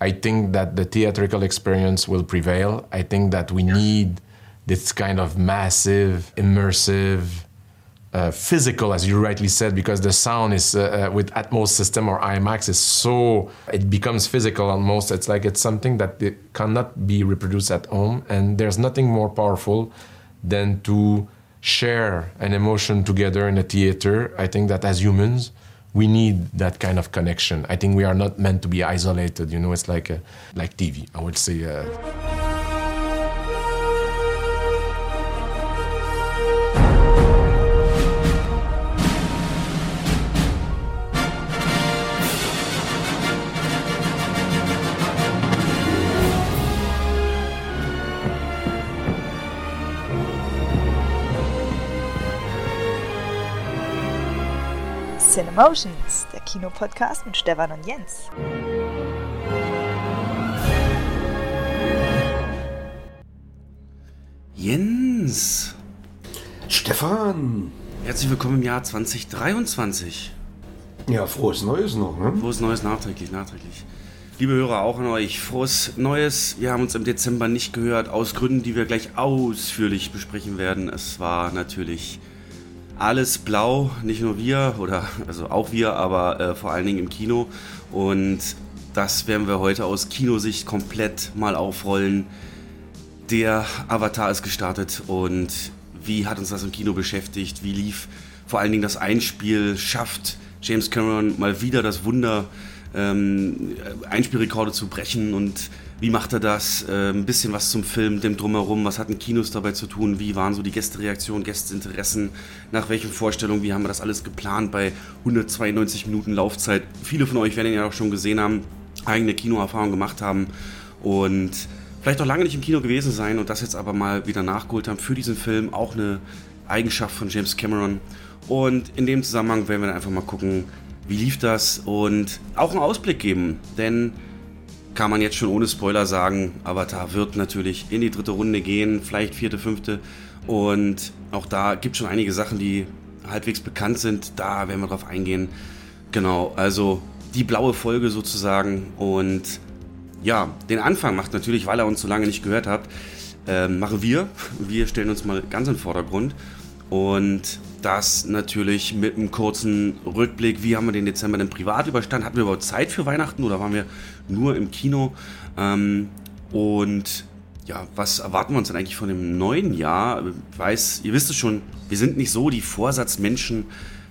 I think that the theatrical experience will prevail. I think that we need this kind of massive, immersive, uh, physical, as you rightly said, because the sound is uh, uh, with Atmos system or IMAX is so it becomes physical almost. It's like it's something that it cannot be reproduced at home, and there's nothing more powerful than to share an emotion together in a theater. I think that as humans, we need that kind of connection. I think we are not meant to be isolated. You know, it's like a, like TV. I would say. Uh, Cinemotions, der Kinopodcast mit Stefan und Jens. Jens! Stefan! Herzlich willkommen im Jahr 2023. Ja, frohes Neues noch, ne? Frohes Neues nachträglich, nachträglich. Liebe Hörer, auch an euch. Frohes Neues. Wir haben uns im Dezember nicht gehört, aus Gründen, die wir gleich ausführlich besprechen werden. Es war natürlich alles blau, nicht nur wir, oder also auch wir, aber äh, vor allen Dingen im Kino. Und das werden wir heute aus Kinosicht komplett mal aufrollen. Der Avatar ist gestartet und wie hat uns das im Kino beschäftigt? Wie lief vor allen Dingen das Einspiel? Schafft James Cameron mal wieder das Wunder, ähm, Einspielrekorde zu brechen und wie macht er das? Äh, ein bisschen was zum Film, dem Drumherum. Was hatten Kinos dabei zu tun? Wie waren so die Gästereaktionen, Gästeinteressen? Nach welchen Vorstellungen? Wie haben wir das alles geplant bei 192 Minuten Laufzeit? Viele von euch werden ihn ja auch schon gesehen haben, eigene Kinoerfahrung gemacht haben und vielleicht auch lange nicht im Kino gewesen sein und das jetzt aber mal wieder nachgeholt haben für diesen Film. Auch eine Eigenschaft von James Cameron. Und in dem Zusammenhang werden wir dann einfach mal gucken, wie lief das und auch einen Ausblick geben. Denn kann man jetzt schon ohne Spoiler sagen, Avatar wird natürlich in die dritte Runde gehen, vielleicht vierte, fünfte. Und auch da gibt es schon einige Sachen, die halbwegs bekannt sind. Da werden wir drauf eingehen. Genau, also die blaue Folge sozusagen. Und ja, den Anfang macht natürlich, weil er uns so lange nicht gehört habt, äh, machen wir. Wir stellen uns mal ganz in den Vordergrund. Und das natürlich mit einem kurzen Rückblick. Wie haben wir den Dezember denn privat überstanden? Hatten wir überhaupt Zeit für Weihnachten oder waren wir nur im Kino? Ähm, und ja, was erwarten wir uns denn eigentlich von dem neuen Jahr? Ich weiß, ihr wisst es schon, wir sind nicht so die Vorsatzmenschen.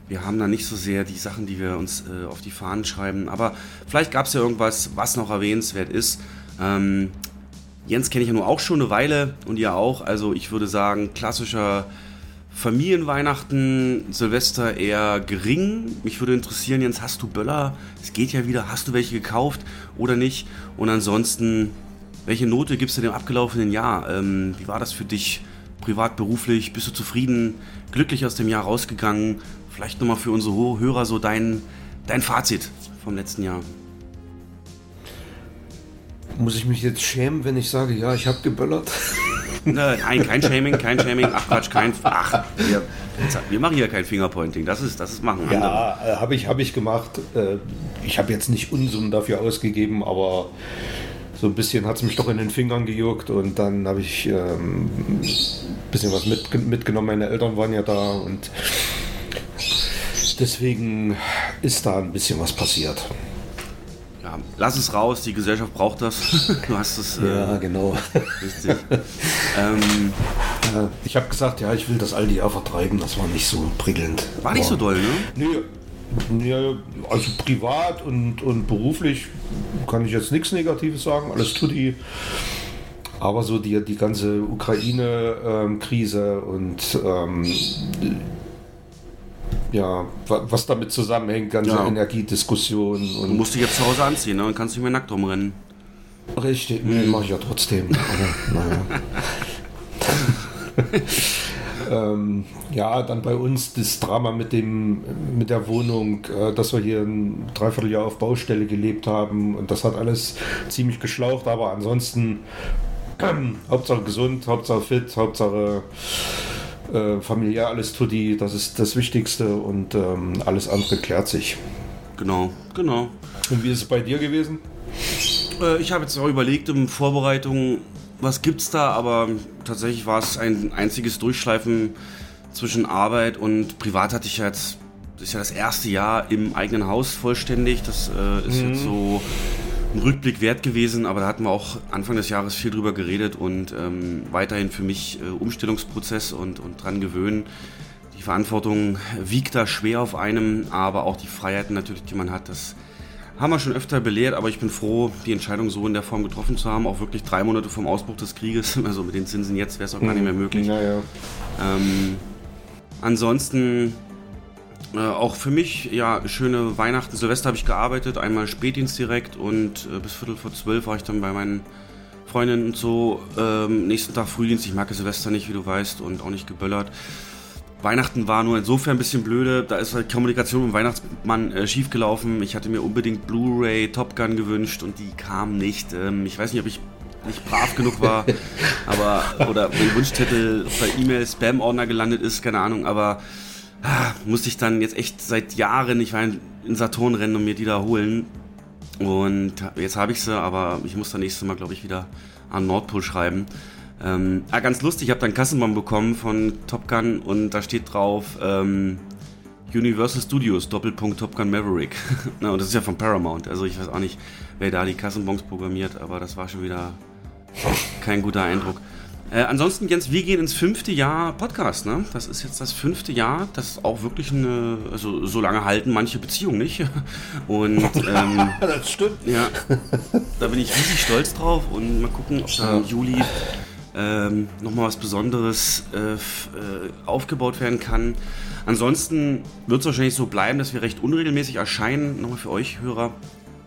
Wir haben da nicht so sehr die Sachen, die wir uns äh, auf die Fahnen schreiben. Aber vielleicht gab es ja irgendwas, was noch erwähnenswert ist. Ähm, Jens kenne ich ja nur auch schon eine Weile und ihr auch. Also ich würde sagen, klassischer Familienweihnachten, Silvester eher gering. Mich würde interessieren, Jens, hast du Böller? Es geht ja wieder. Hast du welche gekauft oder nicht? Und ansonsten, welche Note gibst du dem abgelaufenen Jahr? Ähm, wie war das für dich privat, beruflich? Bist du zufrieden, glücklich aus dem Jahr rausgegangen? Vielleicht nochmal für unsere Hörer so dein, dein Fazit vom letzten Jahr. Muss ich mich jetzt schämen, wenn ich sage, ja, ich habe geböllert? Nein, kein Shaming, kein Shaming. Ach Quatsch, kein. Ach, wir, wir machen hier kein Fingerpointing. Das ist, das ist machen. Ja, äh, habe ich, hab ich gemacht. Äh, ich habe jetzt nicht Unsummen dafür ausgegeben, aber so ein bisschen hat es mich doch in den Fingern gejuckt und dann habe ich ähm, ein bisschen was mit, mitgenommen. Meine Eltern waren ja da und deswegen ist da ein bisschen was passiert lass es raus, die Gesellschaft braucht das. du hast es. Äh, ja, genau. Richtig. ähm, ich habe gesagt, ja, ich will das Aldi auch vertreiben, das war nicht so prickelnd. War nicht so doll, ne? Nee. Ja, also privat und, und beruflich kann ich jetzt nichts Negatives sagen, alles tut die. Aber so die, die ganze Ukraine-Krise ähm, und ähm, ja, was damit zusammenhängt, ganze ja. Energiediskussionen. Und du musst dich jetzt zu Hause anziehen ne? und kannst nicht mehr nackt rumrennen. Richtig, nee, mache ich ja trotzdem. Aber, naja. ähm, ja, dann bei uns das Drama mit dem mit der Wohnung, äh, dass wir hier ein Dreivierteljahr auf Baustelle gelebt haben und das hat alles ziemlich geschlaucht, aber ansonsten Hauptsache gesund, Hauptsache fit, Hauptsache äh, familiär alles tutti, das ist das Wichtigste und ähm, alles andere klärt sich. Genau, genau. Und wie ist es bei dir gewesen? Äh, ich habe jetzt auch überlegt in Vorbereitung, was gibt's da, aber tatsächlich war es ein einziges Durchschleifen zwischen Arbeit und privat hatte ich jetzt, das ist ja das erste Jahr im eigenen Haus vollständig. Das äh, ist mhm. jetzt so ein Rückblick wert gewesen, aber da hatten wir auch Anfang des Jahres viel drüber geredet und ähm, weiterhin für mich äh, Umstellungsprozess und, und dran gewöhnen. Die Verantwortung wiegt da schwer auf einem, aber auch die Freiheiten natürlich, die man hat, das haben wir schon öfter belehrt, aber ich bin froh, die Entscheidung so in der Form getroffen zu haben, auch wirklich drei Monate vom Ausbruch des Krieges. Also mit den Zinsen jetzt wäre es auch gar nicht mehr möglich. Ja, ja. Ähm, ansonsten äh, auch für mich, ja, schöne Weihnachten. Silvester habe ich gearbeitet, einmal Spätdienst direkt und äh, bis Viertel vor zwölf war ich dann bei meinen Freundinnen und so. Ähm, nächsten Tag Frühdienst, ich mag Silvester nicht, wie du weißt, und auch nicht geböllert. Weihnachten war nur insofern ein bisschen blöde. Da ist halt Kommunikation mit dem Weihnachtsmann äh, schiefgelaufen. Ich hatte mir unbedingt Blu-ray Top Gun gewünscht und die kam nicht. Ähm, ich weiß nicht, ob ich nicht brav genug war, aber oder mein Wunschzettel bei E-Mail Spam-Ordner gelandet ist, keine Ahnung. Aber musste ich dann jetzt echt seit Jahren, ich war in, in Saturn rennen und mir die da holen. Und jetzt habe ich sie, aber ich muss dann nächstes Mal, glaube ich, wieder an Nordpol schreiben. Ähm, ah, ganz lustig, ich habe dann Kassenbon bekommen von Top Gun und da steht drauf ähm, Universal Studios, Doppelpunkt Top Gun Maverick. Na, und das ist ja von Paramount, also ich weiß auch nicht, wer da die Kassenbons programmiert, aber das war schon wieder kein guter Eindruck. Äh, ansonsten, Jens, wir gehen ins fünfte Jahr Podcast. Ne? Das ist jetzt das fünfte Jahr. Das ist auch wirklich eine, also so lange halten manche Beziehungen nicht. Und ähm, das stimmt. Ja, da bin ich riesig stolz drauf und mal gucken, ob da im Juli ähm, nochmal was Besonderes äh, äh, aufgebaut werden kann. Ansonsten wird es wahrscheinlich so bleiben, dass wir recht unregelmäßig erscheinen, nochmal für euch Hörer,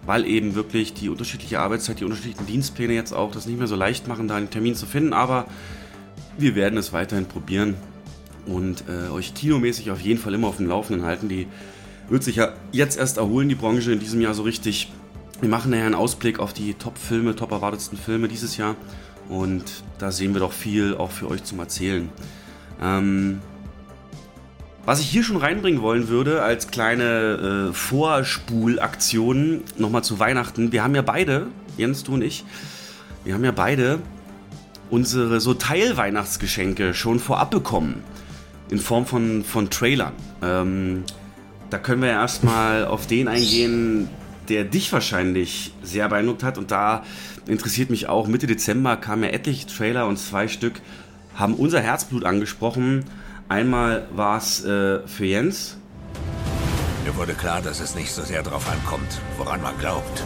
weil eben wirklich die unterschiedliche Arbeitszeit, die unterschiedlichen Dienstpläne jetzt auch das nicht mehr so leicht machen, da einen Termin zu finden. Aber wir werden es weiterhin probieren und äh, euch kinomäßig auf jeden Fall immer auf dem Laufenden halten. Die wird sich ja jetzt erst erholen, die Branche in diesem Jahr so richtig. Wir machen nachher einen Ausblick auf die Top-Filme, top erwartetsten Filme dieses Jahr und da sehen wir doch viel auch für euch zum Erzählen. Ähm, was ich hier schon reinbringen wollen würde, als kleine äh, Vorspulaktion nochmal zu Weihnachten. Wir haben ja beide, Jens, du und ich, wir haben ja beide unsere so Teilweihnachtsgeschenke schon vorab bekommen. In Form von, von Trailern. Ähm, da können wir ja erstmal auf den eingehen, der dich wahrscheinlich sehr beeindruckt hat. Und da interessiert mich auch, Mitte Dezember kamen ja etliche Trailer und zwei Stück haben unser Herzblut angesprochen. Einmal war es äh, für Jens. Mir wurde klar, dass es nicht so sehr darauf ankommt, woran man glaubt.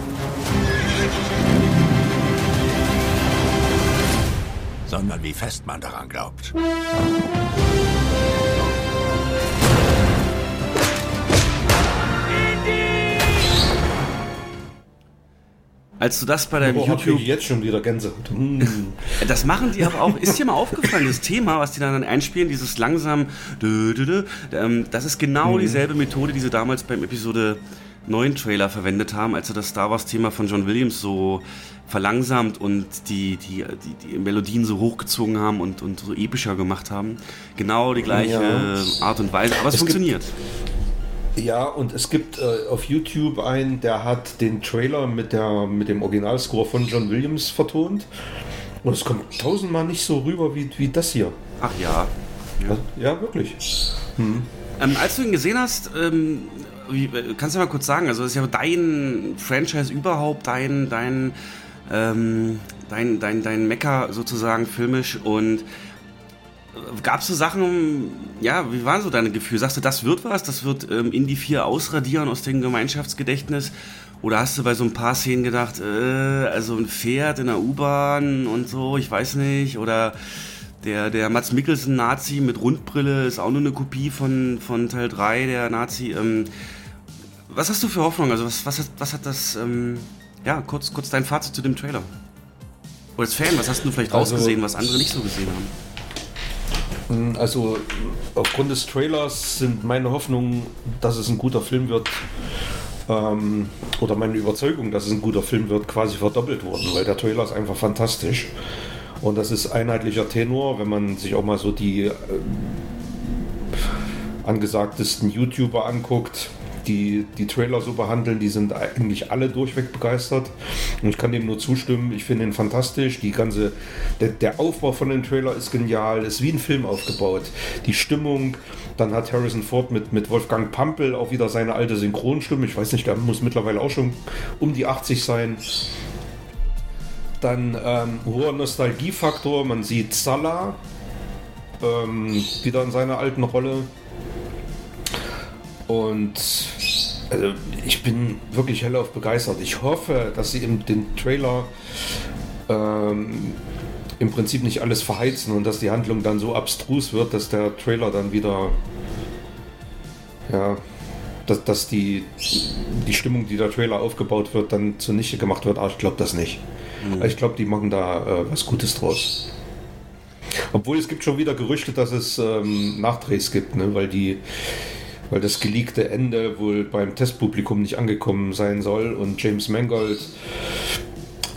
Sondern wie fest man daran glaubt. Als du das bei deinem oh, YouTube. Ich jetzt schon wieder Gänsehaut. Mm. das machen die aber auch. Ist dir mal aufgefallen, das Thema, was die dann einspielen, dieses langsam. Ähm, das ist genau mhm. dieselbe Methode, die sie damals beim Episode 9 Trailer verwendet haben, als sie das Star Wars Thema von John Williams so verlangsamt und die, die, die, die Melodien so hochgezogen haben und, und so epischer gemacht haben. Genau die gleiche ja. Art und Weise, aber es, es funktioniert. Gibt ja, und es gibt äh, auf YouTube einen, der hat den Trailer mit, der, mit dem Originalscore von John Williams vertont. Und es kommt tausendmal nicht so rüber wie, wie das hier. Ach ja. Ja, ja wirklich. Hm. Ähm, als du ihn gesehen hast, ähm, wie, kannst du mal kurz sagen, also das ist ja dein Franchise überhaupt, dein, dein, ähm, dein, dein, dein Mecker sozusagen filmisch und Gab es so Sachen, ja, wie waren so deine Gefühle? Sagst du, das wird was? Das wird ähm, Indie 4 ausradieren aus dem Gemeinschaftsgedächtnis? Oder hast du bei so ein paar Szenen gedacht, äh, also ein Pferd in der U-Bahn und so, ich weiß nicht? Oder der, der Mats Mikkelsen Nazi mit Rundbrille ist auch nur eine Kopie von, von Teil 3, der Nazi. Ähm, was hast du für Hoffnung? Also was, was, hat, was hat das, ähm, ja, kurz, kurz dein Fazit zu dem Trailer. Oder als Fan, was hast du vielleicht also, rausgesehen, was andere nicht so gesehen haben? Also aufgrund des Trailers sind meine Hoffnungen, dass es ein guter Film wird, ähm, oder meine Überzeugung, dass es ein guter Film wird, quasi verdoppelt worden, weil der Trailer ist einfach fantastisch. Und das ist einheitlicher Tenor, wenn man sich auch mal so die äh, angesagtesten YouTuber anguckt, die die Trailer so behandeln, die sind eigentlich alle durchweg begeistert. Und ich kann dem nur zustimmen. Ich finde ihn fantastisch. Die ganze, der, der Aufbau von dem Trailer ist genial. Ist wie ein Film aufgebaut. Die Stimmung. Dann hat Harrison Ford mit, mit Wolfgang Pampel auch wieder seine alte Synchronstimme. Ich weiß nicht, der muss mittlerweile auch schon um die 80 sein. Dann ähm, hoher Nostalgiefaktor. Man sieht Salah ähm, wieder in seiner alten Rolle. Und also ich bin wirklich hellauf begeistert. Ich hoffe, dass sie in den Trailer ähm, im Prinzip nicht alles verheizen und dass die Handlung dann so abstrus wird, dass der Trailer dann wieder ja, dass, dass die, die Stimmung, die der Trailer aufgebaut wird, dann zunichte gemacht wird. Aber ich glaube das nicht. Mhm. Ich glaube, die machen da äh, was Gutes draus. Obwohl es gibt schon wieder Gerüchte, dass es ähm, Nachdrehs gibt, ne? weil die weil das geleakte Ende wohl beim Testpublikum nicht angekommen sein soll und James Mangold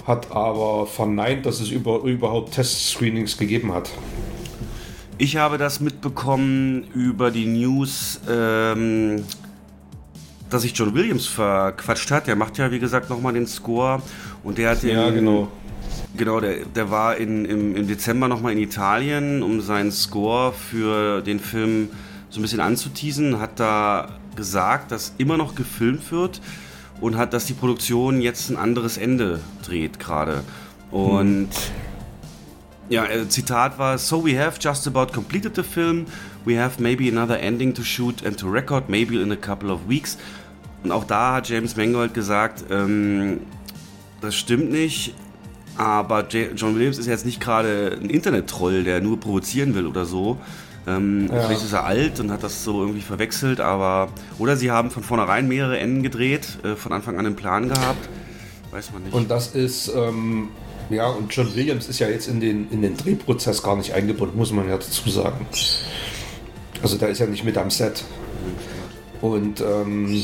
hat aber verneint, dass es über, überhaupt Testscreenings gegeben hat. Ich habe das mitbekommen über die News, ähm, dass sich John Williams verquatscht hat. Der macht ja, wie gesagt, nochmal den Score und der hat den, Ja, genau. Genau, der, der war in, im, im Dezember nochmal in Italien, um seinen Score für den Film so ein bisschen anzuteasen, hat da gesagt, dass immer noch gefilmt wird und hat, dass die Produktion jetzt ein anderes Ende dreht gerade. Und ja, äh, Zitat war: So we have just about completed the film. We have maybe another ending to shoot and to record, maybe in a couple of weeks. Und auch da hat James Mangold gesagt, ähm, das stimmt nicht. Aber John Williams ist jetzt nicht gerade ein Internet-Troll, der nur provozieren will oder so. Ähm, ja. Vielleicht ist er alt und hat das so irgendwie verwechselt, aber. Oder sie haben von vornherein mehrere Enden gedreht, äh, von Anfang an einen Plan gehabt. Weiß man nicht. Und das ist. Ähm, ja, und John Williams ist ja jetzt in den, in den Drehprozess gar nicht eingebunden, muss man ja dazu sagen. Also der ist ja nicht mit am Set. Und ähm,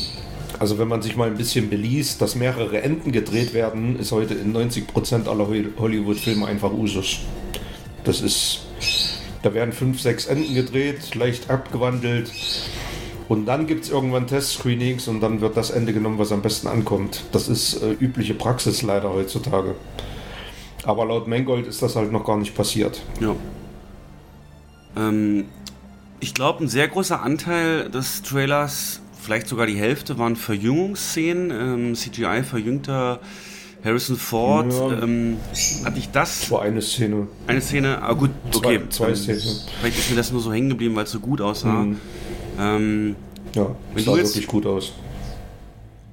also wenn man sich mal ein bisschen beliest, dass mehrere Enden gedreht werden, ist heute in 90% aller Hollywood-Filme einfach Usus. Das ist da werden fünf, sechs Enden gedreht, leicht abgewandelt. Und dann gibt es irgendwann Testscreenings und dann wird das Ende genommen, was am besten ankommt. Das ist äh, übliche Praxis leider heutzutage. Aber laut Mangold ist das halt noch gar nicht passiert. Ja. Ähm, ich glaube, ein sehr großer Anteil des Trailers, vielleicht sogar die Hälfte, waren Verjüngungsszenen, ähm, CGI verjüngter Harrison Ford, ja. ähm, hatte ich das? War eine Szene. Eine Szene, ah gut, okay. Zwei, zwei Szenen. Vielleicht ist mir das nur so hängen geblieben, weil es so gut aussah. Mhm. Ähm, ja, es sah wirklich gut aus.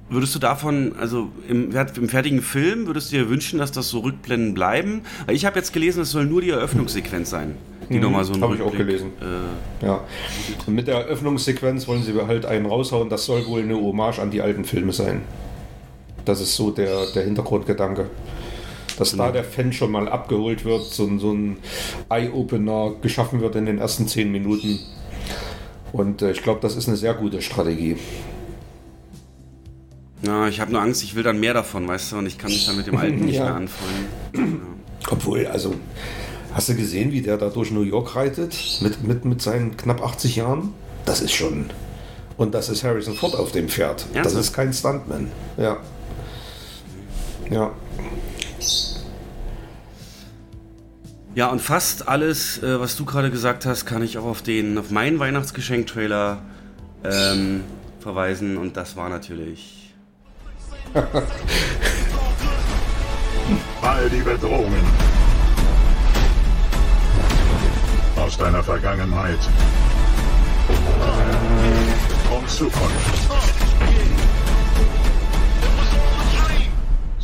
Würdest du davon, also im, im, fertigen Film, würdest du dir wünschen, dass das so Rückblenden bleiben? Weil ich habe jetzt gelesen, es soll nur die Eröffnungssequenz sein. Die mhm, nochmal so Habe ich auch gelesen. Äh, ja. Und mit der Eröffnungssequenz wollen sie halt einen raushauen. Das soll wohl eine Hommage an die alten Filme sein. Das ist so der, der Hintergrundgedanke. Dass da der Fan schon mal abgeholt wird, so, so ein Eye-Opener geschaffen wird in den ersten zehn Minuten. Und äh, ich glaube, das ist eine sehr gute Strategie. Ja, ich habe nur Angst, ich will dann mehr davon, weißt du, und ich kann mich dann mit dem Alten nicht ja. mehr anfreunden. Ja. Obwohl, also, hast du gesehen, wie der da durch New York reitet? Mit, mit, mit seinen knapp 80 Jahren? Das ist schon. Und das ist Harrison Ford auf dem Pferd. Ja, das ist kein Stuntman. Ja. Ja. Ja, und fast alles, äh, was du gerade gesagt hast, kann ich auch auf den, auf meinen Weihnachtsgeschenk-Trailer ähm, verweisen. Und das war natürlich. All die Bedrohungen aus deiner Vergangenheit und Zukunft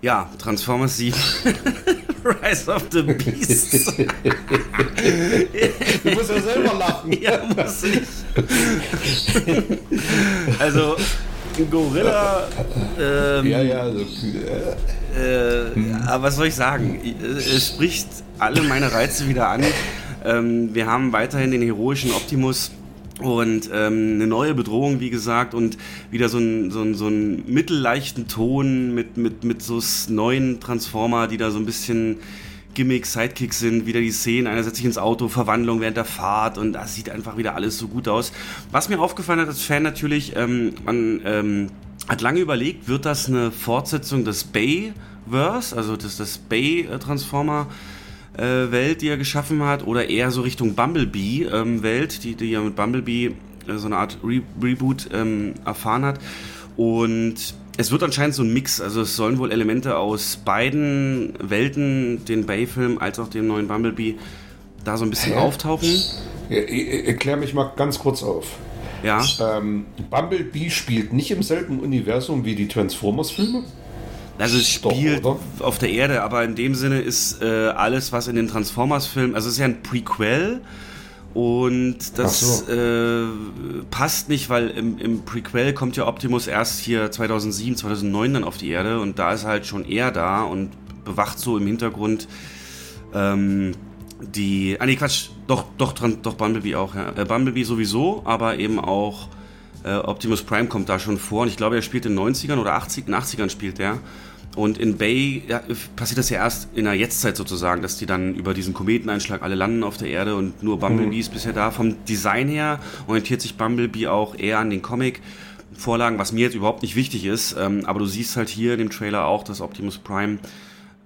Ja, Transformers 7. Rise of the Beasts. du musst ja selber lachen. Ja, muss ich. also, Gorilla. Ähm, Ja, ja, also, äh, äh, aber was soll ich sagen? Es spricht alle meine Reize wieder an. Ähm, wir haben weiterhin den heroischen Optimus und ähm, eine neue Bedrohung, wie gesagt, und wieder so einen so einen- so einen mittelleichten Ton mit, mit, mit so neuen Transformer, die da so ein bisschen Gimmick, Sidekicks sind, wieder die Szenen, einer setzt sich ins Auto, Verwandlung während der Fahrt und das sieht einfach wieder alles so gut aus. Was mir aufgefallen hat als Fan natürlich, ähm, man ähm, hat lange überlegt, wird das eine Fortsetzung des Bay-Verse, also des, des Bay-Transformer äh, Welt, die er geschaffen hat, oder eher so Richtung Bumblebee-Welt, die, die ja mit Bumblebee äh, so eine Art Re Reboot ähm, erfahren hat. Und es wird anscheinend so ein Mix, also es sollen wohl Elemente aus beiden Welten, den Bay-Film als auch dem neuen Bumblebee, da so ein bisschen Hä? auftauchen. ja, ich- erklär mich mal ganz kurz auf. Ja, Ähm, Bumblebee spielt nicht im selben Universum wie die Transformers-Filme? Also es Doch, spielt oder? auf der Erde, aber in dem Sinne ist äh, alles, was in den Transformers-Filmen, also es ist ja ein Prequel und das so. äh, passt nicht, weil im, im Prequel kommt ja Optimus erst hier 2007, 2009 dann auf die Erde und da ist er halt schon eher da und bewacht so im Hintergrund ähm, die, ah nee, Quatsch, doch, doch, doch Bumblebee auch, ja. Äh, Bumblebee sowieso, aber eben auch äh, Optimus Prime kommt da schon vor und ich glaube, er spielt in den 90ern oder 80, in den 80ern spielt er. Und in Bay ja, passiert das ja erst in der Jetztzeit sozusagen, dass die dann über diesen Kometeneinschlag alle landen auf der Erde und nur Bumblebee ist bisher da. Vom Design her orientiert sich Bumblebee auch eher an den Comic-Vorlagen, was mir jetzt überhaupt nicht wichtig ist. Ähm, aber du siehst halt hier in dem Trailer auch, dass Optimus Prime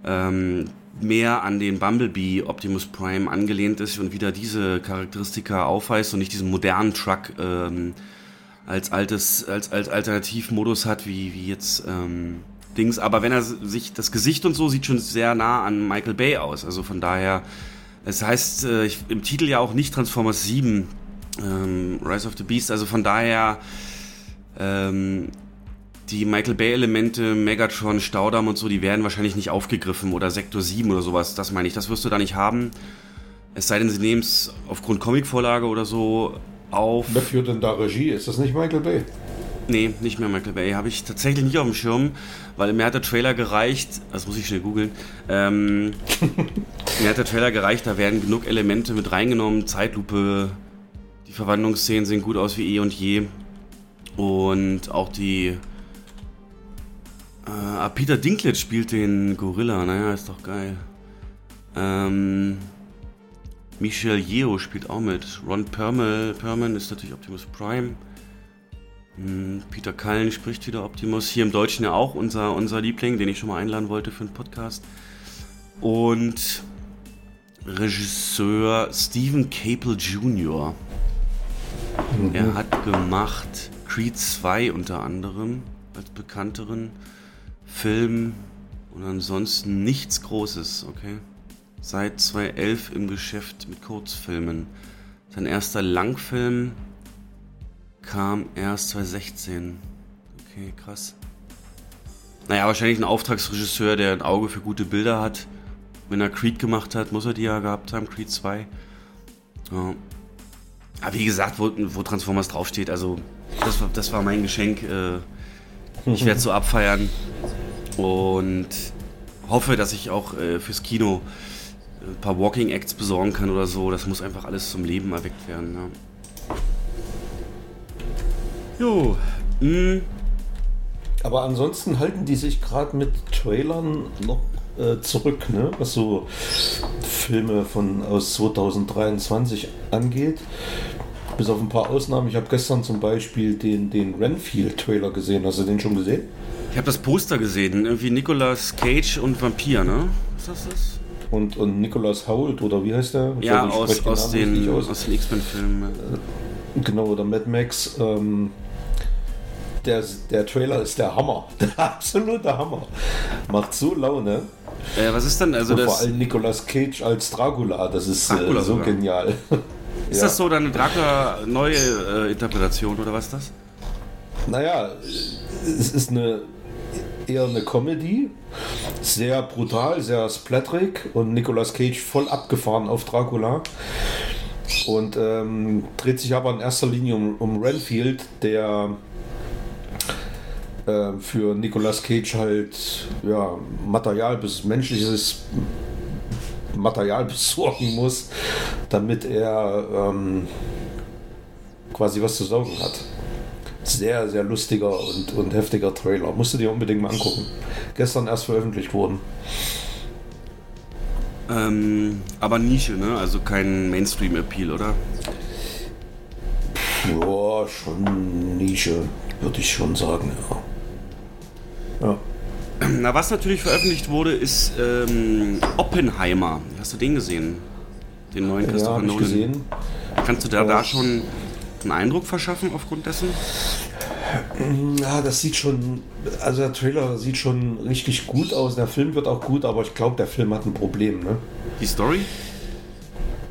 ähm, mehr an den Bumblebee Optimus Prime angelehnt ist und wieder diese Charakteristika aufweist und nicht diesen modernen Truck ähm, als altes als als Alternativmodus hat wie wie jetzt ähm, Dings. Aber wenn er sich das Gesicht und so sieht schon sehr nah an Michael Bay aus. Also von daher, es heißt äh, ich, im Titel ja auch nicht Transformers 7 ähm, Rise of the Beast. Also von daher ähm, die Michael Bay-Elemente, Megatron, Staudamm und so, die werden wahrscheinlich nicht aufgegriffen oder Sektor 7 oder sowas, das meine ich, das wirst du da nicht haben. Es sei denn, sie nehmen es aufgrund Comicvorlage oder so auf. Wer führt denn da Regie? Ist das nicht Michael Bay? Nee, nicht mehr Michael Bay. Habe ich tatsächlich nicht auf dem Schirm, weil mir hat der Trailer gereicht, das muss ich schnell googeln, ähm, mir hat der Trailer gereicht, da werden genug Elemente mit reingenommen, Zeitlupe, die Verwandlungsszenen sehen gut aus wie eh und je. Und auch die äh, ah, Peter Dinklage spielt den Gorilla, naja, ist doch geil. Ähm, Michelle Yeoh spielt auch mit. Ron Perlman, Perlman ist natürlich Optimus Prime. Hm, Peter Cullen spricht wieder Optimus. Hier im Deutschen ja auch unser, unser Liebling, den ich schon mal einladen wollte für einen Podcast. Und Regisseur Stephen Capel Jr. Er hat gemacht Creed 2 unter anderem als bekannteren Film und ansonsten nichts Großes, okay? Seit 2011 im Geschäft mit Kurzfilmen. Sein erster Langfilm kam erst 2016. Okay, krass. Naja, wahrscheinlich ein Auftragsregisseur, der ein Auge für gute Bilder hat. Wenn er Creed gemacht hat, muss er die ja gehabt haben, Creed 2. Ja. Aber wie gesagt, wo, wo Transformers draufsteht, also das war, das war mein Geschenk. Äh, ich werde es so abfeiern und hoffe, dass ich auch äh, fürs Kino ein paar Walking Acts besorgen kann oder so. Das muss einfach alles zum Leben erweckt werden. Ja. Jo, mh, Aber ansonsten halten die sich gerade mit Trailern noch äh, zurück, ne? was so Filme von aus 2023 angeht. Bis auf ein paar Ausnahmen. Ich habe gestern zum Beispiel den, den Renfield-Trailer gesehen. Hast du den schon gesehen? ich habe das Poster gesehen. Irgendwie Nicolas Cage und Vampir, ne? Ist das das? Und, und Nicholas Hoult, oder wie heißt der? Ich Ja, ich aus, spreche aus, den, aus. aus den X-Men-Filmen. ja. Genau, oder Mad Max. Ähm, der, der Trailer ist der Hammer. Der absolute Hammer. Macht so Laune. Äh, was ist denn, also Und vor das, allem Nicolas Cage als Dracula. Das ist Dracula äh, so sogar. genial. ist ja. das so dann eine Dracula-neue äh, Interpretation oder was ist das? Naja, es ist eine eher eine Comedy. Sehr brutal, sehr splatterig und Nicolas Cage voll abgefahren auf Dracula. Und ähm, dreht sich aber in erster Linie um, um Renfield, der äh, für Nicolas Cage halt ja, Material bis menschliches Material besorgen muss, damit er ähm, quasi was zu saugen hat. Sehr, sehr lustiger und, und heftiger Trailer. Musst du dir unbedingt mal angucken. Gestern erst veröffentlicht worden. Ähm, aber Nische, ne? Also kein Mainstream-Appeal, oder? Ja, schon Nische, würde ich schon sagen, ja. Ja. Na, was natürlich veröffentlicht wurde, ist ähm, Oppenheimer. Hast du den gesehen? Den neuen Ja, Christopher ich Nolan. gesehen. Kannst du da, da schon einen Eindruck verschaffen aufgrund dessen? Ja, das sieht schon, also der Trailer sieht schon richtig gut aus. Der Film wird auch gut, aber ich glaube, der Film hat ein Problem, ne? Die Story?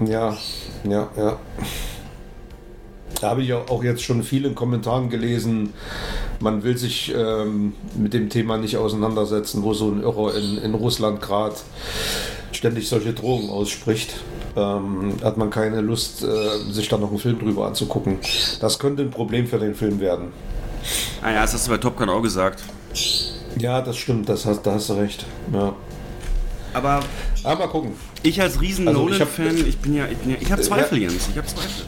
Ja, ja, ja. Da habe ich ja auch jetzt schon viele in Kommentaren gelesen, man will sich ähm, mit dem Thema nicht auseinandersetzen, wo so ein Irrer in, in Russland gerade ständig solche Drohungen ausspricht. Ähm, hat man keine Lust, äh, sich da noch einen Film drüber anzugucken. Das könnte ein Problem für den Film werden. Ah ja, das hast du bei Top Gun auch gesagt. Ja, das stimmt, das hast, da hast du recht. Ja. Aber Aber mal gucken. ich als riesen Also, ich Nolan-Fan, ich bin ja, ich bin ja, ich habe Zweifel, Jens. Ich habe Zweifel.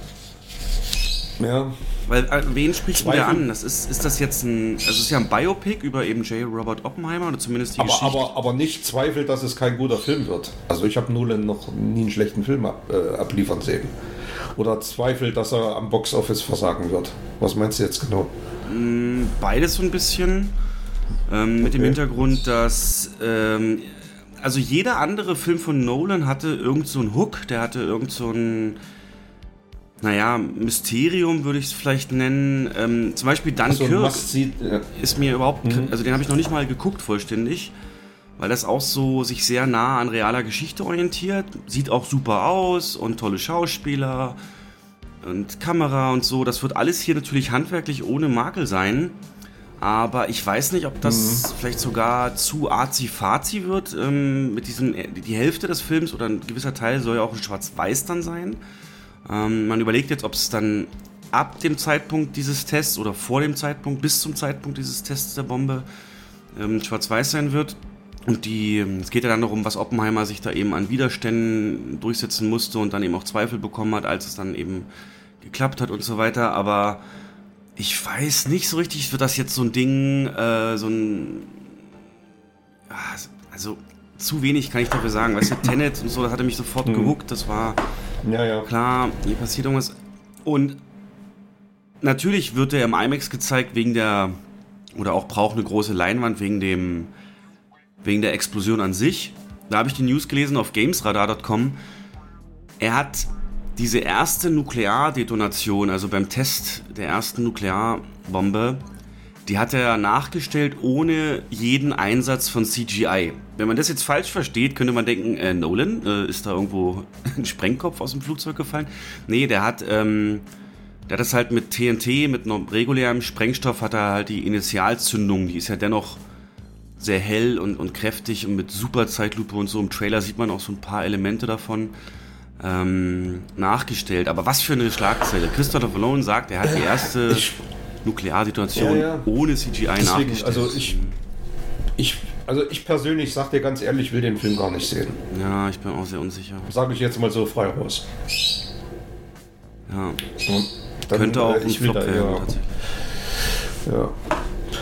Ja, Weil, äh, wen spricht der Zweifel? an? Das ist, ist das jetzt ein, also es ist ja ein Biopic über eben J. Robert Oppenheimer oder zumindest die aber, Geschichte. aber, aber nicht Zweifel, dass es kein guter Film wird. Also ich habe Nolan noch nie einen schlechten Film ab, äh, abliefern sehen. Oder Zweifel, dass er am Boxoffice versagen wird. Was meinst du jetzt genau? Beides so ein bisschen. Ähm, Mit dem Okay. Hintergrund, dass ähm, also jeder andere Film von Nolan hatte irgend so einen Hook, der hatte irgend so ein naja, Mysterium würde ich es vielleicht nennen. Ähm, zum Beispiel So Dunkirk Must-See, ja. ist mir überhaupt, also den habe ich noch nicht mal geguckt vollständig, weil das auch so sich sehr nah an realer Geschichte orientiert. Sieht auch super aus und tolle Schauspieler und Kamera und so. Das wird alles hier natürlich handwerklich ohne Makel sein. Aber ich weiß nicht, ob das vielleicht sogar zu arzi-fazi wird. Ähm, mit diesem, die Hälfte des Films oder ein gewisser Teil soll ja auch in Schwarz-Weiß dann sein. Ähm, man überlegt jetzt, ob es dann ab dem Zeitpunkt dieses Tests oder vor dem Zeitpunkt, bis zum Zeitpunkt dieses Tests der Bombe ähm, schwarz-weiß sein wird. Und die, es geht ja dann darum, was Oppenheimer sich da eben an Widerständen durchsetzen musste und dann eben auch Zweifel bekommen hat, als es dann eben geklappt hat und so weiter. Aber ich weiß nicht so richtig, wird das jetzt so ein Ding, äh, so ein. Ja, also zu wenig kann ich dafür sagen. Weißt du, Tenet und so, das hatte mich sofort gehuckt. Das war ja, ja. klar, hier passiert irgendwas. Und natürlich wird er im IMAX gezeigt wegen der, oder auch braucht eine große Leinwand wegen dem, wegen der Explosion an sich. Da habe ich die News gelesen auf gamesradar.com. Er hat diese erste Nukleardetonation, also beim Test der ersten Nuklearbombe, die hat er nachgestellt ohne jeden Einsatz von CGI. Wenn man das jetzt falsch versteht, könnte man denken, äh, Nolan, äh, ist da irgendwo ein Sprengkopf aus dem Flugzeug gefallen? Nee, der hat, ähm, der hat das halt mit TNT, mit einem regulären Sprengstoff, hat er halt die Initialzündung, die ist ja dennoch sehr hell und, und kräftig und mit super Zeitlupe und so. Im Trailer sieht man auch so ein paar Elemente davon ähm, nachgestellt. Aber was für eine Schlagzeile. Christopher Nolan sagt, er hat die erste Ich- Nukleardetonation Ja, ja. ohne CGI Deswegen, also ich, ich, also ich persönlich sag dir ganz ehrlich, will den Film gar nicht sehen. ja, ich bin auch sehr unsicher. Sage ich jetzt mal so frei raus. Ja. Dann, Könnte auch äh, ein Flop da werden, eher- tatsächlich. Ja.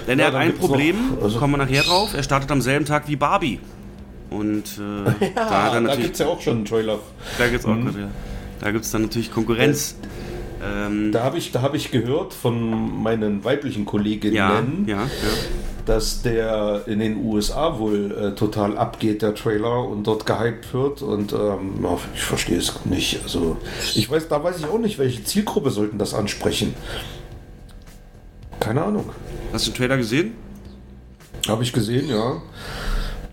Denn Ja, er hat dann ein Problem, noch- also- kommen wir nachher drauf. Er startet am selben Tag wie Barbie. Und äh, da hat Ah, da natürlich gibt es ja auch schon einen Trailer. Da gibt's auch gerade, da gibt's dann natürlich Konkurrenz. Ähm, Da habe ich, da hab ich gehört von meinen weiblichen Kolleginnen, ja, ja, ja. dass der in den USA wohl äh, total abgeht, der Trailer, und dort gehypt wird. Und ähm, ich verstehe es nicht. Also, ich weiß, da weiß ich auch nicht, welche Zielgruppe sollten das ansprechen. Keine Ahnung. Hast du den Trailer gesehen? Habe ich gesehen, ja.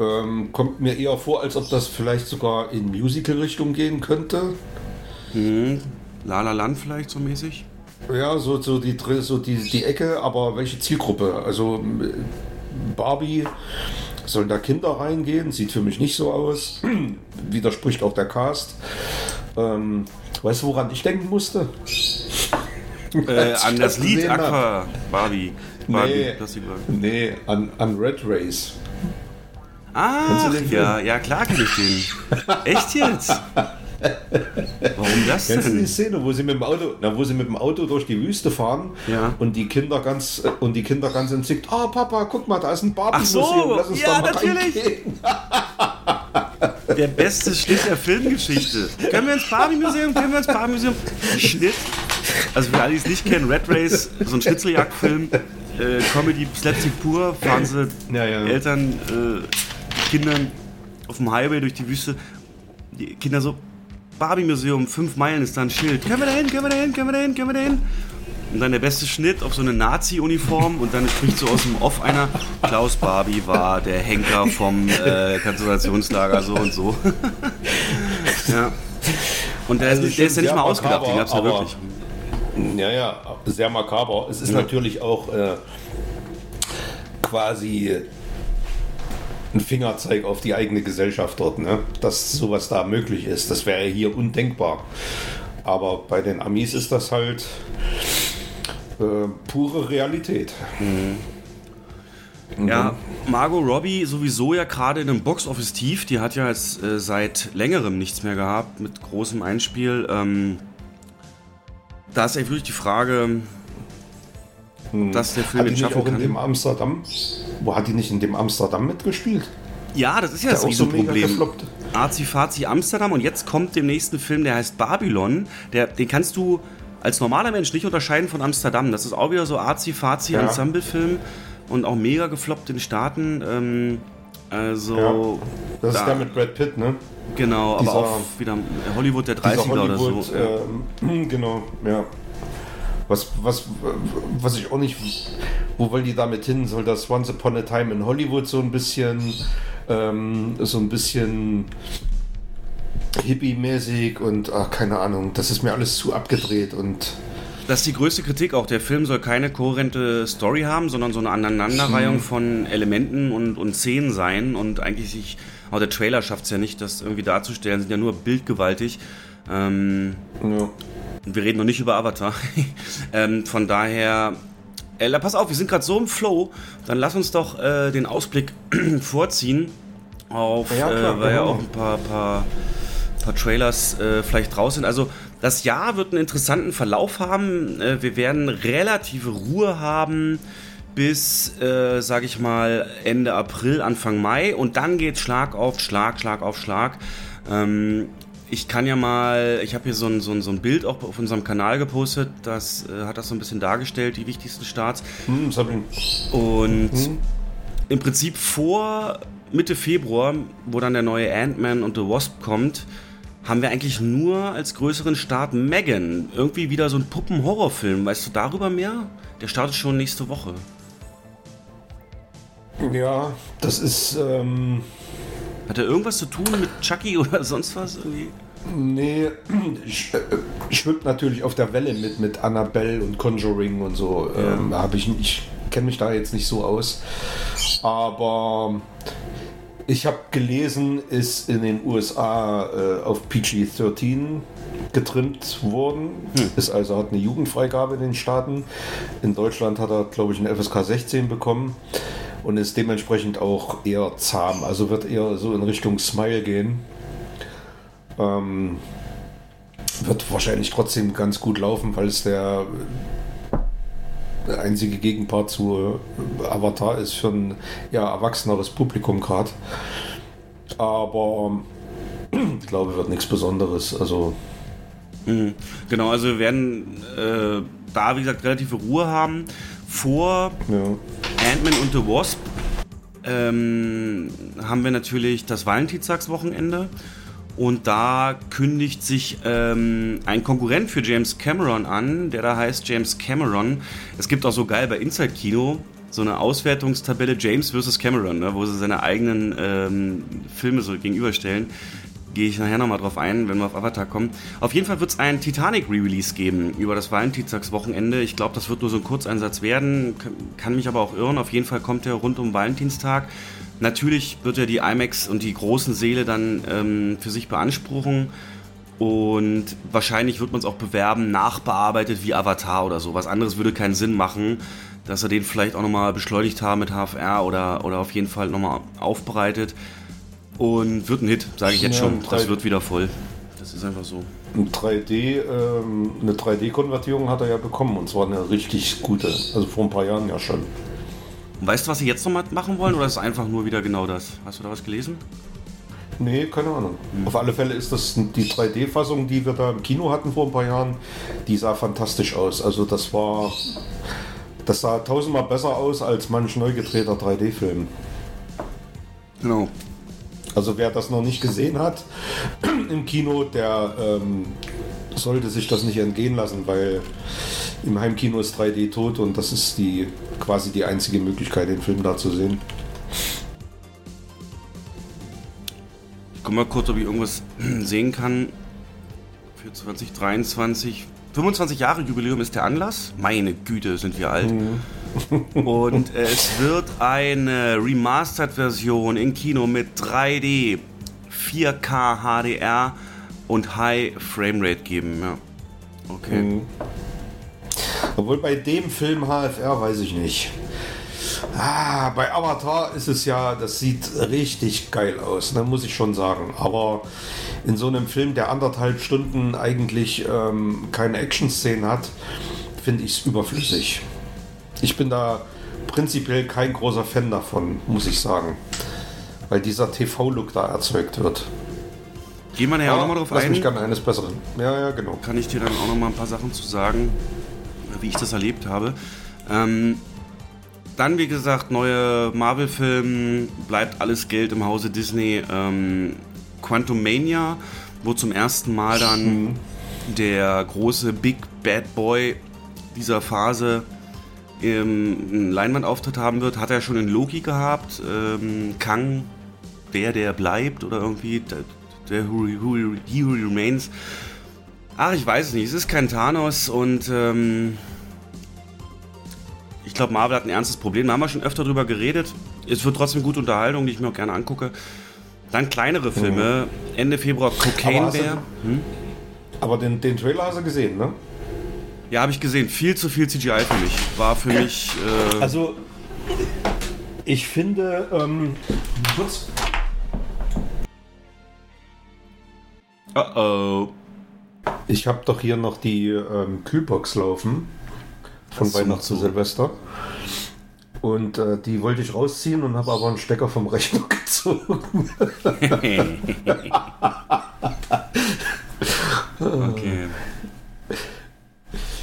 Ähm, kommt mir eher vor, als ob das vielleicht sogar in Musical-Richtung gehen könnte. La La Land vielleicht so mäßig? Ja, so, so, die, so die, die Ecke, aber welche Zielgruppe? Also Barbie, sollen da Kinder reingehen? Sieht für mich nicht so aus. Widerspricht auch der Cast. Ähm, weißt du, woran ich denken musste? Äh, an das Lied. Aqua Barbie. Barbie, Nee, Plastikbarbie. nee an, an Red Race. Ah, ja, ja, klar kenne ich den. Echt jetzt? Warum das Kennst du die denn? Szene, wo sie mit dem Auto, na, wo sie mit dem Auto durch die Wüste fahren Ja. und die Kinder ganz äh, und die Kinder ganz entzückt, ah Papa, guck mal, da ist ein Ach so, Barbie-Museum, lass uns ja, da mal natürlich. reingehen. Der beste Schnitt der Filmgeschichte. Können wir ins Barbie-Museum? Können wir ins Barbie-Museum? Schnitt. Also für alle, die es nicht kennen, Red Race, so ein Schnitzeljagdfilm, äh, Comedy, Slapstick pur, fahren sie Ja, ja. Eltern, äh, Kindern auf dem Highway durch die Wüste. Die Kinder so, Barbie-Museum, fünf Meilen ist da ein Schild. Können wir da hin, können wir da hin, können wir da hin, können wir da hin? Und dann der beste Schnitt auf so eine Nazi-Uniform und dann spricht so aus dem Off einer, Klaus Barbie war der Henker vom äh, Konzentrationslager so und so. ja. Und der, Also ist, der ist ja nicht mal sehr ausgedacht, den makaber, gab's ja wirklich. Ja, ja, sehr makaber. Es ist Ja. natürlich auch äh, quasi ein Fingerzeig auf die eigene Gesellschaft dort, ne? dass sowas da möglich ist. Das wäre hier undenkbar. Aber bei den Amis ist das halt äh, pure Realität. Ja, Margot Robbie sowieso ja gerade in einem Box-Office-Tief. Die hat ja jetzt äh, seit längerem nichts mehr gehabt mit großem Einspiel. Ähm, da ist wirklich die Frage, ob das der Film Hat jetzt nicht schaffen auch in kann. dem Amsterdam? Wo hat die nicht in dem Amsterdam mitgespielt? Ja, das ist ja Der das so Riesenproblem. gefloppt. Azi-Fazi Amsterdam und jetzt kommt dem nächsten Film, der heißt Babylon. Der, den kannst du als normaler Mensch nicht unterscheiden von Amsterdam. Das ist auch wieder so Azi-Fazi Ja. Ensemble-Film und auch mega gefloppt in den Staaten. Ähm, also, Ja. Das da- ist der mit Brad Pitt, ne? genau, dieser- aber auch wieder Hollywood der Dieser 30er oder Hollywood, so. Ja. ähm, genau, ja. Was, was, was ich auch nicht, wo wollen die damit hin? Soll das Once Upon a Time in Hollywood so ein bisschen, ähm, so ein bisschen hippie-mäßig und ach, keine Ahnung, das ist mir alles zu abgedreht und Das ist die größte Kritik auch. Der Film soll keine kohärente Story haben, sondern so eine Aneinanderreihung von Elementen und, und Szenen sein. Und eigentlich sich, auch der Trailer schafft es ja nicht, das irgendwie darzustellen, sind ja nur bildgewaltig. Ähm, ja. Wir reden noch nicht über Avatar. ähm, von daher, äh, pass auf, wir sind gerade so im Flow. Dann lass uns doch äh, den Ausblick vorziehen auf, Ja, klar, äh, weil ja auch ein paar, paar, paar Trailers äh, vielleicht raus sind. Also das Jahr wird einen interessanten Verlauf haben. Äh, wir werden relative Ruhe haben bis, äh, sage ich mal, Ende April, Anfang Mai. Und dann geht Schlag auf Schlag, Schlag auf Schlag. Ähm, ich kann ja mal, ich habe hier so ein, so, ein, so ein Bild auch auf unserem Kanal gepostet, das äh, hat das so ein bisschen dargestellt, die wichtigsten Starts. Hm, Und im Prinzip vor Mitte Februar, wo dann der neue Ant-Man und The Wasp kommt, haben wir eigentlich nur als größeren Start Megan. Irgendwie wieder so ein Puppen-Horrorfilm. Weißt du darüber mehr? Der startet schon nächste Woche. ja, das ist, ähm, Hat er irgendwas zu tun mit Chucky oder sonst was? Irgendwie? Nee, ich, äh, schwimmt natürlich auf der Welle mit, mit Annabelle und Conjuring und so. Ähm, hab ich ich kenne mich da jetzt nicht so aus. Aber ich habe gelesen, ist in den USA äh, auf PG-13 getrimmt worden. Ist also hat eine Jugendfreigabe in den Staaten. In Deutschland hat er, glaube ich, eine FSK 16 bekommen und ist dementsprechend auch eher zahm. Also wird eher so in Richtung Smile gehen. Ähm, wird wahrscheinlich trotzdem ganz gut laufen, weil es der, einzige Gegenpart zu äh, Avatar ist für ein ja, erwachseneres Publikum gerade. Aber ich glaube, wird nichts Besonderes. Also Genau, also wir werden äh, da, wie gesagt, relative Ruhe haben. Vor ja. Ant-Man und the Wasp ähm, haben wir natürlich das Valentinstagswochenende. Und da kündigt sich ähm, ein Konkurrent für James Cameron an, der da heißt James Cameron. Es gibt auch so geil bei Inside Kino so eine Auswertungstabelle James vs. Cameron, ne, wo sie seine eigenen ähm, Filme so gegenüberstellen. Gehe ich nachher nochmal drauf ein, wenn wir auf Avatar kommen. Auf jeden Fall wird es einen Titanic Re-Release geben über das Valentinstagswochenende. Ich glaube, das wird nur so ein Kurzeinsatz werden, kann, kann mich aber auch irren. Auf jeden Fall kommt er rund um Valentinstag. Natürlich wird er die IMAX und die großen Seele dann ähm, für sich beanspruchen. Und wahrscheinlich wird man es auch bewerben, nachbearbeitet wie Avatar oder so. Was anderes würde keinen Sinn machen. dass er den vielleicht auch nochmal beschleunigt haben mit HFR oder, oder auf jeden Fall nochmal aufbereitet. Und wird ein Hit, sage ich jetzt Ja, schon. Das wird wieder voll. Das ist einfach so. Ein 3D, ähm, eine 3D-Konvertierung hat er ja bekommen und zwar eine richtig gute. Also vor ein paar Jahren ja schon. Und weißt du, was sie jetzt nochmal machen wollen oder ist es einfach nur wieder genau das? Hast du da was gelesen? Nee, keine Ahnung. Auf alle Fälle ist das die 3D-Fassung, die wir da im Kino hatten vor ein paar Jahren, die sah fantastisch aus. Also das war, das sah tausendmal besser aus als manch neu gedrehter 3D-Film. Genau. Also wer das noch nicht gesehen hat im Kino, der ähm, sollte sich das nicht entgehen lassen, weil im Heimkino ist 3D tot und das ist die quasi die einzige Möglichkeit, den Film da zu sehen. Ich guck mal kurz, ob ich irgendwas sehen kann. Für 2023. 25 Jahre Jubiläum ist der Anlass. Meine Güte, sind wir alt. Und es wird eine Remastered-Version in Kino mit 3D, 4K HDR und High Framerate geben. Ja. Okay. Obwohl bei dem Film HFR weiß ich nicht. Ah, bei Avatar ist es ja, das sieht richtig geil aus, ne, muss ich schon sagen. Aber in so einem Film, der anderthalb Stunden eigentlich ähm, keine Action-Szenen hat, finde ich es überflüssig. Ich bin da prinzipiell kein großer Fan davon, muss ich sagen. Weil dieser TV-Look da erzeugt wird. Gehen wir nachher auch nochmal drauf lass ein. mich gerne eines Besseren. Ja, ja, genau. kann ich dir dann auch noch mal ein paar Sachen zu sagen, wie ich das erlebt habe. Ähm, dann, wie gesagt, neue Marvel-Film, bleibt alles Geld im Hause Disney. Ähm, Quantum Mania, wo zum ersten Mal dann der große Big Bad Boy dieser Phase ähm, einen Leinwandauftritt haben wird. Hat er schon in Loki gehabt. Ähm, Kang, der, der bleibt oder irgendwie der, der who, who, he who remains. Ach, ich weiß es nicht. Es ist kein Thanos und ähm, glaube, Marvel hat ein ernstes Problem. Da haben wir schon öfter drüber geredet. Es wird trotzdem gute Unterhaltung, die ich mir auch gerne angucke. Dann kleinere Filme. Ende Februar Cocaine Bear. Hm? Aber den, den Trailer hast du gesehen, ne? Ja, habe ich gesehen. Viel zu viel CGI für mich. War für mich. Äh, Also, ich finde, ähm, kurz, oh oh. ich habe doch hier noch die ähm, Kühlbox laufen von Weihnachten zu. Silvester. Und äh, die wollte ich rausziehen und habe aber einen Stecker vom Rechner gezogen. okay.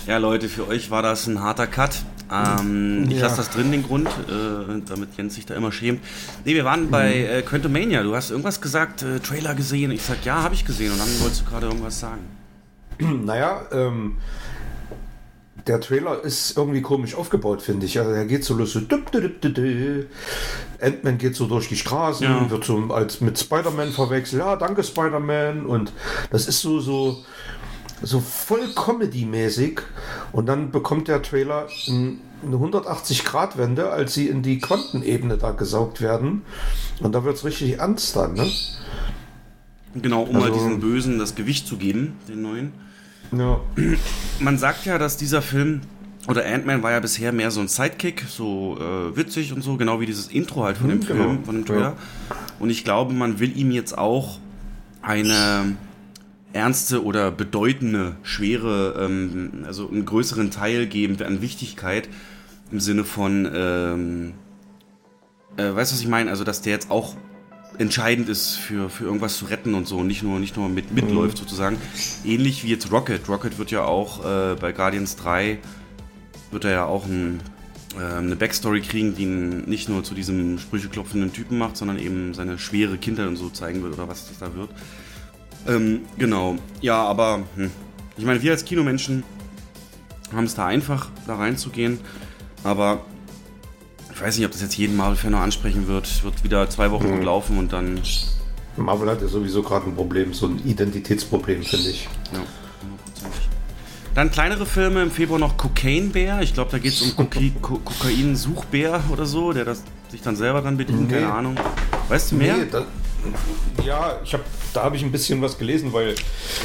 Ja, Leute, für euch war das ein harter Cut. Ähm, ich Ja. lasse das drin, den Grund, äh, damit Jens sich da immer schämt. Nee, wir waren bei äh, Quantumania. Du hast irgendwas gesagt, äh, Trailer gesehen. Ich sag, ja, habe ich gesehen. Und dann wolltest du gerade irgendwas sagen. naja, ähm, der Trailer ist irgendwie komisch aufgebaut, finde ich. Also er geht so los, so düpp, düpp, düpp. Ant-Man geht so durch die Straßen, Ja. wird so als mit Spider-Man verwechselt. Ja, danke Spider-Man. Und das ist so, so, so voll Comedy-mäßig. Und dann bekommt der Trailer ein, eine 180-Grad-Wende, als sie in die Quantenebene da gesaugt werden. Und da wird es richtig ernst dann, ne? Genau, um mal Also- diesen Bösen das Gewicht zu geben, den neuen. Ja. Man sagt ja, dass dieser Film oder Ant-Man war ja bisher mehr so ein Sidekick, so äh, witzig und so, genau wie dieses Intro halt von dem Mhm, Film, genau. von dem Trailer. Und ich glaube, man will ihm jetzt auch eine ernste oder bedeutende, schwere, ähm, also einen größeren Teil geben an Wichtigkeit im Sinne von, ähm, äh, weißt du, was ich meine? Also, dass der jetzt auch entscheidend ist für, für irgendwas zu retten und so, und nicht nur, nicht nur mit, mitläuft sozusagen. Ähnlich wie jetzt Rocket. Rocket wird ja auch äh, bei Guardians 3 wird er ja auch ein, äh, eine Backstory kriegen, die ihn nicht nur zu diesem sprücheklopfenden Typen macht, sondern eben seine schwere Kindheit und so zeigen wird oder was das da wird. Ähm, genau. Ja, aber hm. ich meine, wir als Kinomenschen haben es da einfach, da reinzugehen. Aber ich weiß nicht, ob das jetzt jeden Marvel-Fan noch ansprechen wird. Wird wieder zwei Wochen gut laufen und dann. Marvel hat ja sowieso gerade ein Problem, so ein Identitätsproblem, finde ich. Ja. Dann kleinere Filme im Februar noch Cocaine Bär. Ich glaube, da geht es um Koki Ko Kokain-Suchbär oder so, der das sich dann selber dann bedient. Nee. Keine Ahnung. Weißt du mehr? Nee, da, Ja, ich hab, da habe ich ein bisschen was gelesen, weil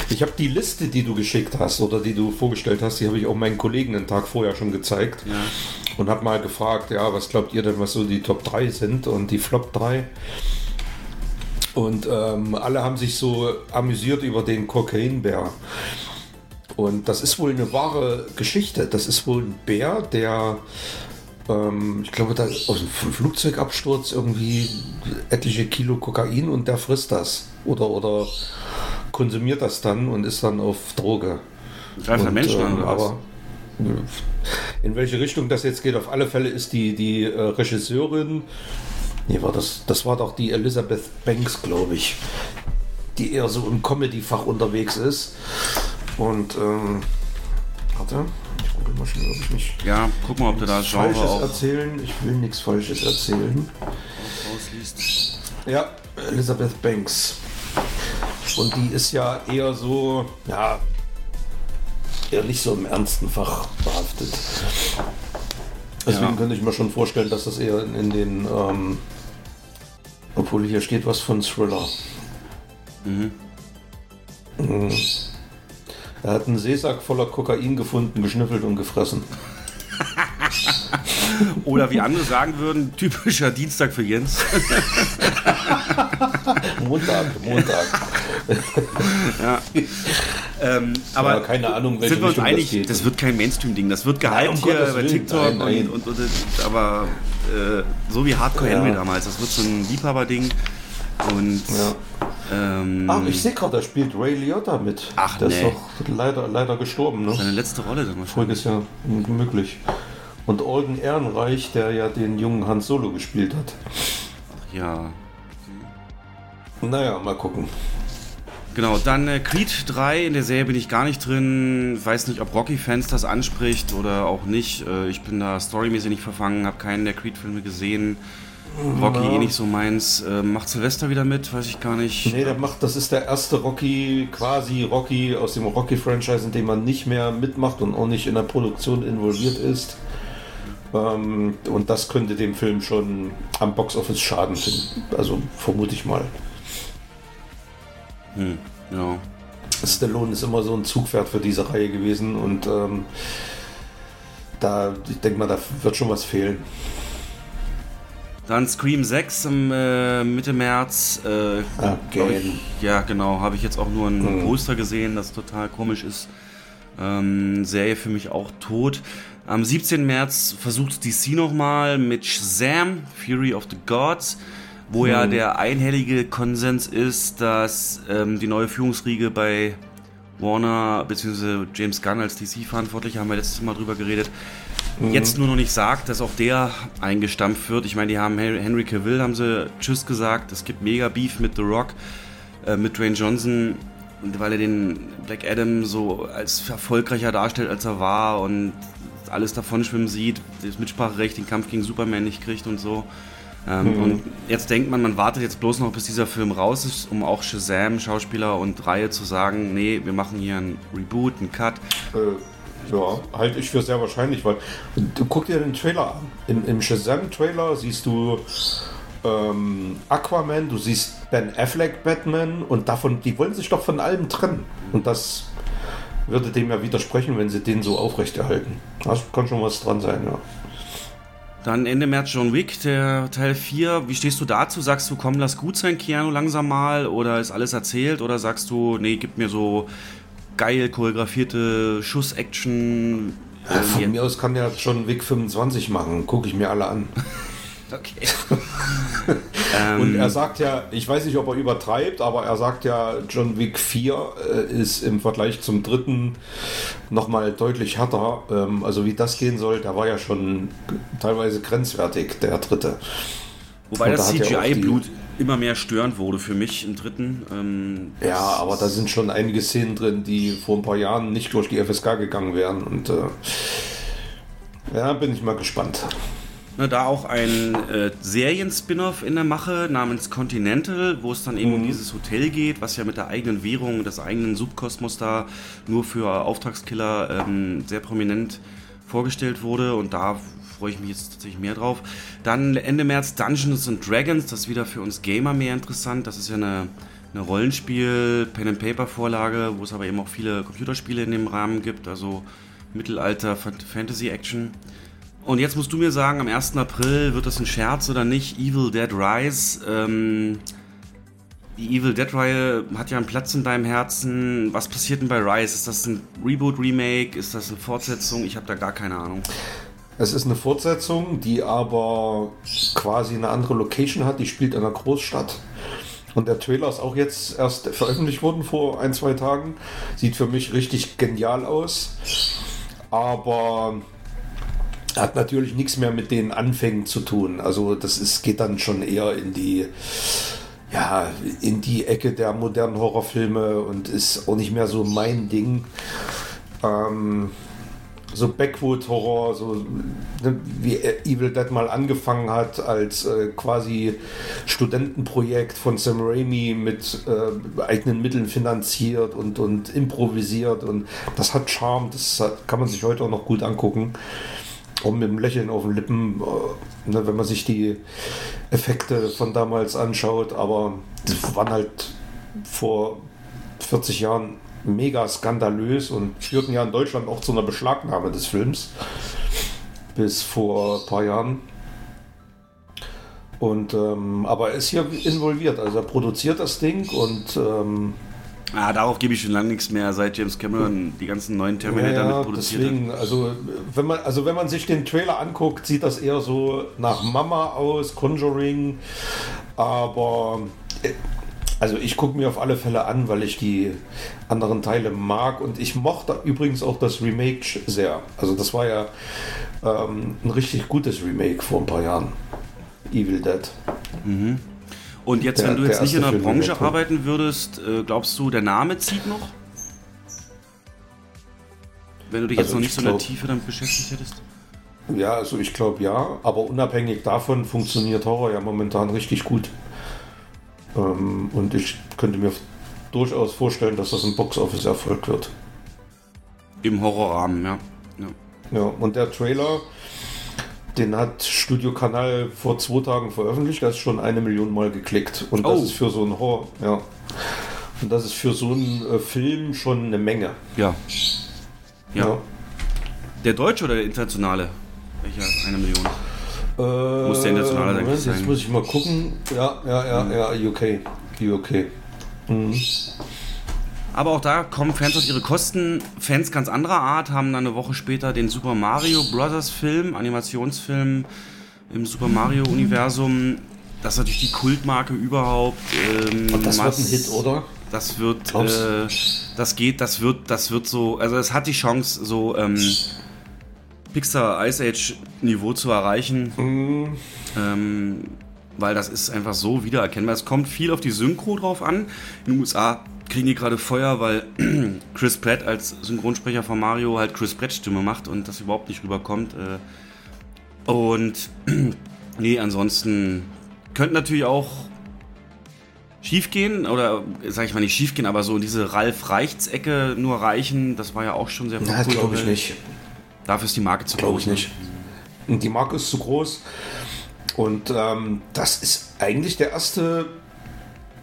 ich habe die Liste, die du geschickt hast oder die du vorgestellt hast, die habe ich auch meinen Kollegen einen Tag vorher schon gezeigt Ja. und habe mal gefragt, ja, was glaubt ihr denn, was so die Top 3 sind und die Flop 3? Und ähm, alle haben sich so amüsiert über den Kokainbär. Und das ist wohl eine wahre Geschichte. Das ist wohl ein Bär, der, ähm, ich glaube, da aus einem Flugzeugabsturz irgendwie etliche Kilo Kokain und der frisst das. Oder, oder konsumiert das dann und ist dann auf Droge. Greift er Und, Menschen an, ähm, aber in welche Richtung das jetzt geht, auf alle Fälle ist die, die äh, Regisseurin, nee, war das, das war doch die Elizabeth Banks, glaube ich, die eher so im Comedy-Fach unterwegs ist. Und, ähm, warte, gucke mal schnell, ob ich mich Ja, guck mal, ob du da Genre Falsches auch erzählen. Ich will nichts Falsches erzählen. ausliest. Ja, Elizabeth Banks. Und die ist ja eher so, ja, eher nicht so im ernsten Fach behaftet. Deswegen Ja. könnte ich mir schon vorstellen, dass das eher in, in den, ähm, obwohl hier steht was von Thriller. Mhm. Er hat einen Seesack voller Kokain gefunden, geschnüffelt und gefressen. Oder wie andere sagen würden, typischer Dienstag für Jens. Montag, Montag. ähm, aber Ja, keine Ahnung, welche sind wir uns das einig, geht. das, wird kein Mainstream-Ding. Das wird gehypt um hier bei TikTok nein, nein. Und, und, und aber äh, so wie Hardcore Ja. Henry damals. Das wird so ein Liebhaber-Ding. Und Ja. Ähm, Ach, ich sehe gerade, da spielt Ray Liotta mit. Ach, Der nee. ist doch leider, leider gestorben, ne? seine letzte Rolle dann wahrscheinlich. Voriges Jahr, möglich. Und Alden Ehrenreich, der ja den jungen Han Solo gespielt hat. Ja. Naja, mal gucken. Genau, dann äh, Creed 3, in der Serie bin ich gar nicht drin. Weiß nicht, ob Rocky-Fans das anspricht oder auch nicht. Äh, ich bin da storymäßig nicht verfangen, habe keinen der Creed-Filme gesehen. Rocky eh nicht so meins. Äh, macht Sylvester wieder mit? Weiß ich gar nicht. Nee, der macht, das ist der erste Rocky, quasi Rocky aus dem Rocky-Franchise, in dem man nicht mehr mitmacht und auch nicht in der Produktion involviert ist. Ähm, und das könnte dem Film schon am Boxoffice schaden finden. Also vermute ich mal. Hm, ja. Stallone ist immer so ein Zugpferd für diese Reihe gewesen und ähm, da, ich denke mal, da wird schon was fehlen. Dann Scream 6 im äh, Mitte März. Äh, Again. ich, ja, genau. Habe ich jetzt auch nur ein Poster gesehen, das total komisch ist. Ähm, Serie für mich auch tot. Am 17. März versucht DC nochmal mit Shazam, Fury of the Gods, wo ja der einhellige Konsens ist, dass ähm, die neue Führungsriege bei Warner bzw. James Gunn als DC-Verantwortlicher, haben wir letztes Mal drüber geredet, jetzt nur noch nicht sagt, dass auch der eingestampft wird. Ich meine, die haben Hen- Henry Cavill, haben sie Tschüss gesagt. Es gibt mega Beef mit The Rock, äh, mit Dwayne Johnson, weil er den Black Adam so als erfolgreicher darstellt, als er war und alles davon schwimmen sieht, das Mitspracherecht, den Kampf gegen Superman nicht kriegt und so. Ähm, Und jetzt denkt man, man wartet jetzt bloß noch, bis dieser Film raus ist, um auch Shazam, Schauspieler und Reihe zu sagen, nee, wir machen hier einen Reboot, einen Cut. Äh, ja, halte ich für sehr wahrscheinlich, weil du guck dir den Trailer an. Im, im Shazam-Trailer siehst du ähm, Aquaman, du siehst Ben Affleck Batman und davon, die wollen sich doch von allem trennen. Und das würde dem ja widersprechen, wenn sie den so aufrechterhalten. Da kann schon was dran sein, ja. Dann Ende März John Wick, der Teil 4. Wie stehst du dazu? Sagst du, komm, lass gut sein, Keanu, langsam mal? Oder ist alles erzählt? Oder sagst du, nee, gib mir so geil choreografierte Schuss-Action? Ja, äh, von mir aus kann der John Wick 25 machen, gucke ich mir alle an. Okay. Und ähm, er sagt ja, ich weiß nicht, ob er übertreibt, aber er sagt ja, John Wick 4 äh, ist im Vergleich zum dritten nochmal deutlich härter. Ähm, also wie das gehen soll, der war ja schon teilweise grenzwertig, der dritte. wobei und das da ja CGI-Blut immer mehr störend wurde für mich im dritten. Ähm, Ja, aber da sind schon einige Szenen drin, die vor ein paar Jahren nicht durch die FSK gegangen wären. Und äh, ja, bin ich mal gespannt. Ne, da auch ein äh, Serien-Spin-Off in der Mache namens Continental, wo es dann eben um dieses Hotel geht, was ja mit der eigenen Währung, des eigenen Subkosmos da nur für Auftragskiller ähm, sehr prominent vorgestellt wurde und da freue ich mich jetzt tatsächlich mehr drauf. Dann Ende März Dungeons and Dragons, das ist wieder für uns Gamer mehr interessant. Das ist ja eine, eine Rollenspiel, Pen-and-Paper-Vorlage, wo es aber eben auch viele Computerspiele in dem Rahmen gibt, also Mittelalter, Fantasy-Action. Und jetzt musst du mir sagen, am 1. April wird das ein Scherz oder nicht? Evil Dead Rise. Ähm, die Evil Dead-Reihe hat ja einen Platz in deinem Herzen. Was passiert denn bei Rise? Ist das ein Reboot, Remake? Ist das eine Fortsetzung? Ich habe da gar keine Ahnung. Es ist eine Fortsetzung, die aber quasi eine andere Location hat. Die spielt in einer Großstadt. Und der Trailer ist auch jetzt erst veröffentlicht worden vor ein, zwei Tagen. Sieht für mich richtig genial aus. Aber hat natürlich nichts mehr mit den Anfängen zu tun. Also das ist, geht dann schon eher in die ja, in die Ecke der modernen Horrorfilme und ist auch nicht mehr so mein Ding. Ähm, so Backwood-Horror, so ne, wie Evil Dead mal angefangen hat als äh, quasi Studentenprojekt von Sam Raimi mit äh, eigenen Mitteln finanziert und, und improvisiert und das hat Charme, das hat, kann man sich heute auch noch gut angucken. Und mit einem Lächeln auf den Lippen, äh, ne, wenn man sich die Effekte von damals anschaut, aber die waren halt vor 40 Jahren mega skandalös und führten ja in Deutschland auch zu einer Beschlagnahme des Films bis vor ein paar Jahren. Und ähm, aber er ist hier involviert, also er produziert das Ding und ähm, Ah, darauf gebe ich schon lange nichts mehr, seit James Cameron die ganzen neuen Terminator ja, mit produziert deswegen, hat. Also wenn, man, also wenn man sich den Trailer anguckt, sieht das eher so nach Mama aus, Conjuring, aber äh, also ich gucke mir auf alle Fälle an, weil ich die anderen Teile mag und ich mochte übrigens auch das Remake sehr. Also das war ja ähm, ein richtig gutes Remake vor ein paar Jahren. Evil Dead. Und jetzt, Der- wenn du jetzt nicht in der Film Branche arbeiten würdest, äh, glaubst du, der Name zieht noch? Wenn du dich jetzt Also noch ich nicht so in der Tiefe damit beschäftigt hättest? Ja, also ich glaube ja, aber unabhängig davon funktioniert Horror ja momentan richtig gut. Ähm, und ich könnte mir durchaus vorstellen, dass das ein Box-Office-Erfolg wird. Im Horrorrahmen, ja. ja. Ja, und der Trailer, den hat Studio Kanal vor zwei Tagen veröffentlicht, da ist schon eine Million Mal geklickt. Und das Oh. ist für so ein Horror, ja. Und das ist für so einen äh, Film schon eine Menge. Ja. Ja. Der deutsche oder der internationale? Welcher? Eine Million. Äh, Muss der internationale Moment, eigentlich Jetzt sein. muss ich mal gucken. Ja, ja, ja, ja, UK. UK. Aber auch da kommen Fans auf ihre Kosten. Fans ganz anderer Art haben dann eine Woche später den Super Mario Bros. Film, Animationsfilm im Super Mario Universum. Das ist natürlich die Kultmarke überhaupt. Ähm, Und das wird ein Hit, oder? Das wird, äh, das geht, das wird, das wird so, also es hat die Chance, so ähm, Pixar Ice Age Niveau zu erreichen. Ähm, weil das ist einfach so wiedererkennbar. Es kommt viel auf die Synchro drauf an. In den USA kriegen die gerade Feuer, weil Chris Pratt als Synchronsprecher von Mario halt Chris Pratt Stimme macht und das überhaupt nicht rüberkommt. Äh, und nee, ansonsten könnte natürlich auch schief gehen oder sag ich mal nicht schief gehen, aber so in diese Ralf Reichts Ecke nur reichen. Das war ja auch schon sehr Ja, glaube ich nicht. Dafür ist die Marke zu Glaube groß. ich ne? nicht. Und die Marke ist zu groß. Und ähm, das ist eigentlich der erste,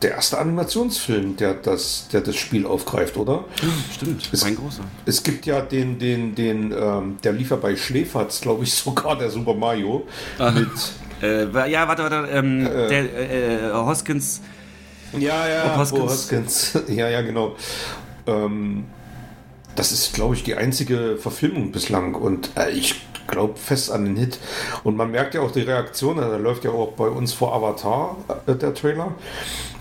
der erste Animationsfilm, der das, der das Spiel aufgreift, oder? Stimmt, Ist- mein großer. Es gibt ja den, den, den, ähm, der lief ja bei Schläferz, glaube ich, sogar der Super Mario. Mit, Äh, ja, warte, warte. Ähm, der äh, äh, Hoskins. ja, ja, Bob Hoskins. Hoskins. ja, ja, genau. Ähm, das ist, glaube ich, die einzige Verfilmung bislang und äh, ich glaube fest an den Hit. Und man merkt ja auch die Reaktion, also, der läuft ja auch bei uns vor Avatar, äh, der Trailer.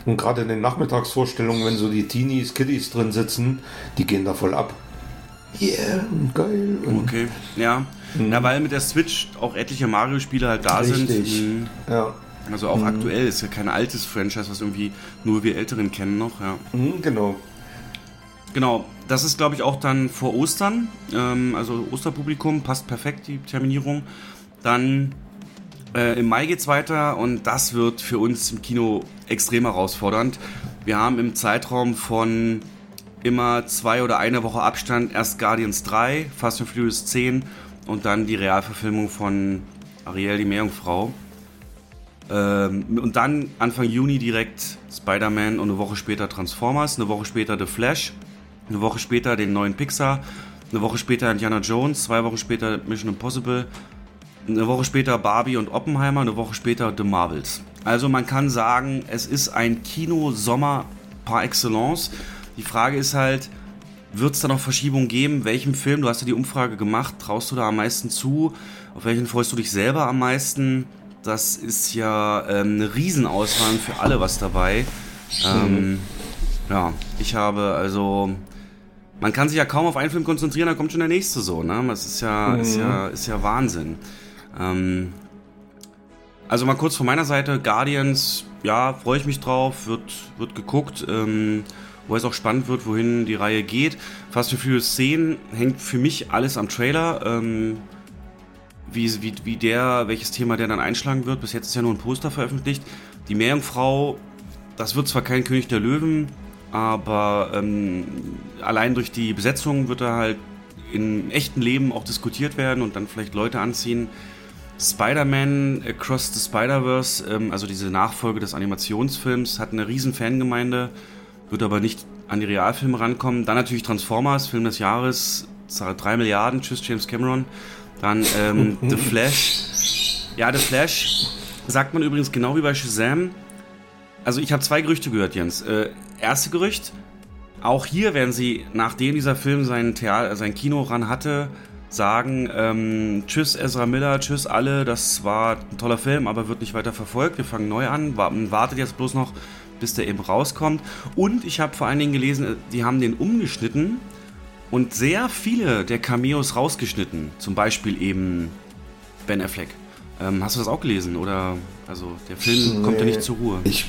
Und gerade in den Nachmittagsvorstellungen, wenn so die Teenies, Kiddies drin sitzen, die gehen da voll ab. Yeah, geil. Und Okay. Ja. Na, weil mit der Switch auch etliche Mario-Spiele halt da sind. Richtig. Mhm. Ja, Also auch aktuell ist ja kein altes Franchise, was irgendwie nur wir Älteren kennen noch. Ja. mhm, genau. Genau. Das ist, glaube ich, auch dann vor Ostern. Ähm, also Osterpublikum passt perfekt die Terminierung. Dann äh, im Mai geht's weiter und das wird für uns im Kino extrem herausfordernd. Wir haben im Zeitraum von immer zwei oder eine Woche Abstand erst Guardians 3, Fast and Furious 10, und dann die Realverfilmung von Ariel, die Meerjungfrau. Ähm, und dann Anfang Juni direkt Spider-Man und eine Woche später Transformers, eine Woche später The Flash, eine Woche später den neuen Pixar, eine Woche später Indiana Jones, zwei Wochen später Mission Impossible, eine Woche später Barbie und Oppenheimer, eine Woche später The Marvels. Also man kann sagen, es ist ein Kino-Sommer par excellence. Die Frage ist halt, wird es da noch Verschiebungen geben? Welchem Film, du hast ja die Umfrage gemacht, traust du da am meisten zu? Auf welchen freust du dich selber am meisten? Das ist ja ähm, eine Riesenauswahl für alle was dabei. Ähm, ja, ich habe also man kann sich ja kaum auf einen Film konzentrieren, dann kommt schon der nächste so, ne? Das ist ja, mhm. ist ja, ist ja Wahnsinn. Ähm, also mal kurz von meiner Seite, Guardians, ja, freue ich mich drauf, wird, wird geguckt, ähm, wo es auch spannend wird, wohin die Reihe geht. Fast für viele Szenen hängt für mich alles am Trailer. Ähm, wie, wie, wie der, welches Thema der dann einschlagen wird. Bis jetzt ist ja nur ein Poster veröffentlicht. Die Meerjungfrau, das wird zwar kein König der Löwen, aber ähm, allein durch die Besetzung wird er halt im echten Leben auch diskutiert werden und dann vielleicht Leute anziehen. Spider-Man Across the Spider-Verse, ähm, also diese Nachfolge des Animationsfilms, hat eine riesen Fangemeinde, wird aber nicht an die Realfilme rankommen. Dann natürlich Transformers, Film des Jahres, 3 Milliarden, tschüss James Cameron. Dann ähm, The Flash. Ja, The Flash sagt man übrigens genau wie bei Shazam. Also ich habe zwei Gerüchte gehört, Jens. Äh, erste Gerücht, auch hier werden sie, nachdem dieser Film seinen, Theater, sein Kino ran hatte, sagen, ähm, tschüss Ezra Miller, tschüss alle, das war ein toller Film, aber wird nicht weiter verfolgt, wir fangen neu an, wartet jetzt bloß noch, bis der eben rauskommt. Und ich habe vor allen Dingen gelesen, die haben den umgeschnitten und sehr viele der Cameos rausgeschnitten. Zum Beispiel eben Ben Affleck. Ähm, hast du das auch gelesen? Oder also der Film nee, kommt ja nicht zur Ruhe. Ich,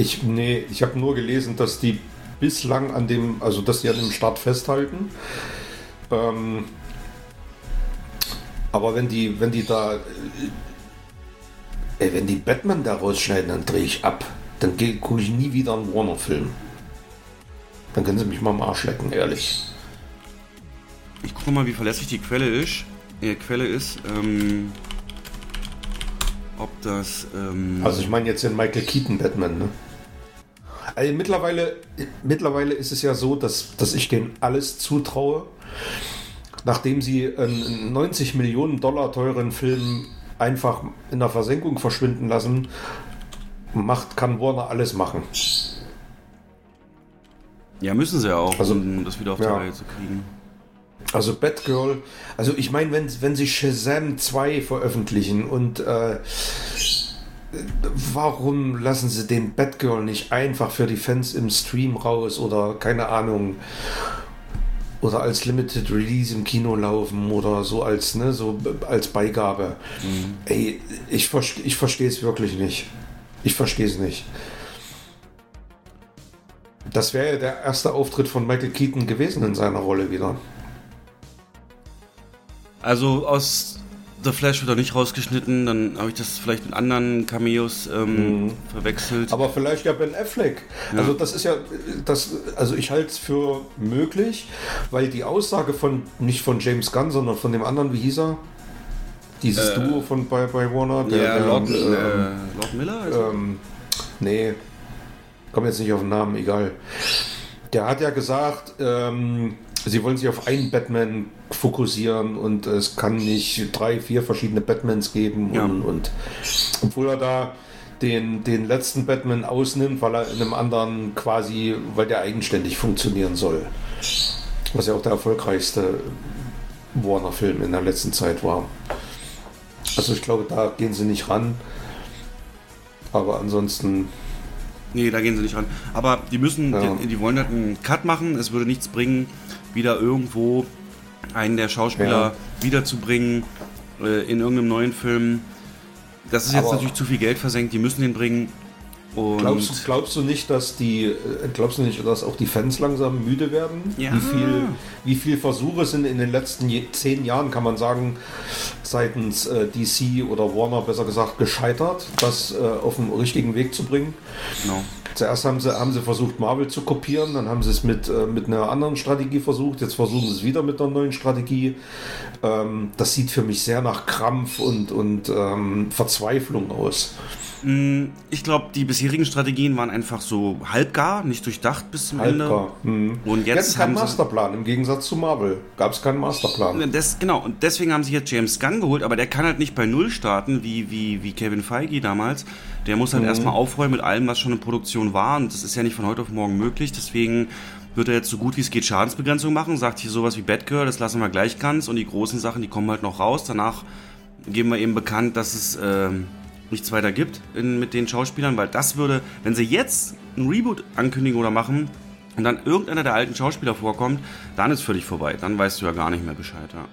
ich nee, ich habe nur gelesen, dass die bislang an dem, also dass die an dem Start festhalten. Ähm, aber wenn die, wenn die da, ey, wenn die Batman da rausschneiden, dann drehe ich ab. Dann gucke ich nie wieder einen Warner-Film. Dann können sie mich mal am Arsch lecken, ehrlich. Ich gucke mal, wie verlässlich die Quelle ist. Äh, Quelle ist. Ähm, ob das. Ähm also ich meine jetzt den Michael Keaton Batman, ne? Also mittlerweile, mittlerweile ist es ja so, dass, dass ich denen alles zutraue. Nachdem sie einen 90 Millionen Dollar teuren Film einfach in der Versenkung verschwinden lassen, macht, kann Warner alles machen. Ja, müssen sie ja auch, also, um das wieder auf die ja. Reihe zu kriegen. Also Batgirl, also ich meine, wenn, wenn sie Shazam 2 veröffentlichen und äh, warum lassen sie den Batgirl nicht einfach für die Fans im Stream raus oder keine Ahnung oder als Limited Release im Kino laufen oder so als ne so als Beigabe. Mhm. Ey, ich, ich verstehe es wirklich nicht. Ich verstehe es nicht. Das wäre ja der erste Auftritt von Michael Keaton gewesen in seiner Rolle wieder. Also aus The Flash wird er nicht rausgeschnitten, dann habe ich das vielleicht mit anderen Cameos ähm, mhm. verwechselt. Aber vielleicht ja Ben Affleck. Ja. Also das ist ja, das, also ich halte es für möglich, weil die Aussage von, nicht von James Gunn, sondern von dem anderen, wie hieß er? Dieses äh, Duo von bei, bei Warner, der, ja, der Lord, ähm, äh, Lord Miller? Also? Ähm, nee, komme jetzt nicht auf den Namen, egal. Der hat ja gesagt, ähm, sie wollen sich auf einen Batman fokussieren und es kann nicht drei, vier verschiedene Batmans geben ja. und, und obwohl er da den, den letzten Batman ausnimmt, weil er in einem anderen quasi, weil der eigenständig funktionieren soll. Was ja auch der erfolgreichste Warner-Film in der letzten Zeit war. Also ich glaube, da gehen sie nicht ran. Aber ansonsten Nee, da gehen sie nicht ran. Aber die müssen, ja. die, die, wollen halt einen Cut machen. Es würde nichts bringen, wieder irgendwo einen der Schauspieler ja. wiederzubringen äh, in irgendeinem neuen Film. Das ist jetzt Aber natürlich zu viel Geld versenkt. Die müssen den bringen. Glaubst, glaubst, du nicht, dass die, äh, glaubst du nicht, dass auch die Fans langsam müde werden? Ja. Wie viel, wie viel Versuche sind in den letzten zehn Jahren, kann man sagen, seitens äh, DC oder Warner besser gesagt gescheitert, das äh, auf den richtigen Weg zu bringen? Genau. Zuerst haben sie, haben sie versucht, Marvel zu kopieren, dann haben sie es mit, äh, mit einer anderen Strategie versucht, jetzt versuchen sie es wieder mit einer neuen Strategie. Ähm, das sieht für mich sehr nach Krampf und, und ähm, Verzweiflung aus. Ich glaube, die bisherigen Strategien waren einfach so halbgar, nicht durchdacht bis zum Halbgar. Ende. Hm. Und Jetzt jetzt kein Masterplan, im Gegensatz zu Marvel. Gab es keinen Masterplan. das, genau, und deswegen haben sie jetzt James Gunn geholt, aber der kann halt nicht bei Null starten, wie, wie, wie Kevin Feige damals. Der muss halt erstmal aufräumen mit allem, was schon in Produktion war. Und das ist ja nicht von heute auf morgen möglich. Deswegen wird er jetzt so gut wie es geht Schadensbegrenzung machen. Sagt hier sowas wie Batgirl, das lassen wir gleich ganz. Und die großen Sachen, die kommen halt noch raus. Danach geben wir eben bekannt, dass es ähm, nichts weiter gibt in, mit den Schauspielern, weil das würde, wenn sie jetzt ein Reboot ankündigen oder machen und dann irgendeiner der alten Schauspieler vorkommt, dann ist völlig vorbei. Dann weißt du ja gar nicht mehr Bescheid. Ja.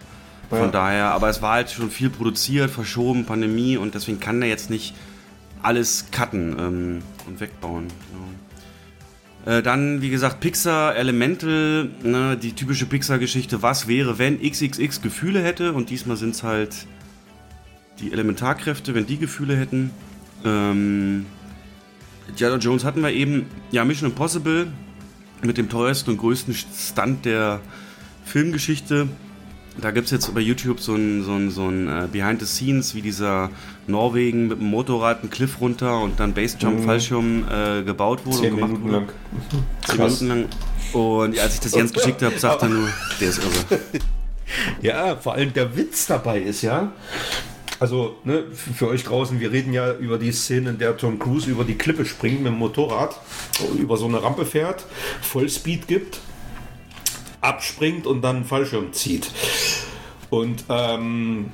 Von Ja. daher, aber es war halt schon viel produziert, verschoben, Pandemie und deswegen kann der jetzt nicht alles cutten ähm, und wegbauen. Genau. Äh, dann, wie gesagt, Pixar, Elemental, ne, die typische Pixar-Geschichte, was wäre, wenn XXX Gefühle hätte und diesmal sind es halt die Elementarkräfte, wenn die Gefühle hätten. Ähm, Indiana Jones hatten wir eben. Ja, Mission Impossible mit dem teuersten und größten Stunt der Filmgeschichte. Da gibt es jetzt bei YouTube so ein, so ein, so ein äh, Behind the Scenes, wie dieser Norwegen mit dem Motorrad einen Cliff runter und dann Basejump, Fallschirm äh, gebaut wurde Zehn und gemacht Minuten wurde. lang. Zehn Minuten lang. Und als ich das Jens geschickt habe, sagte er nur, der ist irre. Ja, vor allem der Witz dabei ist ja. Also, ne, für euch draußen, wir reden ja über die Szene, in der Tom Cruise über die Klippe springt mit dem Motorrad, über so eine Rampe fährt, Vollspeed gibt, abspringt und dann einen Fallschirm zieht. Und, ähm,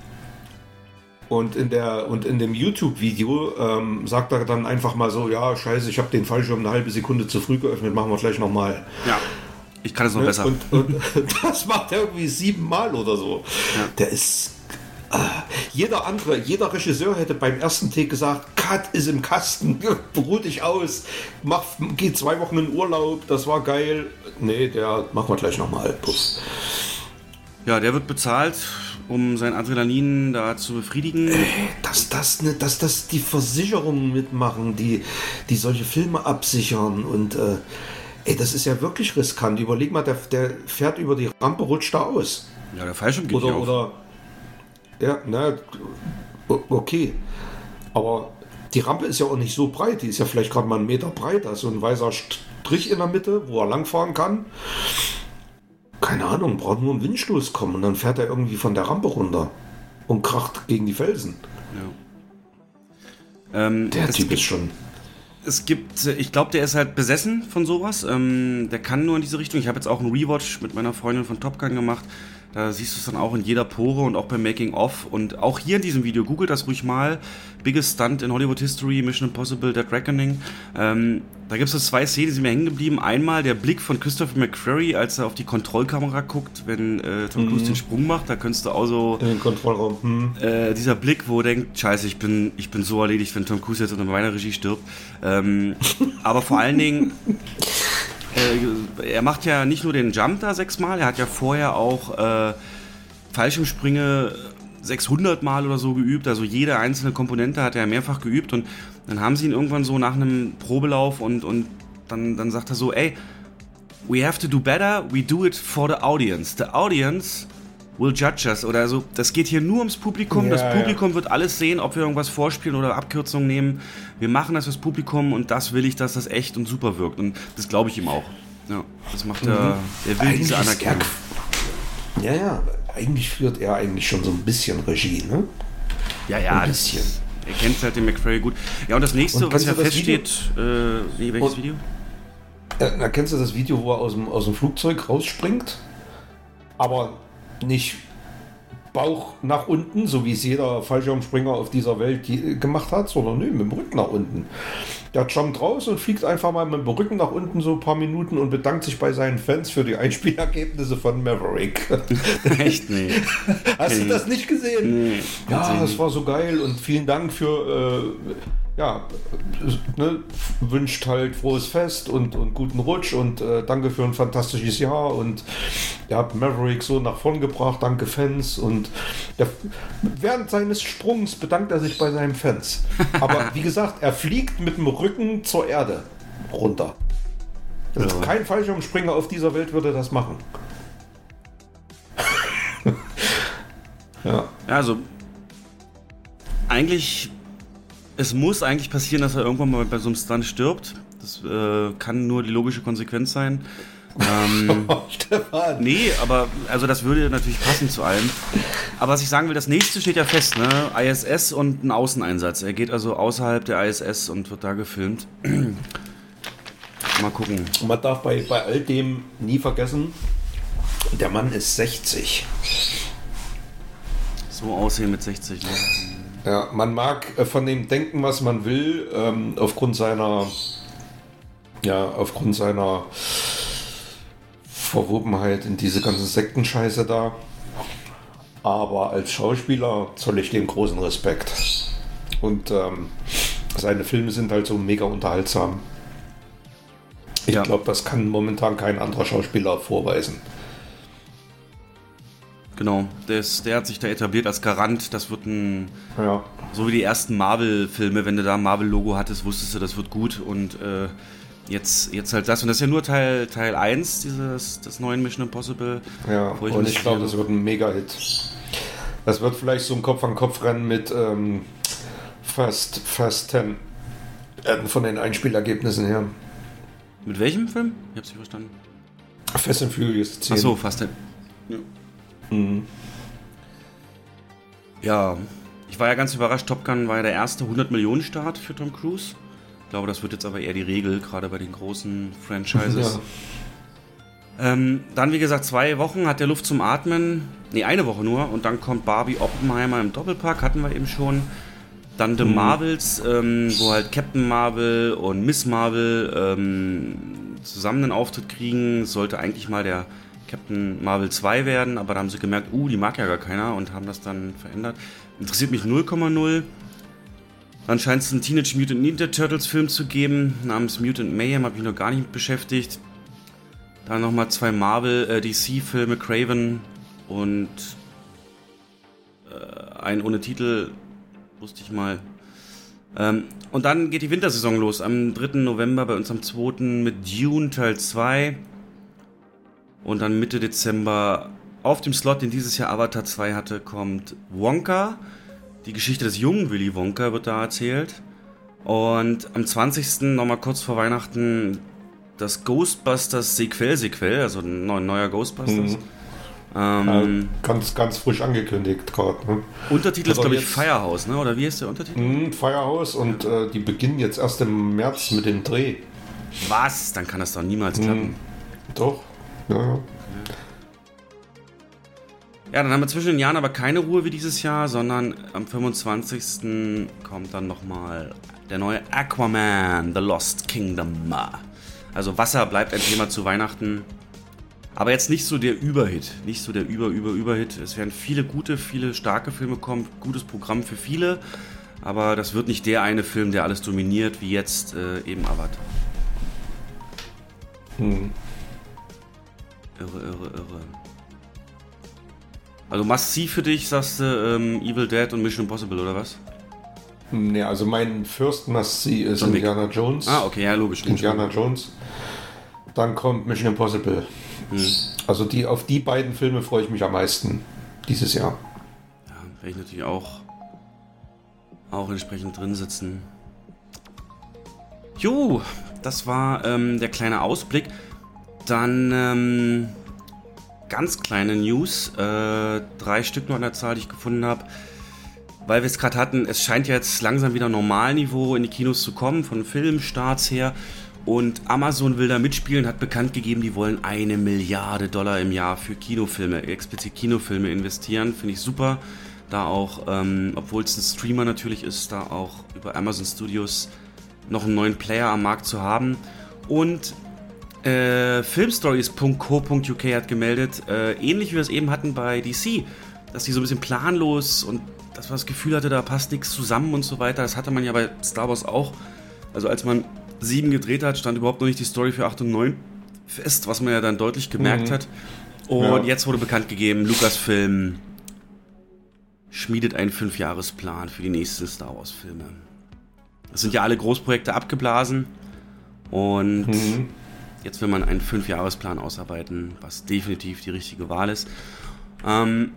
und in, der, und in dem YouTube-Video ähm, sagt er dann einfach mal so, ja, scheiße, ich habe den Fallschirm eine halbe Sekunde zu früh geöffnet, machen wir gleich nochmal. Ja, ich kann es noch besser. Und, und das macht er irgendwie siebenmal oder so. Der ist. Äh, jeder andere, jeder Regisseur hätte beim ersten Take gesagt, Cut ist im Kasten, beruh dich aus, mach, geh zwei Wochen in Urlaub, das war geil. Nee, der machen wir gleich nochmal. Ja, der wird bezahlt, um sein Adrenalin da zu befriedigen. Dass das, ne, dass das die Versicherungen mitmachen, die, die solche Filme absichern und äh, ey, das ist ja wirklich riskant. Überleg mal, der, der fährt über die Rampe, rutscht da aus. Ja, der Fallschirm geht Oder, oder. Ja, na, okay. Aber die Rampe ist ja auch nicht so breit. Die ist ja vielleicht gerade mal einen Meter breit. Da ist so ein weißer Strich in der Mitte, wo er langfahren kann. Keine Ahnung, braucht nur ein Windstoß kommen und dann fährt er irgendwie von der Rampe runter und kracht gegen die Felsen. Ähm, Der es Typ gibt, ist schon. Es gibt, äh, ich glaube, der ist halt besessen von sowas. Ähm, der kann nur in diese Richtung. Ich habe jetzt auch einen Rewatch mit meiner Freundin von Top Gun gemacht. Da siehst du es dann auch in jeder Pore und auch beim Making of. Und auch hier in diesem Video, googelt das ruhig mal. Biggest Stunt in Hollywood History, Mission Impossible, Dead Reckoning. Ähm, da gibt es zwei Szenen, die sind mir hängen geblieben. Einmal der Blick von Christopher McQuarrie, als er auf die Kontrollkamera guckt, wenn äh, Tom Cruise den Sprung macht. Da könntest du auch so In den Kontrollraum. Hm. äh, dieser Blick, wo er denkt, scheiße, ich bin, ich bin so erledigt, wenn Tom Cruise jetzt unter meiner Regie stirbt. Ähm, aber vor allen Dingen, äh, er macht ja nicht nur den Jump da sechsmal, er hat ja vorher auch äh, Fallschirmsprünge 600 Mal oder so geübt, also jede einzelne Komponente hat er mehrfach geübt und dann haben sie ihn irgendwann so nach einem Probelauf und, und dann, dann sagt er so, ey, we have to do better, we do it for the audience. The audience will judge us. Oder so, das geht hier nur ums Publikum. Ja, das ja. Publikum wird alles sehen, ob wir irgendwas vorspielen oder Abkürzungen nehmen. Wir machen das fürs Publikum und das will ich, dass das echt und super wirkt. Und das glaube ich ihm auch. Ja, das macht er. Er will diese Mhm. Er- Anerkennung. Ja, ja, eigentlich führt er eigentlich schon so ein bisschen Regie, ne? Ja, ja, Ein bisschen. er kennt halt den McFrey gut. Ja, und das nächste, Und was ja feststeht, äh, nee, welches Und- Video? Äh, Na, kennst du das Video, wo er aus dem, aus dem Flugzeug rausspringt? Aber nicht Bauch nach unten, so wie es jeder Fallschirmspringer auf dieser Welt die, gemacht hat, sondern nö, mit dem Rücken nach unten. Der jumpt raus und fliegt einfach mal mit dem Rücken nach unten so ein paar Minuten und bedankt sich bei seinen Fans für die Einspielergebnisse von Maverick. Echt? Nee. Hast du das nicht gesehen? Nee, ja, das war so geil und vielen Dank für, äh, ja, ne, wünscht halt frohes Fest und, und guten Rutsch und äh, danke für ein fantastisches Jahr und ihr habt Maverick so nach vorn gebracht, danke Fans und der, während seines Sprungs bedankt er sich bei seinen Fans. Aber wie gesagt, er fliegt mit dem Rücken zur Erde. runter. Also Kein Fallschirmspringer auf dieser Welt würde das machen. ja. Ja, also eigentlich, es muss eigentlich passieren, dass er irgendwann mal bei so einem Stunt stirbt. Das äh, kann nur die logische Konsequenz sein. Ähm, Stefan. nee, aber also das würde natürlich passen zu allem. Aber was ich sagen will, das nächste steht ja fest, ne? ISS und ein Außeneinsatz. Er geht also außerhalb der ISS und wird da gefilmt. mal gucken. Und man darf bei, bei all dem nie vergessen, der Mann ist 60. So aussehen mit 60. Ne? Ja, man mag äh, von dem denken, was man will, ähm, aufgrund seiner, ja, aufgrund seiner Verwobenheit in diese ganze Sektenscheiße da. Aber als Schauspieler zoll ich dem großen Respekt. Und ähm, seine Filme sind halt so mega unterhaltsam. Ich Ja. glaube, das kann momentan kein anderer Schauspieler vorweisen. Genau, das, der hat sich da etabliert als Garant. Das wird ein, Ja. so wie die ersten Marvel-Filme, wenn du da ein Marvel-Logo hattest, wusstest du, das wird gut. Und äh, jetzt, jetzt halt das. Und das ist ja nur Teil, Teil 1 dieses, des neuen Mission Impossible. Ja, Wo ich und ich glaube, das wird ein Mega-Hit. Das wird vielleicht so ein Kopf-an-Kopf-Rennen mit ähm, Fast, Fast 10 äh, von den Einspielergebnissen her. Mit welchem Film? Ich hab's nicht verstanden. Fast and Furious 10. Ach so, fast. Ja. Ja, ich war ja ganz überrascht. Top Gun war ja der erste 100-Millionen-Start für Tom Cruise. Ich glaube, das wird jetzt aber eher die Regel, gerade bei den großen Franchises. Ja. Ähm, dann, wie gesagt, zwei Wochen hat der Luft zum Atmen. Ne, eine Woche nur. Und dann kommt Barbie Oppenheimer im Doppelpack, hatten wir eben schon. Dann The Marvels, ähm, wo halt Captain Marvel und Miss Marvel ähm, zusammen einen Auftritt kriegen. Sollte eigentlich mal der Captain Marvel 2 werden, aber da haben sie gemerkt, uh, die mag ja gar keiner und haben das dann verändert. Interessiert mich 0,0. Dann scheint es einen Teenage Mutant Ninja Turtles Film zu geben, namens Mutant Mayhem, habe ich noch gar nicht mit beschäftigt. Dann nochmal zwei Marvel, äh, DC-Filme, Craven und äh, ein ohne Titel, wusste ich mal. Ähm, und dann geht die Wintersaison los, am 3. November bei uns am 2. mit Dune Teil 2. Und dann Mitte Dezember auf dem Slot, den dieses Jahr Avatar 2 hatte, kommt Wonka. Die Geschichte des jungen Willy Wonka wird da erzählt. Und am 20. nochmal kurz vor Weihnachten das Ghostbusters Sequel-Sequel, also ein neu- neuer Ghostbusters. Ähm, Ganz, ganz frisch angekündigt gerade. Ne? Untertitel ist, aber glaube ich, Firehouse, ne? oder wie ist der Untertitel? Mhm, Firehouse und äh, die beginnen jetzt erst im März mit dem Dreh. Was? Dann kann das doch niemals klappen. Doch. Ja, ja. Dann haben wir zwischen den Jahren aber keine Ruhe wie dieses Jahr, sondern am 25. kommt dann nochmal der neue Aquaman, The Lost Kingdom. Also Wasser bleibt ein Thema zu Weihnachten. Aber jetzt nicht so der Überhit, nicht so der Über, Über, Überhit. Es werden viele gute, viele starke Filme kommen, gutes Programm für viele. Aber das wird nicht der eine Film, der alles dominiert, wie jetzt äh, eben Avatar. Irre, irre, irre. Also massiv für dich, sagst du, ähm, Evil Dead und Mission Impossible, oder was? Nee, also mein First Must See ist John Wick. Indiana Jones. Ah, okay, ja, logisch. Indiana Jones. Dann kommt Mission Impossible. Hm. Also die, auf die beiden Filme freue ich mich am meisten dieses Jahr. Ja, werde ich natürlich auch, auch entsprechend drin sitzen. Jo, das war ähm, der kleine Ausblick. Dann ähm, ganz kleine News, äh, drei Stück noch an der Zahl, die ich gefunden habe. Weil wir es gerade hatten, es scheint jetzt langsam wieder Normalniveau in die Kinos zu kommen, von Filmstarts her. Und Amazon will da mitspielen, hat bekannt gegeben, die wollen eine Milliarde Dollar im Jahr für Kinofilme, explizit Kinofilme investieren. Finde ich super. Da auch, ähm, obwohl es ein Streamer natürlich ist, da auch über Amazon Studios noch einen neuen Player am Markt zu haben. Und äh, Filmstories.co.uk hat gemeldet, äh, ähnlich wie wir es eben hatten bei DC, dass die so ein bisschen planlos und dass man das Gefühl hatte, da passt nichts zusammen und so weiter. Das hatte man ja bei Star Wars auch. Also als man 7 gedreht hat, stand überhaupt noch nicht die Story für 8 und 9 fest, was man ja dann deutlich gemerkt hat. Und Ja. jetzt wurde bekannt gegeben, Lucasfilm schmiedet einen Fünfjahresplan für die nächsten Star Wars-Filme. Es sind ja alle Großprojekte abgeblasen. Und jetzt will man einen Fünfjahresplan ausarbeiten, was definitiv die richtige Wahl ist. Ähm,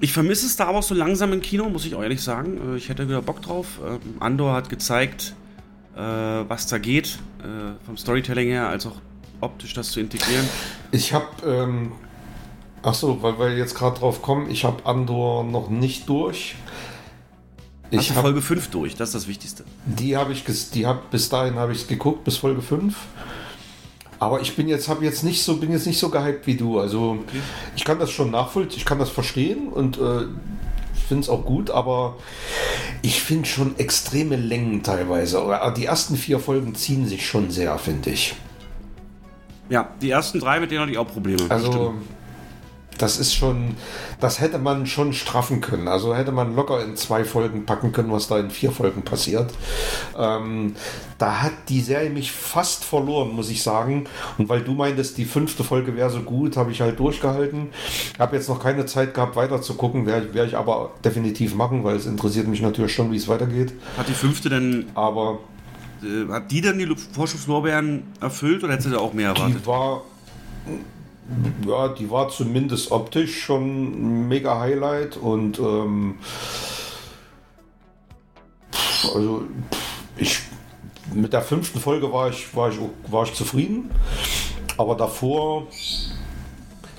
ich vermisse Star Wars so langsam im Kino, muss ich auch ehrlich sagen. Äh, Ich hätte wieder Bock drauf. Ähm, Andor hat gezeigt, äh, was da geht, äh, vom Storytelling her, als auch optisch das zu integrieren. Ich habe, ähm, ach so, weil wir jetzt gerade drauf kommen, ich habe Andor noch nicht durch. Ich habe hab, Folge 5 durch, das ist das Wichtigste. die habe ich, die hab, bis dahin habe ich geguckt, bis Folge 5. Aber ich bin jetzt, habe jetzt nicht so, bin jetzt nicht so gehypt wie du. Also ich kann das schon nachvollziehen, ich kann das verstehen und äh, finde es auch gut, aber ich finde schon extreme Längen teilweise. Oder Die ersten vier Folgen ziehen sich schon sehr, finde ich. Ja, die ersten drei, mit denen hatte ich auch Probleme. Also, Stimmt. Das ist schon, das hätte man schon straffen können. Also hätte man locker in zwei Folgen packen können, was da in vier Folgen passiert. Ähm, da hat die Serie mich fast verloren, muss ich sagen. Und weil du meintest, die fünfte Folge wäre so gut, habe ich halt durchgehalten. Habe jetzt noch keine Zeit gehabt, weiter zu gucken. Werde werd ich aber definitiv machen, weil es interessiert mich natürlich schon, wie es weitergeht. Hat die fünfte denn, Aber äh, hat die dann die Vorschusslorbeeren erfüllt oder hättest du da auch mehr erwartet? Die war, ja, die war zumindest optisch schon ein mega Highlight und ähm, also ich mit der fünften Folge war ich, war ich, war ich zufrieden, aber davor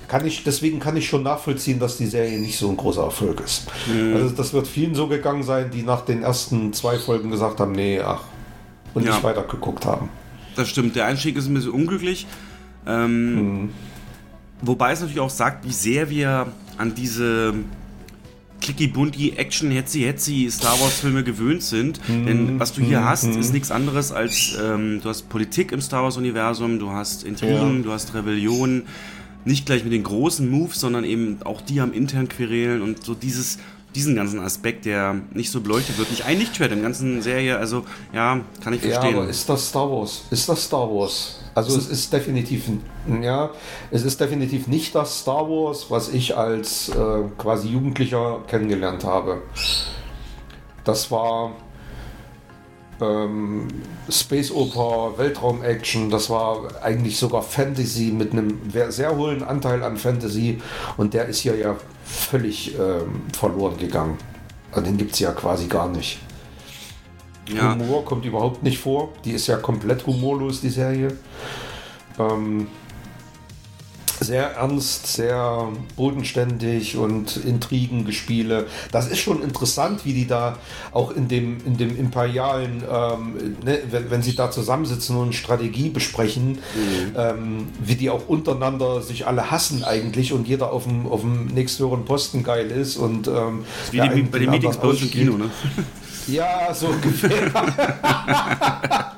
kann ich, deswegen kann ich schon nachvollziehen, dass die Serie nicht so ein großer Erfolg ist. Also das wird vielen so gegangen sein, die nach den ersten zwei Folgen gesagt haben, nee, ach, und Ja. nicht weitergeguckt haben. Das stimmt, der Einstieg ist ein bisschen unglücklich. Ähm, Wobei es natürlich auch sagt, wie sehr wir an diese clicky bunti Action hetzi hetzi Star Wars Filme gewöhnt sind. Denn was du hier hast, ist nichts anderes als ähm, du hast Politik im Star Wars Universum, du hast Intrigen, Ja. du hast Rebellion. Nicht gleich mit den großen Moves, sondern eben auch die am intern querelen und so dieses diesen ganzen Aspekt, der nicht so beleuchtet wird. Nicht ein Lichtschwert in der ganzen Serie, also ja, kann ich verstehen. Ja, aber ist das Star Wars? Ist das Star Wars? Also es ist definitiv, ja, es ist definitiv nicht das Star Wars, was ich als äh, quasi Jugendlicher kennengelernt habe. Das war ähm, Space Oper, Weltraum-Action, das war eigentlich sogar Fantasy mit einem sehr hohen Anteil an Fantasy und der ist hier ja völlig ähm, verloren gegangen. Also Den gibt es ja quasi gar nicht. ja. Humor kommt überhaupt nicht vor. Die ist ja komplett humorlos, die Serie. Ähm, sehr ernst, sehr bodenständig und Intrigengespiele. Das ist schon interessant, wie die da auch in dem, in dem imperialen, ähm, ne, wenn, wenn sie da zusammensitzen und Strategie besprechen, ähm, wie die auch untereinander sich alle hassen eigentlich und jeder auf dem, auf dem nächsthöheren Posten geil ist und ähm, Wie die, bei den Meetings bei uns im. Kino, ne? Ja, so ungefähr.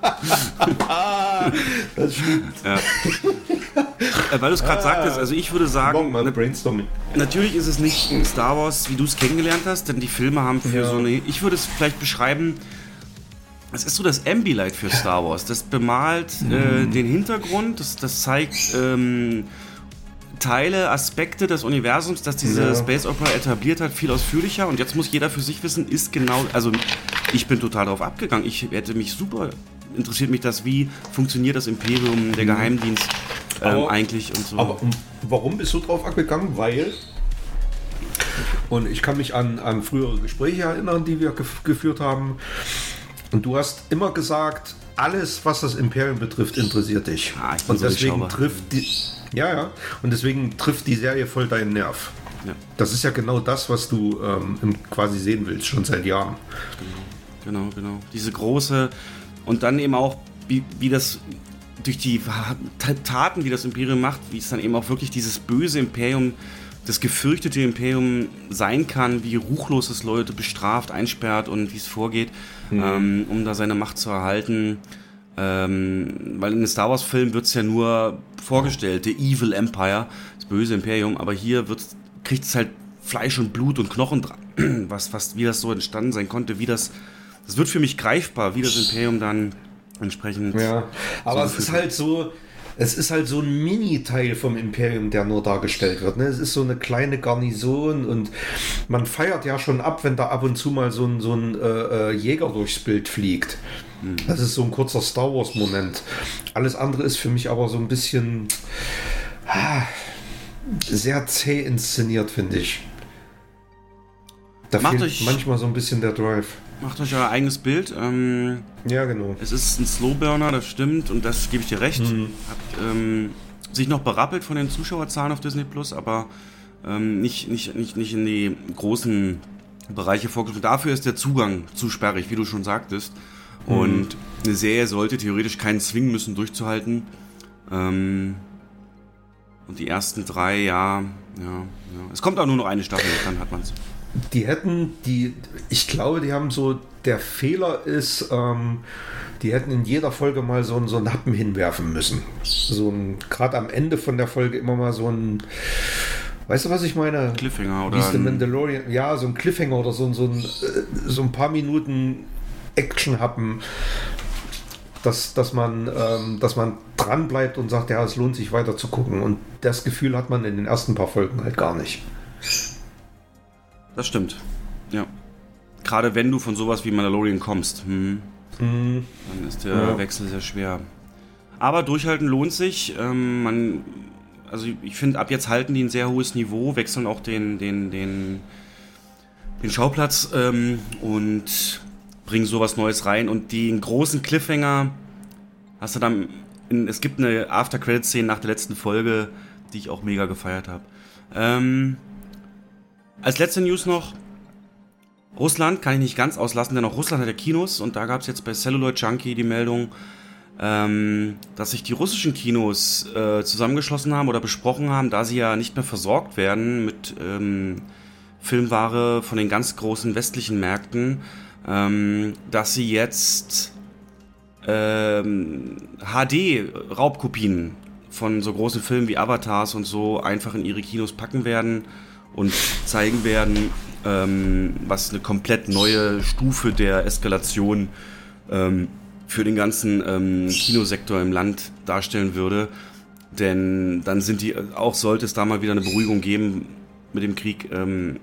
das stimmt. Ja. Äh, Weil du es gerade sagtest, also ich würde sagen, mal Brainstorming. natürlich ist es nicht Star Wars, wie du es kennengelernt hast, denn die Filme haben für Ja. so eine, ich würde es vielleicht beschreiben, es ist so das Ambilight für Star Wars. Das bemalt äh, den Hintergrund, das, das zeigt ähm, Teile, Aspekte des Universums, das diese Ja. Space Opera etabliert hat, viel ausführlicher. Und jetzt muss jeder für sich wissen, ist genau, also ich bin total darauf abgegangen. Ich hätte mich super, interessiert mich das, wie funktioniert das Imperium, der Geheimdienst ähm, Aber- eigentlich und so. Aber um, warum bist du drauf abgegangen? Weil. Und ich kann mich an, an frühere Gespräche erinnern, die wir gef geführt haben. Und du hast immer gesagt, alles, was das Imperium betrifft, interessiert dich. Ah, und so deswegen trifft die. Ja, ja. Und deswegen trifft die Serie voll deinen Nerv. Ja. Das ist ja genau das, was du ähm, quasi sehen willst, schon seit Jahren. Genau, genau. Diese große und dann eben auch, wie, wie das durch die Taten, wie das Imperium macht, wie es dann eben auch wirklich dieses böse Imperium, das gefürchtete Imperium sein kann, wie ruchlos es Leute bestraft, einsperrt und wie es vorgeht, ähm, um da seine Macht zu erhalten. Ähm, weil in den Star Wars-Filmen wird es ja nur vorgestellt, the Evil Empire, das böse Imperium, aber hier kriegt es halt Fleisch und Blut und Knochen dran, was, was, wie das so entstanden sein konnte, wie das, das wird für mich greifbar, wie das Imperium dann entsprechend. Ja, aber So es ist halt so, es ist halt so ein Mini-Teil vom Imperium, der nur dargestellt wird. Ne? Es ist so eine kleine Garnison und man feiert ja schon ab, wenn da ab und zu mal so ein, so ein äh, äh Jäger durchs Bild fliegt. Das ist so ein kurzer Star Wars-Moment. Alles andere ist für mich aber so ein bisschen ah, sehr zäh inszeniert, finde ich. Da Macht fehlt manchmal so ein bisschen der Drive. Macht euch euer eigenes Bild. Ähm, Ja, genau. es ist ein Slowburner, das stimmt, und das gebe ich dir recht. Hat ähm, sich noch berappelt von den Zuschauerzahlen auf Disney Plus, aber ähm, nicht, nicht, nicht, nicht in die großen Bereiche vorgeschrieben. Dafür ist der Zugang zu sperrig, wie du schon sagtest. Und eine Serie sollte theoretisch keinen zwingen müssen, durchzuhalten. Ähm, und die ersten drei, ja, ja, ja. Es kommt auch nur noch eine Staffel, dann hat man es. Die hätten, die, ich glaube, die haben so, der Fehler ist, ähm, die hätten in jeder Folge mal so, einen- so einen Happen hinwerfen müssen. So ein, gerade am Ende von der Folge immer mal so ein, weißt du, was ich meine? Cliffhanger Wie oder ist The ein- Mandalorian? Ja, so ein Cliffhanger oder so, ein- so, ein, äh, so ein paar Minuten Action-Happen, dass, dass, man, ähm, dass man dran bleibt und sagt, ja, es lohnt sich weiter zu gucken. Und das Gefühl hat man in den ersten paar Folgen halt gar nicht. Das stimmt. Ja. Gerade wenn du von sowas wie Mandalorian kommst, hm, dann ist der Ja. Wechsel sehr schwer. Aber durchhalten lohnt sich. Ähm, man, also ich finde, ab jetzt halten die ein sehr hohes Niveau, wechseln auch den, den, den, den Schauplatz ähm, und bringen sowas Neues rein. Und den großen Cliffhanger hast du dann. In, es gibt eine After-Credit-Szene nach der letzten Folge, die ich auch mega gefeiert habe. Ähm, als letzte News noch. Russland kann ich nicht ganz auslassen, denn auch Russland hat ja Kinos und da gab es jetzt bei Celluloid Junkie die Meldung, ähm, dass sich die russischen Kinos äh, zusammengeschlossen haben oder besprochen haben, da sie ja nicht mehr versorgt werden mit ähm, Filmware von den ganz großen westlichen Märkten, ähm, dass sie jetzt ähm, HD-Raubkopien von so großen Filmen wie Avatars und so einfach in ihre Kinos packen werden und zeigen werden, ähm, was eine komplett neue Stufe der Eskalation ähm, für den ganzen ähm, Kinosektor im Land darstellen würde. Denn dann sind die, auch sollte es da mal wieder eine Beruhigung geben mit dem Krieg, ähm,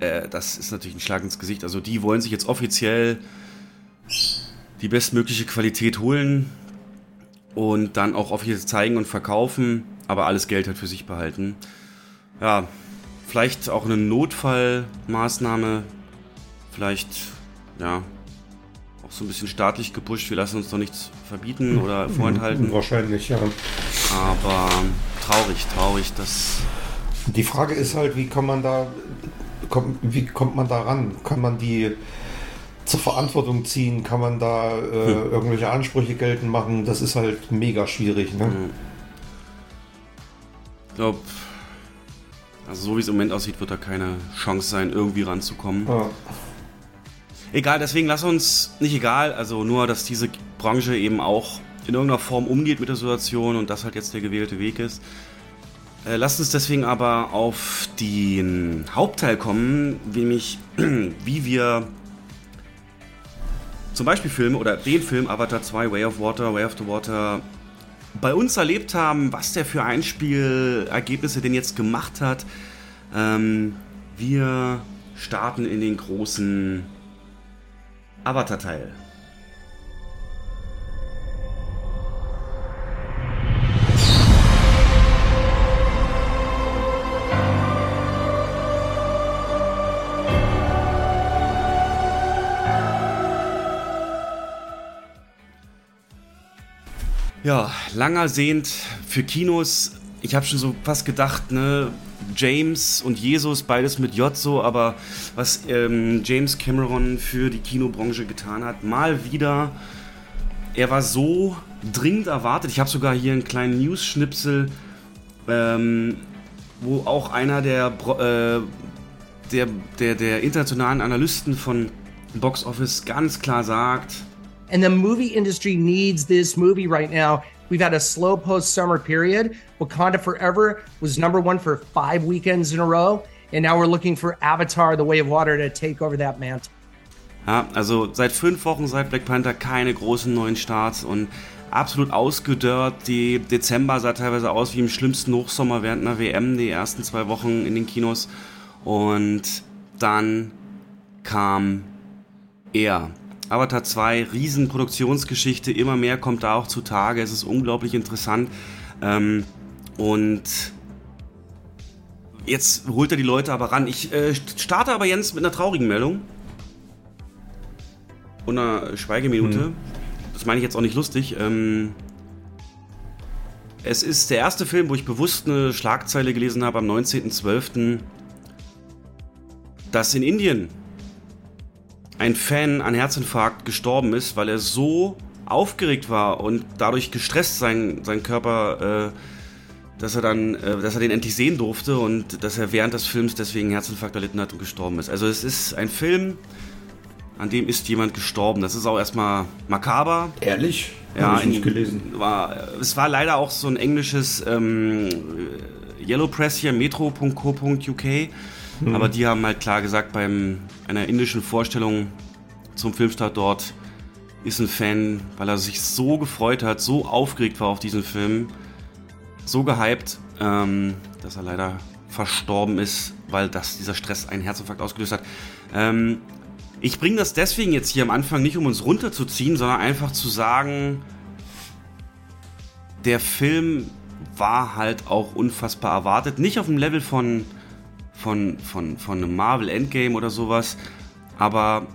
äh, das ist natürlich ein Schlag ins Gesicht. Also die wollen sich jetzt offiziell die bestmögliche Qualität holen und dann auch offiziell zeigen und verkaufen, aber alles Geld halt für sich behalten. Ja, vielleicht auch eine Notfallmaßnahme, vielleicht, ja, auch so ein bisschen staatlich gepusht. Wir lassen uns doch nichts verbieten oder vorenthalten, Wahrscheinlich, ja. aber traurig, traurig, dass. Die Frage ist halt, wie kann man da, kommt, wie kommt man da ran? Kann man die zur Verantwortung ziehen? Kann man da äh, irgendwelche Ansprüche geltend machen? Das ist halt mega schwierig. Ne? Ich glaube, also so wie es im Moment aussieht, wird da keine Chance sein, irgendwie ranzukommen. Ja. Egal, deswegen lass uns, nicht egal, also nur, dass diese Branche eben auch in irgendeiner Form umgeht mit der Situation und das halt jetzt der gewählte Weg ist. Äh, lasst uns deswegen aber auf den Hauptteil kommen, nämlich wie wir zum Beispiel Filme oder den Film Avatar 2, Way of Water, Way of the Water bei uns erlebt haben, was der für Einspielergebnisse denn jetzt gemacht hat. Ähm, wir starten in den großen Avatar-Teil. Ja, langer sehend für Kinos. Ich habe schon so fast gedacht, ne, James und Jesus, beides mit J so, aber was ähm, James Cameron für die Kinobranche getan hat, mal wieder. Er war so dringend erwartet. Ich habe sogar hier einen kleinen News-Schnipsel, ähm, wo auch einer der, äh, der, der, der internationalen Analysten von Box Office ganz klar sagt, And the movie industry needs this movie right now. We've had a slow post summer period. Wakanda Forever was number one for five weekends in a row. And now we're looking for Avatar, The Way of Water to take over that mantle. Ja, also seit fünf Wochen, seit Black Panther keine großen neuen Starts und absolut ausgedörrt. Die Dezember sah teilweise aus wie im schlimmsten Hochsommer während einer WM, die ersten zwei Wochen in den Kinos. Und dann kam er. Avatar 2, Riesenproduktionsgeschichte, immer mehr kommt da auch zutage. Es ist unglaublich interessant. Ähm, und jetzt holt er die Leute aber ran. Ich äh, starte aber Jens mit einer traurigen Meldung. Und einer Schweigeminute. Hm. Das meine ich jetzt auch nicht lustig. Ähm, es ist der erste Film, wo ich bewusst eine Schlagzeile gelesen habe am 19.12., dass in Indien ein Fan an Herzinfarkt gestorben ist, weil er so aufgeregt war und dadurch gestresst sein, sein Körper, äh, dass er dann, äh, dass er den endlich sehen durfte und dass er während des Films deswegen Herzinfarkt erlitten hat und gestorben ist. Also es ist ein Film, an dem ist jemand gestorben. Das ist auch erstmal makaber. Ehrlich? Ja, ich nicht gelesen. War, es war leider auch so ein englisches ähm, Yellow Press hier, metro.co.uk. Mhm. Aber die haben halt klar gesagt, bei einer indischen Vorstellung zum Filmstart dort ist ein Fan, weil er sich so gefreut hat, so aufgeregt war auf diesen Film, so gehypt, ähm, dass er leider verstorben ist, weil das, dieser Stress einen Herzinfarkt ausgelöst hat. Ähm, ich bringe das deswegen jetzt hier am Anfang nicht, um uns runterzuziehen, sondern einfach zu sagen, der Film war halt auch unfassbar erwartet. Nicht auf dem Level von, von, von, von einem Marvel Endgame oder sowas, aber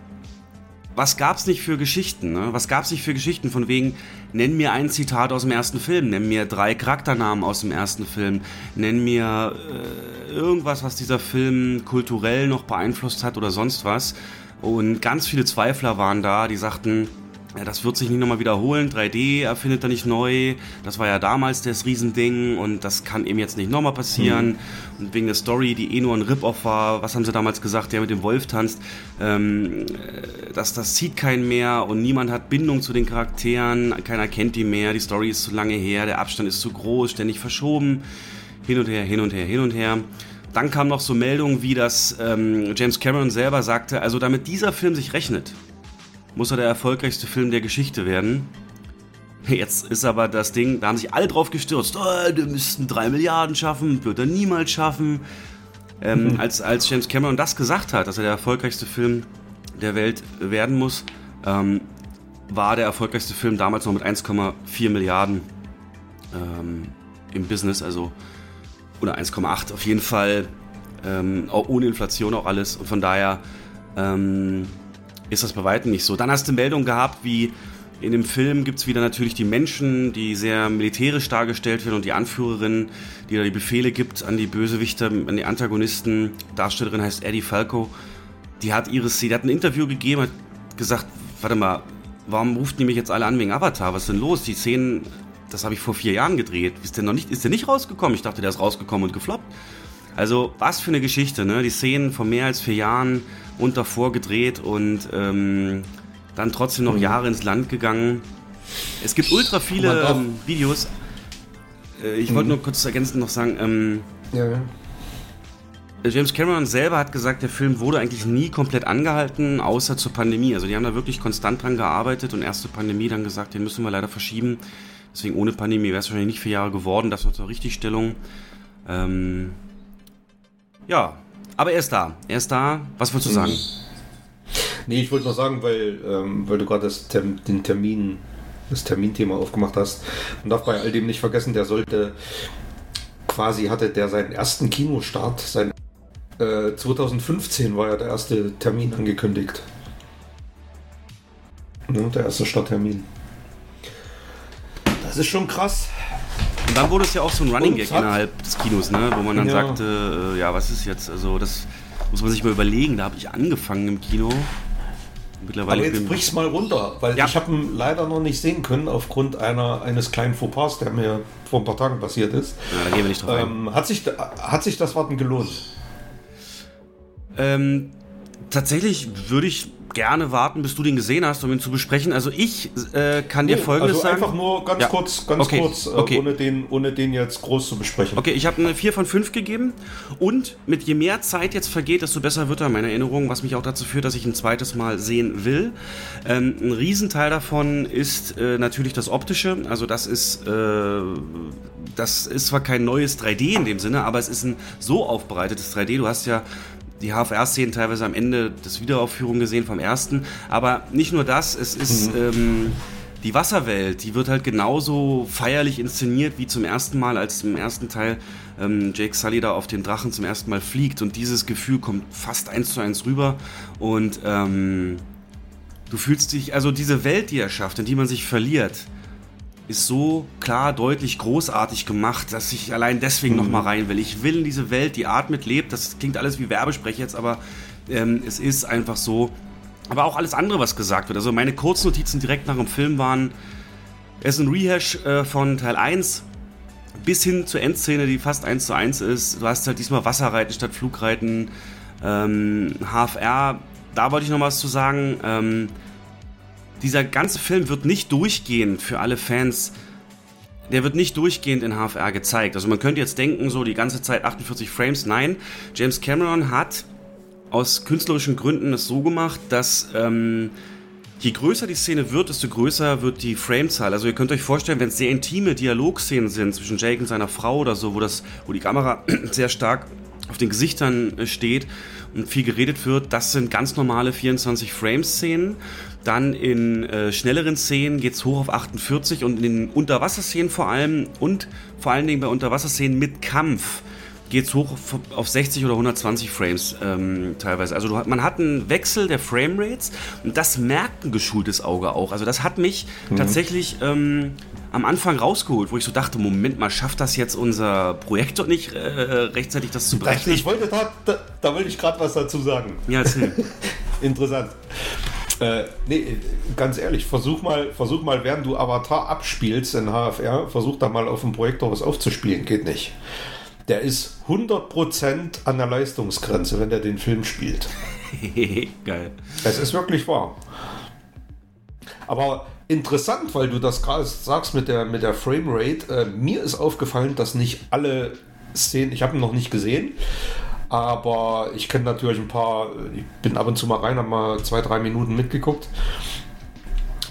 was gab's nicht für Geschichten? Ne? Was gab's nicht für Geschichten von wegen, nenn mir ein Zitat aus dem ersten Film, nenn mir drei Charakternamen aus dem ersten Film, nenn mir äh, irgendwas, was dieser Film kulturell noch beeinflusst hat oder sonst was. Und ganz viele Zweifler waren da, die sagten, ja, das wird sich nicht nochmal wiederholen. 3D erfindet er nicht neu. Das war ja damals das Riesending und das kann eben jetzt nicht nochmal passieren. Mhm. Und wegen der Story, die eh nur ein Rip-Off war, was haben sie damals gesagt, der mit dem Wolf tanzt, ähm, das, das zieht keinen mehr und niemand hat Bindung zu den Charakteren, keiner kennt die mehr, die Story ist zu lange her, der Abstand ist zu groß, ständig verschoben. Hin und her, hin und her, hin und her. Dann kam noch so Meldungen, wie das ähm, James Cameron selber sagte, also damit dieser Film sich rechnet, muss er der erfolgreichste Film der Geschichte werden. Jetzt ist aber das Ding, da haben sich alle drauf gestürzt, oh, wir müssten drei Milliarden schaffen, wird er niemals schaffen. Ähm, mhm. als, als James Cameron das gesagt hat, dass er der erfolgreichste Film der Welt werden muss, ähm, war der erfolgreichste Film damals noch mit 1,4 Milliarden ähm, im Business, also oder 1,8 auf jeden Fall, ähm, auch ohne Inflation auch alles. Und von daher ähm, ist das bei weitem nicht so. Dann hast du Meldungen gehabt, wie in dem Film gibt es wieder natürlich die Menschen, die sehr militärisch dargestellt werden und die Anführerin, die da die Befehle gibt an die Bösewichter, an die Antagonisten. Darstellerin heißt Eddie Falco. Die hat ihres, die hat ein Interview gegeben, hat gesagt, warte mal, warum ruft die mich jetzt alle an wegen Avatar? Was ist denn los? Die Szenen das habe ich vor vier Jahren gedreht. Ist der noch nicht, ist der nicht rausgekommen? Ich dachte, der ist rausgekommen und gefloppt. Also, was für eine Geschichte, ne? Die Szenen von mehr als vier Jahren und davor gedreht und ähm, dann trotzdem noch mhm. Jahre ins Land gegangen. Es gibt ultra viele ähm, Videos. Äh, ich mhm. wollte nur kurz ergänzend noch sagen, ähm, ja. James Cameron selber hat gesagt, der Film wurde eigentlich nie komplett angehalten, außer zur Pandemie. Also die haben da wirklich konstant dran gearbeitet und erst zur Pandemie dann gesagt, den müssen wir leider verschieben. Deswegen ohne Pandemie wäre es wahrscheinlich nicht vier Jahre geworden. Das war zur Richtigstellung. Ähm, ja, aber er ist da. Er ist da. Was wolltest du sagen? Nee, ich wollte nur sagen, weil, ähm, weil du gerade Term den Termin, das Terminthema aufgemacht hast. Man darf bei all dem nicht vergessen, der sollte quasi hatte der seinen ersten Kinostart. Sein, äh, 2015 war ja der erste Termin angekündigt. Ne, der erste Starttermin. Das ist schon krass. Und dann wurde es ja auch so ein Running Gag innerhalb des Kinos, ne? wo man dann ja. sagte, äh, ja, was ist jetzt, also das muss man sich mal überlegen. Da habe ich angefangen im Kino. Mittlerweile Aber jetzt brich's mal runter, weil ja. ich habe ihn leider noch nicht sehen können aufgrund einer, eines kleinen Fauxpas, der mir vor ein paar Tagen passiert ist. Ja, da gehen wir nicht drauf ähm, hat, sich, hat sich das Warten gelohnt? Ähm, tatsächlich würde ich gerne warten, bis du den gesehen hast, um ihn zu besprechen. Also ich äh, kann dir Nee, Folgendes also sagen. einfach nur ganz Ja. kurz, ganz Okay, kurz, äh, okay. ohne, den, ohne den jetzt groß zu besprechen. Okay, ich habe eine 4 von 5 gegeben und mit je mehr Zeit jetzt vergeht, desto besser wird er, meine Erinnerung, was mich auch dazu führt, dass ich ein zweites Mal sehen will. Ähm, ein Riesenteil davon ist äh, natürlich das Optische, also das ist, äh, das ist zwar kein neues 3D in dem Sinne, aber es ist ein so aufbereitetes 3D, du hast ja die HFR-Szenen teilweise am Ende des Wiederaufführung gesehen vom ersten, aber nicht nur das, es ist... Ähm, die Wasserwelt, die wird halt genauso feierlich inszeniert wie zum ersten Mal, als im ersten Teil ähm, Jake Sully da auf den Drachen zum ersten Mal fliegt. Und dieses Gefühl kommt fast eins zu eins rüber. Und ähm, du fühlst dich, also diese Welt, die er schafft, in die man sich verliert, ist so klar, deutlich, großartig gemacht, dass ich allein deswegen noch mal rein will. Ich will in diese Welt, die atmet, lebt. Das klingt alles wie Werbesprech jetzt, aber ähm, es ist einfach so. Aber auch alles andere, was gesagt wird. Also meine Kurznotizen direkt nach dem Film waren, es ist ein Rehash äh, von Teil 1 bis hin zur Endszene, die fast 1 zu 1 ist. Du hast halt diesmal Wasserreiten statt Flugreiten, ähm, HFR. Da wollte ich noch was zu sagen. Ähm, dieser ganze Film wird nicht durchgehend für alle Fans. Der wird nicht durchgehend in HFR gezeigt. Also man könnte jetzt denken, so die ganze Zeit 48 Frames. Nein, James Cameron hat aus künstlerischen Gründen es so gemacht, dass ähm, je größer die Szene wird, desto größer wird die Framezahl. Also ihr könnt euch vorstellen, wenn es sehr intime Dialogszenen sind zwischen Jake und seiner Frau oder so, wo, das, wo die Kamera sehr stark auf den Gesichtern äh, steht und viel geredet wird, das sind ganz normale 24 Frames-Szenen. Dann in äh, schnelleren Szenen geht's hoch auf 48 und in den Unterwasserszenen vor allem und vor allen Dingen bei Unterwasserszenen mit Kampf geht's hoch auf- auf 60 oder 120 Frames ähm, teilweise. Also du, man hat einen Wechsel der Framerates und das merkt ein geschultes Auge auch. Also das hat mich tatsächlich ähm, am Anfang rausgeholt, wo ich so dachte, Moment mal, schafft das jetzt unser Projektor nicht äh, rechtzeitig das zu Ich, berechnen? ich wollte da, da, da wollte ich gerade was dazu sagen. Ja, erzähl. Interessant. Äh, nee, ganz ehrlich, versuch mal, versuch mal, während du Avatar abspielst in HFR, versuch da mal auf dem Projektor was aufzuspielen. Geht nicht. Der ist 100% an der Leistungsgrenze, wenn der den Film spielt. Geil. Es ist wirklich wahr. Aber interessant, weil du das gerade sagst mit der, mit der Framerate. Äh, mir ist aufgefallen, dass nicht alle Szenen, ich habe ihn noch nicht gesehen, aber ich kenne natürlich ein paar, ich bin ab und zu mal rein, habe mal zwei, drei Minuten mitgeguckt.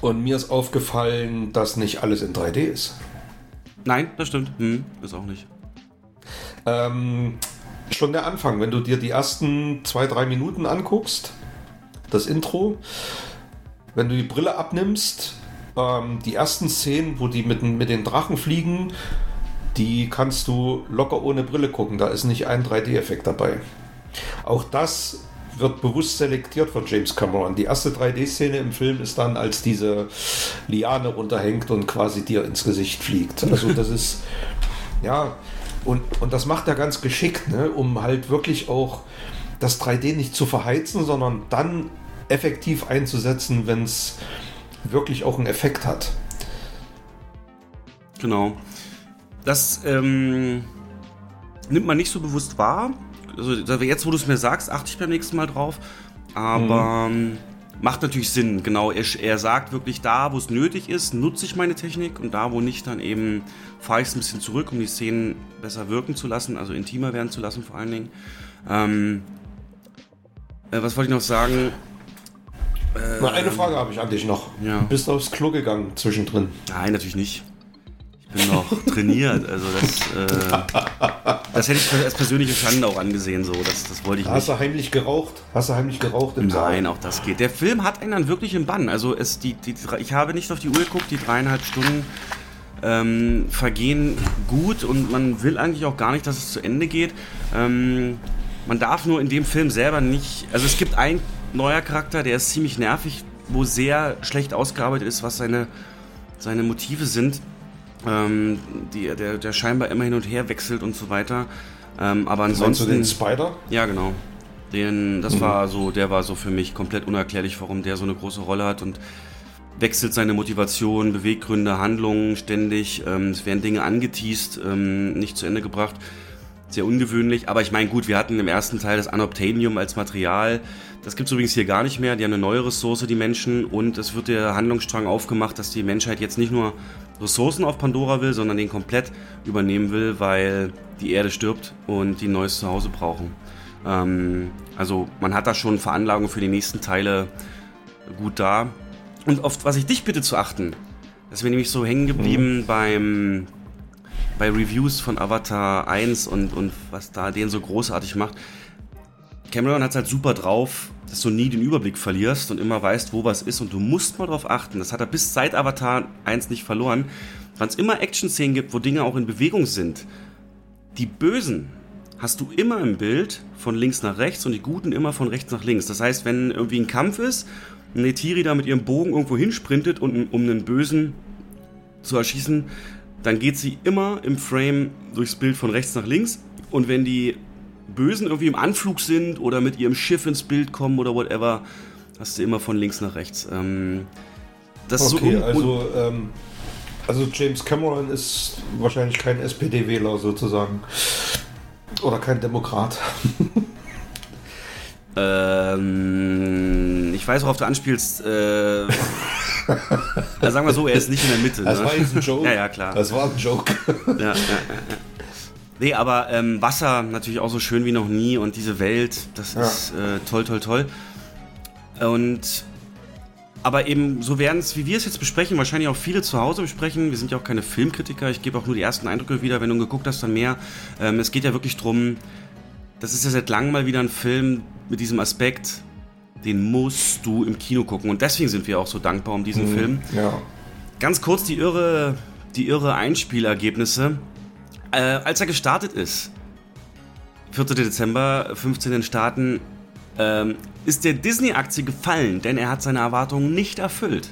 Und mir ist aufgefallen, dass nicht alles in 3D ist. Nein, das stimmt. Hm, ist auch nicht. Ähm, schon der Anfang, wenn du dir die ersten zwei, drei Minuten anguckst, das Intro, wenn du die Brille abnimmst, ähm, die ersten Szenen, wo die mit, mit den Drachen fliegen, die kannst du locker ohne Brille gucken. Da ist nicht ein 3D-Effekt dabei. Auch das wird bewusst selektiert von James Cameron. Die erste 3D-Szene im Film ist dann, als diese Liane runterhängt und quasi dir ins Gesicht fliegt. Also das ist, ja, und, und das macht er ganz geschickt, ne? um halt wirklich auch das 3D nicht zu verheizen, sondern dann effektiv einzusetzen, wenn es wirklich auch einen Effekt hat. Genau. Das ähm, nimmt man nicht so bewusst wahr. Also jetzt, wo du es mir sagst, achte ich beim nächsten Mal drauf. Aber ähm, macht natürlich Sinn. Genau, er, er sagt wirklich, da, wo es nötig ist, nutze ich meine Technik und da, wo nicht, dann eben fahre ich es ein bisschen zurück, um die Szenen besser wirken zu lassen, also intimer werden zu lassen vor allen Dingen. Ähm, äh, was wollte ich noch sagen? Na, eine Frage habe ich an dich noch. Ja. Du bist aufs Klo gegangen zwischendrin. Nein, natürlich nicht. Bin noch trainiert. Also das, äh, das hätte ich als persönliche Schande auch angesehen. So, das, das wollte ich Hast nicht. du heimlich geraucht? Hast du heimlich geraucht im Saal? Nein, auch das geht. Der Film hat einen dann wirklich im Bann. Also es, die, die, ich habe nicht auf die Uhr geguckt, die dreieinhalb Stunden ähm, vergehen gut und man will eigentlich auch gar nicht, dass es zu Ende geht. Ähm, man darf nur in dem Film selber nicht. Also es gibt einen neuer Charakter, der ist ziemlich nervig, wo sehr schlecht ausgearbeitet ist, was seine, seine Motive sind. Ähm, die, der, der scheinbar immer hin und her wechselt und so weiter. Ähm, aber Meinst du ansonsten. den Spider? Ja, genau. Den, das war so, der war so für mich komplett unerklärlich, warum der so eine große Rolle hat und wechselt seine Motivation, Beweggründe, Handlungen ständig. Ähm, es werden Dinge angeteased, ähm, nicht zu Ende gebracht. sehr ungewöhnlich. Aber ich meine, gut, wir hatten im ersten Teil das Anobtainium als Material. Das gibt es übrigens hier gar nicht mehr. Die haben eine neue Ressource, die Menschen. Und es wird der Handlungsstrang aufgemacht, dass die Menschheit jetzt nicht nur Ressourcen auf Pandora will, sondern den komplett übernehmen will, weil die Erde stirbt und die ein neues Zuhause brauchen. Ähm, also man hat da schon Veranlagungen für die nächsten Teile gut da. Und auf was ich dich bitte zu achten, das wäre nämlich so hängen geblieben mhm. beim bei Reviews von Avatar 1 und, und was da den so großartig macht. Cameron hat es halt super drauf, dass du nie den Überblick verlierst und immer weißt, wo was ist und du musst mal drauf achten. Das hat er bis seit Avatar 1 nicht verloren. Wenn es immer Action-Szenen gibt, wo Dinge auch in Bewegung sind, die Bösen hast du immer im Bild von links nach rechts und die Guten immer von rechts nach links. Das heißt, wenn irgendwie ein Kampf ist, Netiri da mit ihrem Bogen irgendwo hinsprintet, und, um einen Bösen zu erschießen, dann geht sie immer im Frame durchs Bild von rechts nach links. Und wenn die Bösen irgendwie im Anflug sind oder mit ihrem Schiff ins Bild kommen oder whatever, hast du immer von links nach rechts. Ähm, das okay, so also, ähm, also James Cameron ist wahrscheinlich kein SPD-Wähler sozusagen. Oder kein Demokrat. ähm, ich weiß, worauf du anspielst. Äh, sagen wir so, er ist nicht in der Mitte. Das ne? war jetzt ein Joke. ja, ja, klar. Das war ein Joke. ja, ja, ja. Nee, aber ähm, Wasser natürlich auch so schön wie noch nie und diese Welt, das ja. ist äh, toll, toll, toll. Und aber eben, so werden es, wie wir es jetzt besprechen, wahrscheinlich auch viele zu Hause besprechen. Wir sind ja auch keine Filmkritiker, ich gebe auch nur die ersten Eindrücke wieder, wenn du geguckt hast, dann mehr. Ähm, es geht ja wirklich drum, das ist ja seit langem mal wieder ein Film mit diesem Aspekt, den musst du im Kino gucken. Und deswegen sind wir auch so dankbar um diesen mhm, Film. Ja. Ganz kurz die irre, die irre Einspielergebnisse. Äh, als er gestartet ist, 4. Dezember, 15 Staaten, ähm, ist der Disney-Aktie gefallen, denn er hat seine Erwartungen nicht erfüllt.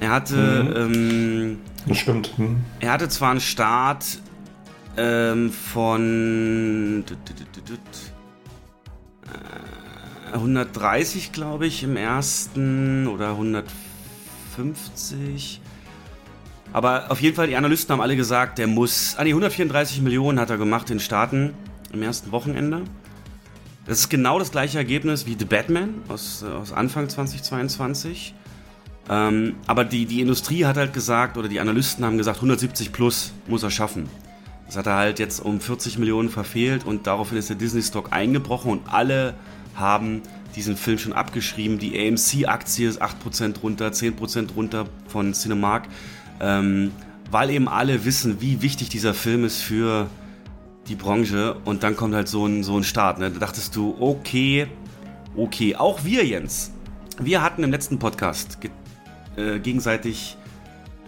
Er hatte. Mhm. Ähm, stimmt. Mhm. Er hatte zwar einen Start ähm, von 130, glaube ich, im ersten oder 150. Aber auf jeden Fall, die Analysten haben alle gesagt, der muss. Ah, nee, 134 Millionen hat er gemacht in Staaten im ersten Wochenende. Das ist genau das gleiche Ergebnis wie The Batman aus, aus Anfang 2022. Ähm, aber die, die Industrie hat halt gesagt, oder die Analysten haben gesagt, 170 plus muss er schaffen. Das hat er halt jetzt um 40 Millionen verfehlt und daraufhin ist der Disney-Stock eingebrochen und alle haben diesen Film schon abgeschrieben. Die AMC-Aktie ist 8% runter, 10% runter von Cinemark, ähm, weil eben alle wissen, wie wichtig dieser Film ist für die Branche und dann kommt halt so ein, so ein Start. Ne? Da dachtest du, okay, okay. Auch wir, Jens, wir hatten im letzten Podcast ge äh, gegenseitig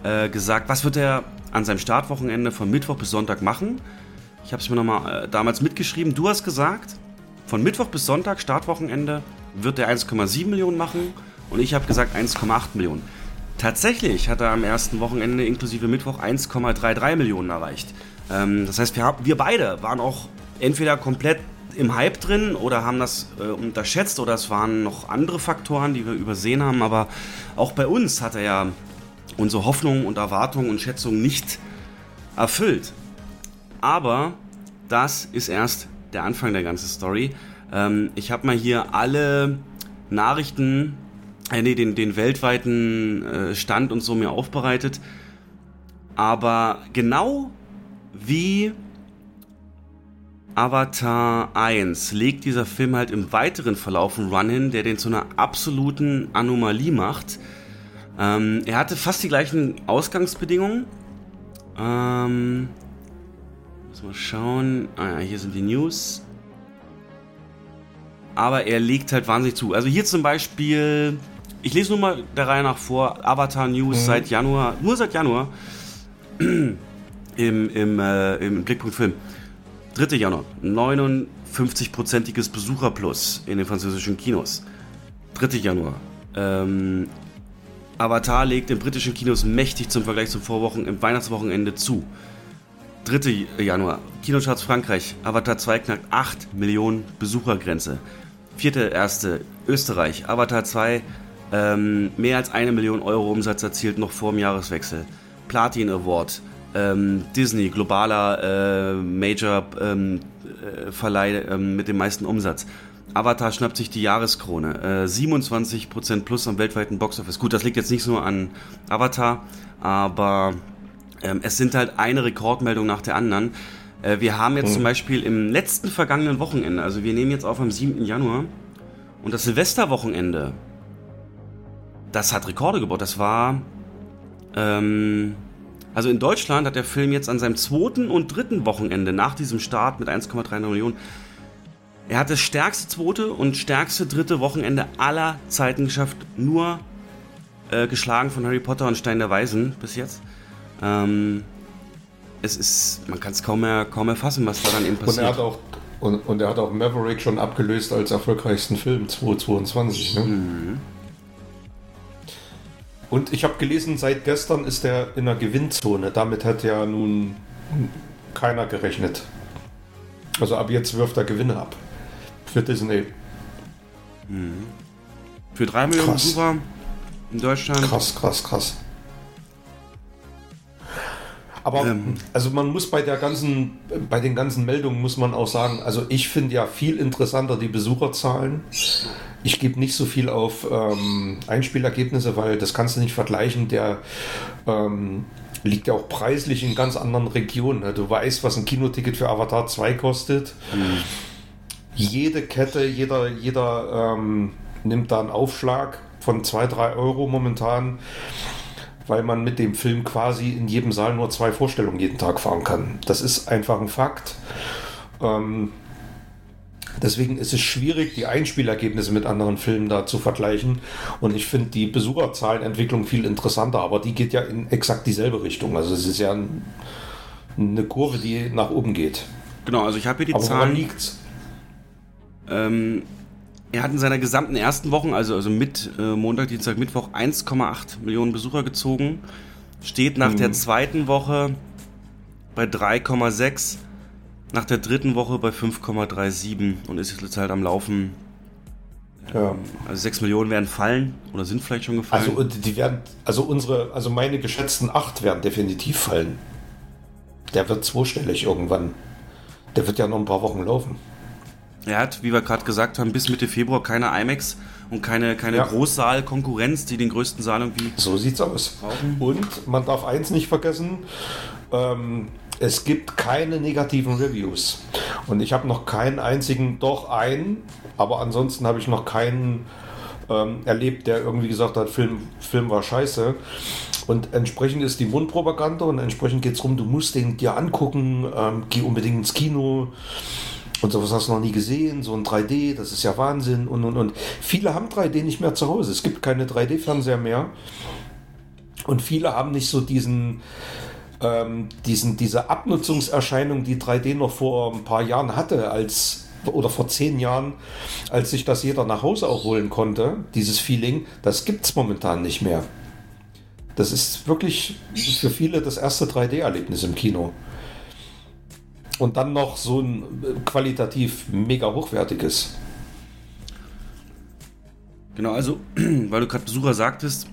äh, gesagt, was wird er an seinem Startwochenende von Mittwoch bis Sonntag machen. Ich habe es mir nochmal äh, damals mitgeschrieben. Du hast gesagt, von Mittwoch bis Sonntag, Startwochenende, wird er 1,7 Millionen machen und ich habe gesagt 1,8 Millionen. Tatsächlich hat er am ersten Wochenende inklusive Mittwoch 1,33 Millionen erreicht. Ähm, das heißt, wir, wir beide waren auch entweder komplett im Hype drin oder haben das äh, unterschätzt oder es waren noch andere Faktoren, die wir übersehen haben. Aber auch bei uns hat er ja unsere Hoffnungen und Erwartungen und Schätzungen nicht erfüllt. Aber das ist erst der Anfang der ganzen Story. Ähm, ich habe mal hier alle Nachrichten, äh, nee, den, den weltweiten äh, Stand und so mir aufbereitet. Aber genau wie Avatar 1 legt dieser Film halt im weiteren Verlauf einen Run hin, der den zu einer absoluten Anomalie macht. Ähm, er hatte fast die gleichen Ausgangsbedingungen. Ähm, muss mal schauen. Ah ja, hier sind die News. Aber er legt halt wahnsinnig zu. Also hier zum Beispiel, ich lese nur mal der Reihe nach vor, Avatar News mhm. seit Januar, nur seit Januar im, im, äh, im Blickpunkt Film. 3. Januar, 59-prozentiges Besucherplus in den französischen Kinos. 3. Januar, ähm, Avatar legt in britischen Kinos mächtig zum Vergleich zum Vorwochen im Weihnachtswochenende zu. 3. Januar, Kinocharts Frankreich, Avatar 2 knackt 8 Millionen Besuchergrenze. 4.1. Österreich, Avatar 2 ähm, mehr als eine Million Euro Umsatz erzielt noch vor dem Jahreswechsel. Platin Award, ähm, Disney, globaler äh, Major-Verleih ähm, äh, ähm, mit dem meisten Umsatz. Avatar schnappt sich die Jahreskrone. Äh, 27% plus am weltweiten Boxoffice. Gut, das liegt jetzt nicht nur an Avatar, aber ähm, es sind halt eine Rekordmeldung nach der anderen. Äh, wir haben jetzt mhm. zum Beispiel im letzten vergangenen Wochenende, also wir nehmen jetzt auf am 7. Januar, und das Silvesterwochenende, das hat Rekorde gebaut. Das war. Ähm, also in Deutschland hat der Film jetzt an seinem zweiten und dritten Wochenende nach diesem Start mit 1,39 Millionen. Er hat das stärkste zweite und stärkste dritte Wochenende aller Zeiten geschafft. Nur äh, geschlagen von Harry Potter und Stein der Weisen bis jetzt. Ähm, es ist, man kann es kaum mehr, kaum mehr fassen, was da dann eben passiert. Und er hat auch, und, und er hat auch Maverick schon abgelöst als erfolgreichsten Film 2022. Ne? Mhm. Und ich habe gelesen, seit gestern ist er in der Gewinnzone. Damit hat ja nun keiner gerechnet. Also ab jetzt wirft er Gewinne ab. Für Disney. Mhm. Für drei Millionen krass. Besucher in Deutschland. Krass, krass, krass. Aber ähm. also man muss bei der ganzen, bei den ganzen Meldungen muss man auch sagen, also ich finde ja viel interessanter die Besucherzahlen ich gebe nicht so viel auf ähm, Einspielergebnisse, weil das kannst du nicht vergleichen. Der ähm, liegt ja auch preislich in ganz anderen Regionen. Ne? Du weißt, was ein Kinoticket für Avatar 2 kostet. Mhm. Jede Kette, jeder, jeder ähm, nimmt da einen Aufschlag von 2, 3 Euro momentan, weil man mit dem Film quasi in jedem Saal nur zwei Vorstellungen jeden Tag fahren kann. Das ist einfach ein Fakt. Ähm, Deswegen ist es schwierig, die Einspielergebnisse mit anderen Filmen da zu vergleichen. Und ich finde die Besucherzahlenentwicklung viel interessanter, aber die geht ja in exakt dieselbe Richtung. Also es ist ja ein, eine Kurve, die nach oben geht. Genau, also ich habe hier die aber Zahlen. Woran liegt's? Ähm, er hat in seiner gesamten ersten Woche, also, also mit äh, Montag, Dienstag, Mittwoch, 1,8 Millionen Besucher gezogen. Steht nach hm. der zweiten Woche bei 3,6 nach der dritten Woche bei 5,37 und ist jetzt halt am Laufen. Ja. Also 6 Millionen werden fallen oder sind vielleicht schon gefallen. Also die werden, also unsere, also meine geschätzten 8 werden definitiv fallen. Der wird zweistellig irgendwann. Der wird ja noch ein paar Wochen laufen. Er hat, wie wir gerade gesagt haben, bis Mitte Februar keine IMAX und keine, keine ja. Großsaal-Konkurrenz, die den größten Saal irgendwie. So sieht's aus. Brauchen. Und man darf eins nicht vergessen: ähm, es gibt keine negativen Reviews. Und ich habe noch keinen einzigen, doch einen, aber ansonsten habe ich noch keinen ähm, erlebt, der irgendwie gesagt hat, Film, Film war scheiße. Und entsprechend ist die Mundpropaganda und entsprechend geht es darum, du musst den dir angucken, ähm, geh unbedingt ins Kino. Und sowas hast du noch nie gesehen, so ein 3D, das ist ja Wahnsinn und und und. Viele haben 3D nicht mehr zu Hause. Es gibt keine 3D-Fernseher mehr. Und viele haben nicht so diesen, ähm, diesen, diese Abnutzungserscheinung, die 3D noch vor ein paar Jahren hatte, als oder vor zehn Jahren, als sich das jeder nach Hause auch holen konnte, dieses Feeling, das gibt es momentan nicht mehr. Das ist wirklich für viele das erste 3D-Erlebnis im Kino. Und dann noch so ein qualitativ mega hochwertiges. Genau, also, weil du gerade Besucher sagtest,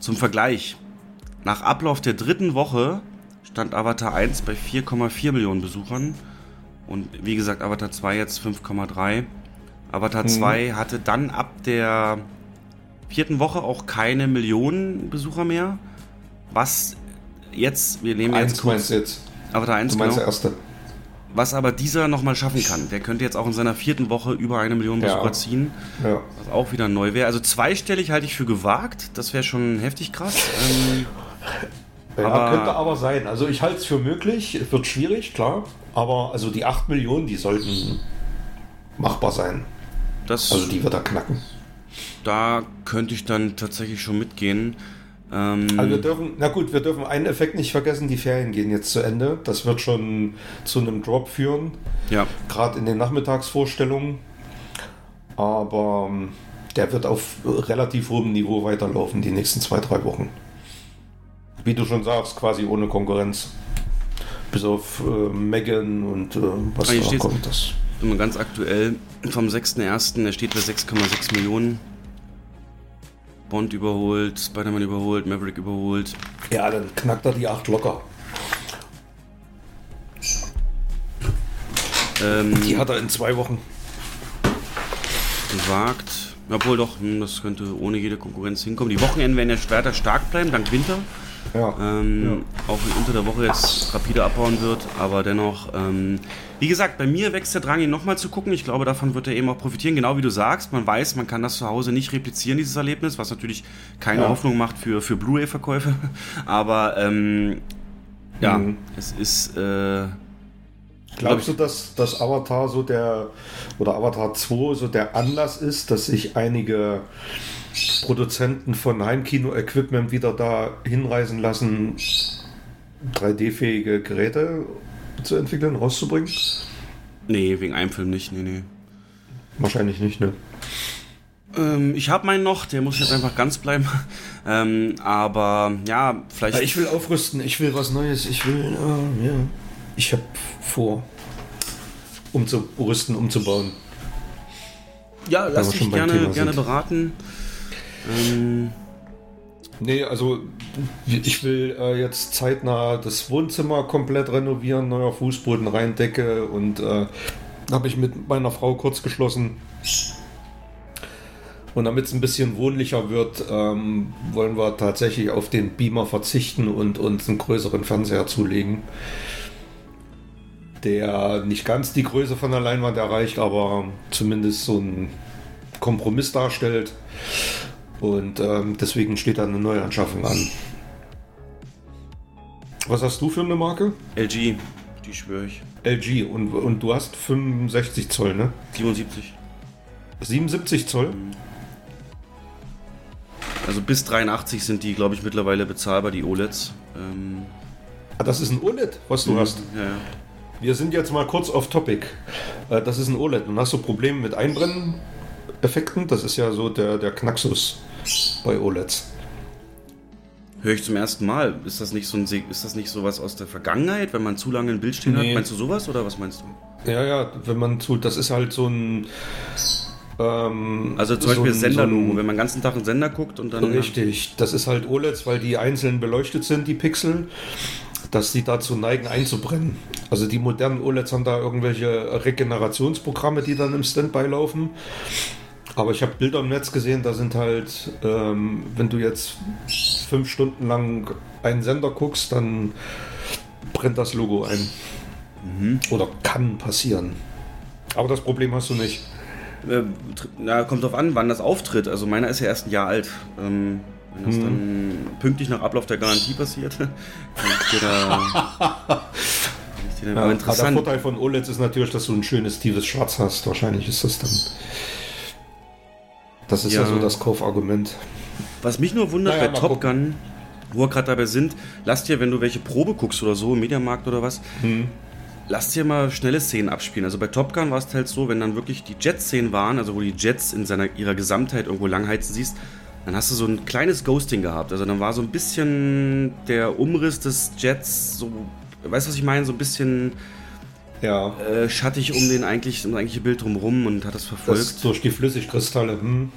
zum Vergleich. Nach Ablauf der dritten Woche stand Avatar 1 bei 4,4 Millionen Besuchern. Und wie gesagt, Avatar 2 jetzt 5,3. Avatar mhm. 2 hatte dann ab der vierten Woche auch keine Millionen Besucher mehr. Was jetzt, wir nehmen jetzt kurz. jetzt. Avatar 1, du meinst genau. der erste. Was aber dieser nochmal schaffen kann. Der könnte jetzt auch in seiner vierten Woche über eine Million Besucher ja. ziehen. Ja. Was auch wieder neu wäre. Also zweistellig halte ich für gewagt. Das wäre schon heftig krass. Ähm, ja, aber könnte aber sein. Also ich halte es für möglich. Wird schwierig, klar. Aber also die 8 Millionen, die sollten machbar sein. Das, also die wird er knacken. Da könnte ich dann tatsächlich schon mitgehen. Ähm, also wir dürfen, na gut, wir dürfen einen Effekt nicht vergessen, die Ferien gehen jetzt zu Ende. Das wird schon zu einem Drop führen. Ja. Gerade in den Nachmittagsvorstellungen. Aber ähm, der wird auf relativ hohem Niveau weiterlaufen die nächsten zwei, drei Wochen. Wie du schon sagst, quasi ohne Konkurrenz. Bis auf äh, Megan und äh, was da kommt. Das. Immer ganz aktuell vom 6.1. Er steht bei 6,6 Millionen. Bond überholt, Spider-Man überholt, Maverick überholt. Ja, dann knackt er die 8 locker. Ähm, die hat er in zwei Wochen. Gewagt. Obwohl doch, hm, das könnte ohne jede Konkurrenz hinkommen. Die Wochenenden werden ja weiter stark bleiben, dank Winter. Ja. Ähm, Auch wenn unter der Woche jetzt rapide abbauen wird, aber dennoch, ähm, wie gesagt, bei mir wächst der Drang, ihn nochmal zu gucken. Ich glaube, davon wird er eben auch profitieren, genau wie du sagst. Man weiß, man kann das zu Hause nicht replizieren, dieses Erlebnis, was natürlich keine Ja. Hoffnung macht für, für Blu-ray-Verkäufe. Aber ähm, ja, Mhm. es ist. Äh, Glaubst du, dass, dass Avatar so der oder Avatar 2 so der Anlass ist, dass sich einige Produzenten von Heimkino-Equipment wieder da hinreisen lassen, 3D-fähige Geräte zu entwickeln, rauszubringen? nee, wegen einem Film nicht, nee, nee. Wahrscheinlich nicht, ne? Ähm, ich habe meinen noch, der muss jetzt einfach ganz bleiben. ähm, aber ja, vielleicht. Ja, ich will aufrüsten, ich will was Neues, ich will, äh, ja. Ich habe vor, umzurüsten, umzubauen. ja, lass dich gerne, gerne sind. beraten. Ähm, Nee, also ich will äh, jetzt zeitnah das Wohnzimmer komplett renovieren, neuer Fußboden reindecke und äh, habe ich mit meiner Frau kurz geschlossen. Und damit es ein bisschen wohnlicher wird, ähm, wollen wir tatsächlich auf den Beamer verzichten und uns einen größeren Fernseher zulegen. Der nicht ganz die Größe von der Leinwand erreicht, aber zumindest so einen Kompromiss darstellt. Und ähm, deswegen steht da eine Neuanschaffung an. Was hast du für eine Marke? LG, die schwöre ich. LG. Und, und du hast 65 Zoll, ne? 77. 77 Zoll? Also bis 83 sind die, glaube ich, mittlerweile bezahlbar, die OLEDs. Ähm, Ah, das ist ein OLED, was du hast. ja, ja. Wir sind jetzt mal kurz off topic. Äh, das ist ein OLED. Und hast du Probleme mit Einbrennen-Effekten? Das ist ja so der, der Knacksus bei OLEDs. Höre ich zum ersten Mal. Ist das nicht so ein ist das nicht sowas aus der Vergangenheit, wenn man zu lange ein Bild stehen Nee. hat? Meinst du sowas oder was meinst du? Ja, ja, wenn man tut, das ist halt so ein. Ähm, Also zum so Beispiel ein- Senderlogo, so ein- wenn man den ganzen Tag einen Sender guckt und dann. Richtig, das ist halt OLEDs, weil die einzeln beleuchtet sind, die Pixel, dass die dazu neigen einzubrennen. Also die modernen OLEDs haben da irgendwelche Regenerationsprogramme, die dann im Standby laufen. Aber ich habe Bilder im Netz gesehen, da sind halt, ähm, wenn du jetzt fünf Stunden lang einen Sender guckst, dann brennt das Logo ein. Oder kann passieren. Aber das Problem hast du nicht. Äh, na, kommt drauf an, wann das auftritt. Also meiner ist ja erst ein Jahr alt. Ähm, wenn das dann pünktlich nach Ablauf der Garantie passiert, kann ich dir da. ich dir da Ja, aber der interessant. Vorteil von OLEDs ist natürlich, dass du ein schönes tiefes Schwarz hast. Wahrscheinlich ist das dann. Das ist ja, Ja. so das Kaufargument. Was mich nur wundert Naja, bei Top Gun, wo wir gerade dabei sind, lass dir, wenn du welche Probe guckst oder so, im Mediamarkt oder was, Hm. lass dir mal schnelle Szenen abspielen. Also bei Top Gun war es halt so, wenn dann wirklich die Jet-Szenen waren, also wo die Jets in seiner, ihrer Gesamtheit irgendwo langheizen siehst, dann hast du so ein kleines Ghosting gehabt. Also dann war so ein bisschen der Umriss des Jets so, weißt du, was ich meine? So ein bisschen Ja, äh, schattig um den eigentlich, um das eigentliche Bild drumherum und hat das das verfolgt. durch die Flüssigkristalle. Hm,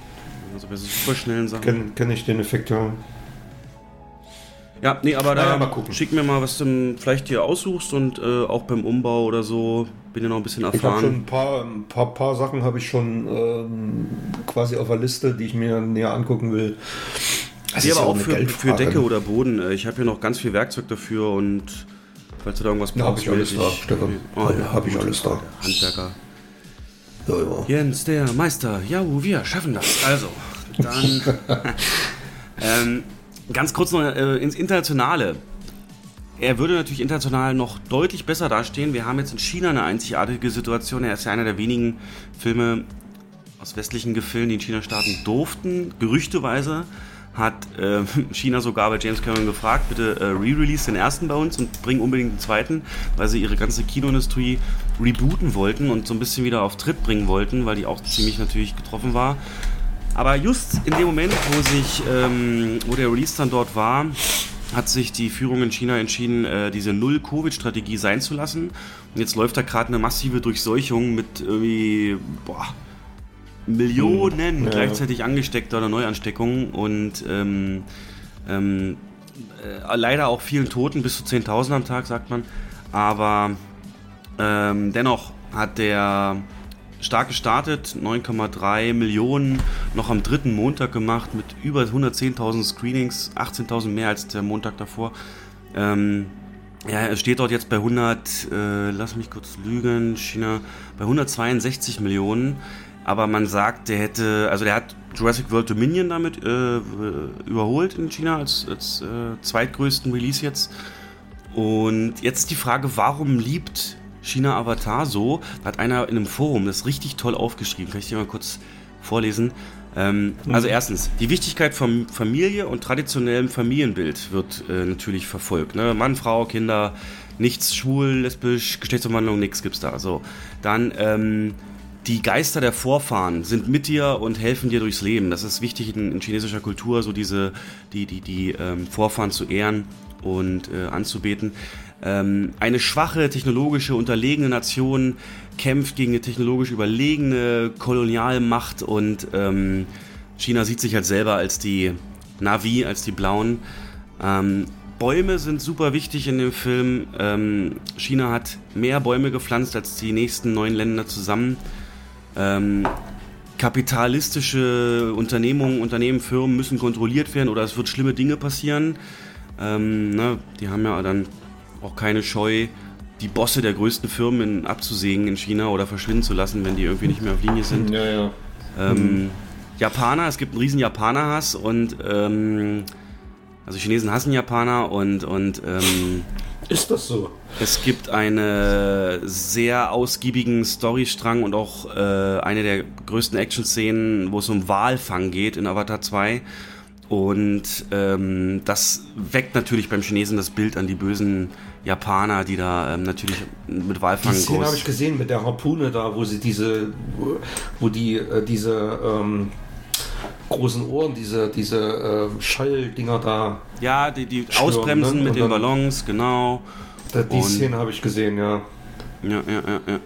Also bei so super schnellen Sachen. Kenne kenn ich den Effekt ja. Ja, nee, aber da gucken. schick mir mal, was du vielleicht dir aussuchst und äh, auch beim Umbau oder so bin ja noch ein bisschen Ich habe schon erfahren. ein paar, ein paar, paar Sachen habe ich schon ähm, quasi auf der Liste, die ich mir näher angucken will. Das Nee, aber ja auch für, für. Decke oder Boden. Äh, Ich habe hier noch ganz viel Werkzeug dafür und falls du da irgendwas Ja, hab brauchst, ich alles da. Stefan. Oh, Hab- ja, hab ich alles da. Handwerker. Ja, ja. Jens, der Meister. Ja, wir schaffen das. Also, dann ähm, ganz kurz noch äh, ins Internationale. Er würde natürlich international noch deutlich besser dastehen. Wir haben jetzt in China eine einzigartige Situation. Er ist ja einer der wenigen Filme aus westlichen Gefilden, die in China starten durften. Gerüchteweise hat äh, China sogar bei James Cameron gefragt, bitte äh, re-release den ersten bei uns und bring unbedingt den zweiten, weil sie ihre ganze Kinoindustrie rebooten wollten und so ein bisschen wieder auf Tritt bringen wollten, weil die auch ziemlich natürlich getroffen war. Aber just in dem Moment, wo sich, ähm, wo der Release dann dort war, hat sich die Führung in China entschieden, äh, diese Null-Covid-Strategie sein zu lassen. Und jetzt läuft da gerade eine massive Durchseuchung mit irgendwie, boah, Millionen Hm, ja. gleichzeitig angesteckter oder Neuansteckungen und ähm, ähm, äh, leider auch vielen Toten, bis zu 10.000 am Tag, sagt man. Aber ähm, dennoch hat der stark gestartet, 9,3 Millionen noch am dritten Montag gemacht mit über 110.000 Screenings, 18.000 mehr als der Montag davor. Ähm, ja, er steht dort jetzt bei 100, äh, lass mich kurz lügen, China, bei 162 Millionen. Aber man sagt, der hätte, also der hat Jurassic World Dominion damit äh, überholt in China als, als äh, zweitgrößten Release jetzt. Und jetzt die Frage, warum liebt China Avatar so? Da hat einer in einem Forum das richtig toll aufgeschrieben. Kann ich dir mal kurz vorlesen? Ähm, mhm. Also erstens, die Wichtigkeit von Familie und traditionellem Familienbild wird äh, natürlich verfolgt. Ne? Mann, Frau, Kinder, nichts schwul, lesbisch, Geschlechtsumwandlung, nichts gibt's da. So, dann ähm, die Geister der Vorfahren sind mit dir und helfen dir durchs Leben. Das ist wichtig in, in chinesischer Kultur, so diese die die die ähm, Vorfahren zu ehren und äh, anzubeten. Ähm, eine schwache, technologische, unterlegene Nation kämpft gegen eine technologisch überlegene Kolonialmacht und ähm, China sieht sich halt selber als die Navi, als die Blauen. Ähm, Bäume sind super wichtig in dem Film. Ähm, China hat mehr Bäume gepflanzt als die nächsten neun Länder zusammen. Ähm, kapitalistische Unternehmungen, Unternehmen, Firmen müssen kontrolliert werden oder es wird schlimme Dinge passieren. Ähm, ne, die haben ja dann auch keine Scheu, die Bosse der größten Firmen abzusägen in China oder verschwinden zu lassen, wenn die irgendwie nicht mehr auf Linie sind. Ja, ja. Ähm. Japaner, es gibt einen riesen Japaner-Hass und ähm, also Chinesen hassen Japaner und, und ähm, ist das so? Es gibt einen sehr ausgiebigen Storystrang und auch äh, eine der größten Action-Szenen, wo es um Walfang geht in Avatar 2. Und ähm, das weckt natürlich beim Chinesen das Bild an die bösen Japaner, die da ähm, natürlich mit Walfang Die Szene habe ich gesehen mit der Harpune da, wo sie diese, wo, die äh, diese ähm, großen Ohren, diese, diese äh, Schalldinger da. Ja, die, die stürmen, ausbremsen ne? mit den Ballons, genau. Die Und, Szene habe ich gesehen, ja. Ja, ja, ja, ja.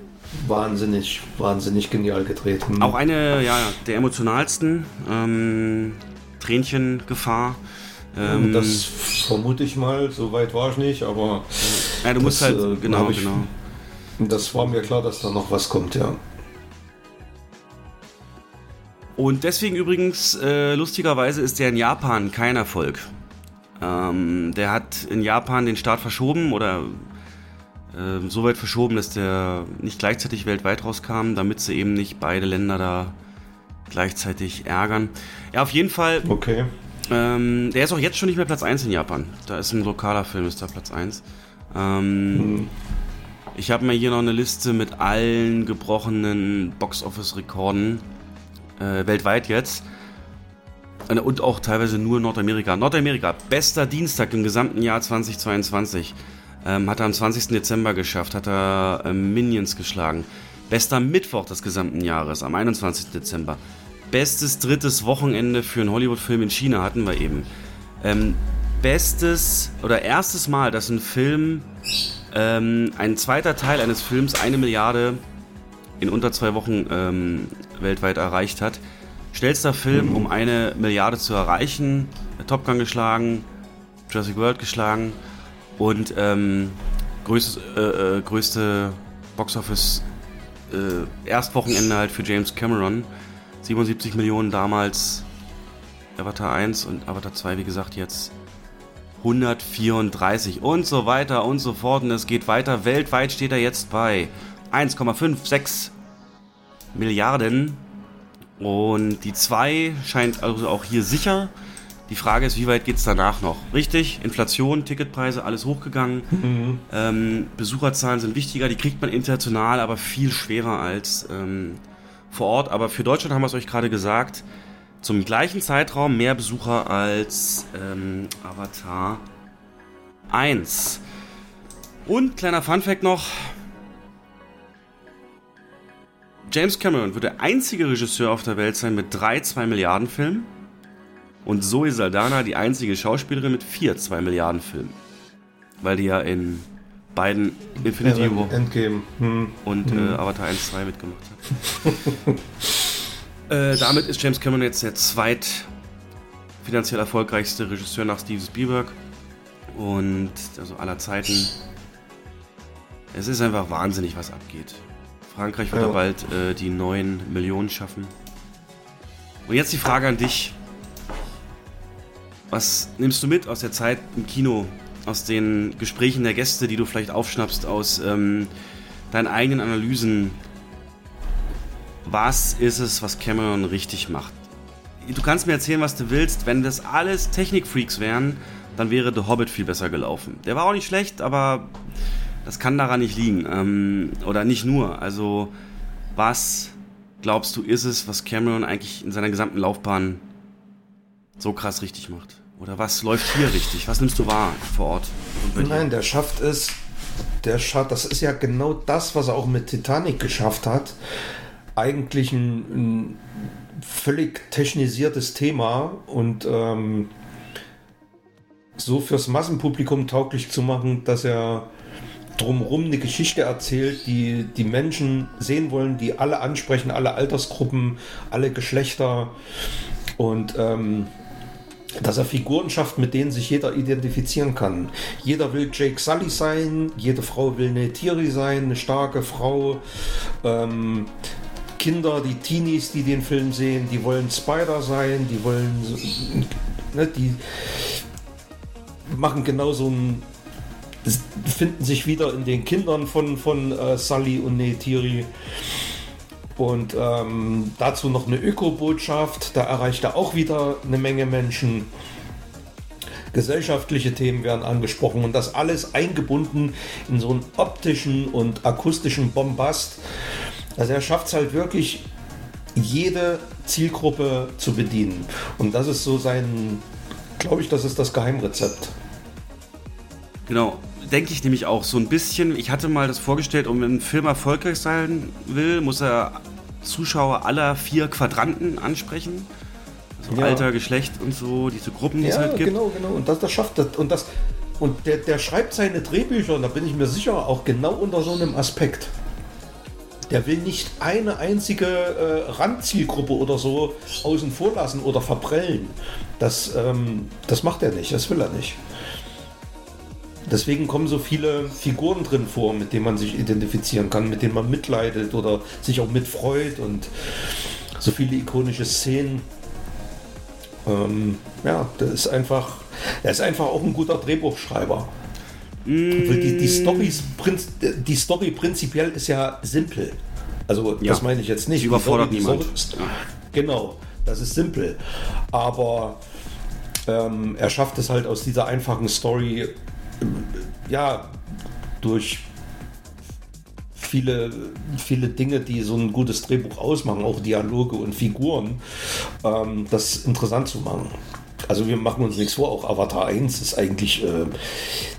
Wahnsinnig, wahnsinnig genial gedreht. Hm. Auch eine ja, der emotionalsten. Ähm, Tränchen-Gefahr. Ähm, das vermute ich mal, so weit war ich nicht, aber. Ja, du musst halt, äh, genau, ich, genau. Das war mir klar, dass da noch was kommt, ja. Und deswegen übrigens, äh, lustigerweise ist der in Japan kein Erfolg. Ähm, der hat in Japan den Start verschoben oder äh, so weit verschoben, dass der nicht gleichzeitig weltweit rauskam, damit sie eben nicht beide Länder da gleichzeitig ärgern. Ja, auf jeden Fall. Okay. Ähm, der ist auch jetzt schon nicht mehr Platz 1 in Japan. Da ist ein lokaler Film, ist da Platz 1. Ähm, hm. Ich habe mir hier noch eine Liste mit allen gebrochenen Box-Office-Rekorden äh, weltweit jetzt. Äh, und auch teilweise nur Nordamerika. Nordamerika, bester Dienstag im gesamten Jahr 2022. Ähm, hat er am 20. Dezember geschafft, hat er ähm, Minions geschlagen. Bester Mittwoch des gesamten Jahres, am 21. Dezember. Bestes drittes Wochenende für einen Hollywood-Film in China hatten wir eben. Ähm, bestes oder erstes Mal, dass ein Film, ähm, ein zweiter Teil eines Films eine Milliarde in unter zwei Wochen ähm, weltweit erreicht hat. Schnellster Film, um eine Milliarde zu erreichen. Top Gun geschlagen, Jurassic World geschlagen und ähm, größte, äh, äh, größte Boxoffice äh, Erstwochenende halt für James Cameron. 77 Millionen damals Avatar 1 und Avatar 2, wie gesagt, jetzt 134 und so weiter und so fort. Und es geht weiter. Weltweit steht er jetzt bei 1,56 Milliarden. Und die 2 scheint also auch hier sicher. Die Frage ist, wie weit geht es danach noch? Richtig, Inflation, Ticketpreise, alles hochgegangen. Mhm. Ähm, Besucherzahlen sind wichtiger, die kriegt man international, aber viel schwerer als ähm, vor Ort. Aber für Deutschland haben wir es euch gerade gesagt, zum gleichen Zeitraum mehr Besucher als ähm, Avatar 1. Und kleiner Funfact noch, James Cameron wird der einzige Regisseur auf der Welt sein mit drei 2 Milliarden Filmen und Zoe Saldana die einzige Schauspielerin mit vier 2 Milliarden Filmen. Weil die ja in beiden Infinity ja, War Endgame. Hm. und hm. Äh, Avatar 1 2 mitgemacht hat. äh, damit ist James Cameron jetzt der zweit finanziell erfolgreichste Regisseur nach Steven Spielberg und also aller Zeiten. Es ist einfach wahnsinnig, was abgeht. Frankreich wird Ja. bald äh, die 9 Millionen schaffen. Und jetzt die Frage an dich. Was nimmst du mit aus der Zeit im Kino, aus den Gesprächen der Gäste, die du vielleicht aufschnappst, aus ähm, deinen eigenen Analysen? Was ist es, was Cameron richtig macht? Du kannst mir erzählen, was du willst. Wenn das alles Technikfreaks wären, dann wäre The Hobbit viel besser gelaufen. Der war auch nicht schlecht, aber das kann daran nicht liegen. Ähm, oder nicht nur. Also, was glaubst du, ist es, was Cameron eigentlich in seiner gesamten Laufbahn so krass richtig macht? Oder was läuft hier richtig? Was nimmst du wahr vor Ort? Nein, der schafft es. Der schafft, das ist ja genau das, was er auch mit Titanic geschafft hat. Eigentlich ein, ein völlig technisiertes Thema und ähm, so fürs Massenpublikum tauglich zu machen, dass er drumherum eine Geschichte erzählt, die die Menschen sehen wollen, die alle ansprechen, alle Altersgruppen, alle Geschlechter und ähm, dass er Figuren schafft, mit denen sich jeder identifizieren kann. Jeder will Jake Sully sein, jede Frau will eine Thierry sein, eine starke Frau. Ähm, Kinder, die Teenies, die den Film sehen, die wollen Spider sein, die wollen, ne, die machen genau so ein, das finden sich wieder in den Kindern von, von äh, Sully und Neytiri. Und ähm, dazu noch eine Öko-Botschaft, da erreicht er auch wieder eine Menge Menschen. Gesellschaftliche Themen werden angesprochen und das alles eingebunden in so einen optischen und akustischen Bombast. Also er schafft es halt wirklich, jede Zielgruppe zu bedienen. Und das ist so sein, glaube ich, das ist das Geheimrezept. Genau, denke ich nämlich auch so ein bisschen. Ich hatte mal das vorgestellt, um wenn ein Film erfolgreich sein will, muss er Zuschauer aller vier Quadranten ansprechen. Also Ja. Alter, Geschlecht und so, diese Gruppen, die es Ja, halt gibt. genau, genau. Und das, das schafft das. Und, das, und der, der schreibt seine Drehbücher, und da bin ich mir sicher, auch genau unter so einem Aspekt. Der will nicht eine einzige äh, Randzielgruppe oder so außen vor lassen oder verprellen. Das, ähm, das macht er nicht, das will er nicht. Deswegen kommen so viele Figuren drin vor, mit denen man sich identifizieren kann, mit denen man mitleidet oder sich auch mitfreut und so viele ikonische Szenen. Ähm, ja, der ist einfach, er ist einfach auch ein guter Drehbuchschreiber. Die, die, Storys, die Story prinzipiell ist ja simpel. Also Ja. das meine ich jetzt nicht. Die überfordert Die niemand. ist- Genau, das ist simpel. Aber ähm, er schafft es halt aus dieser einfachen Story, ja, durch viele, viele Dinge, die so ein gutes Drehbuch ausmachen, auch Dialoge und Figuren, ähm, das interessant zu machen. Also wir machen uns nichts vor, auch Avatar 1 ist eigentlich, äh,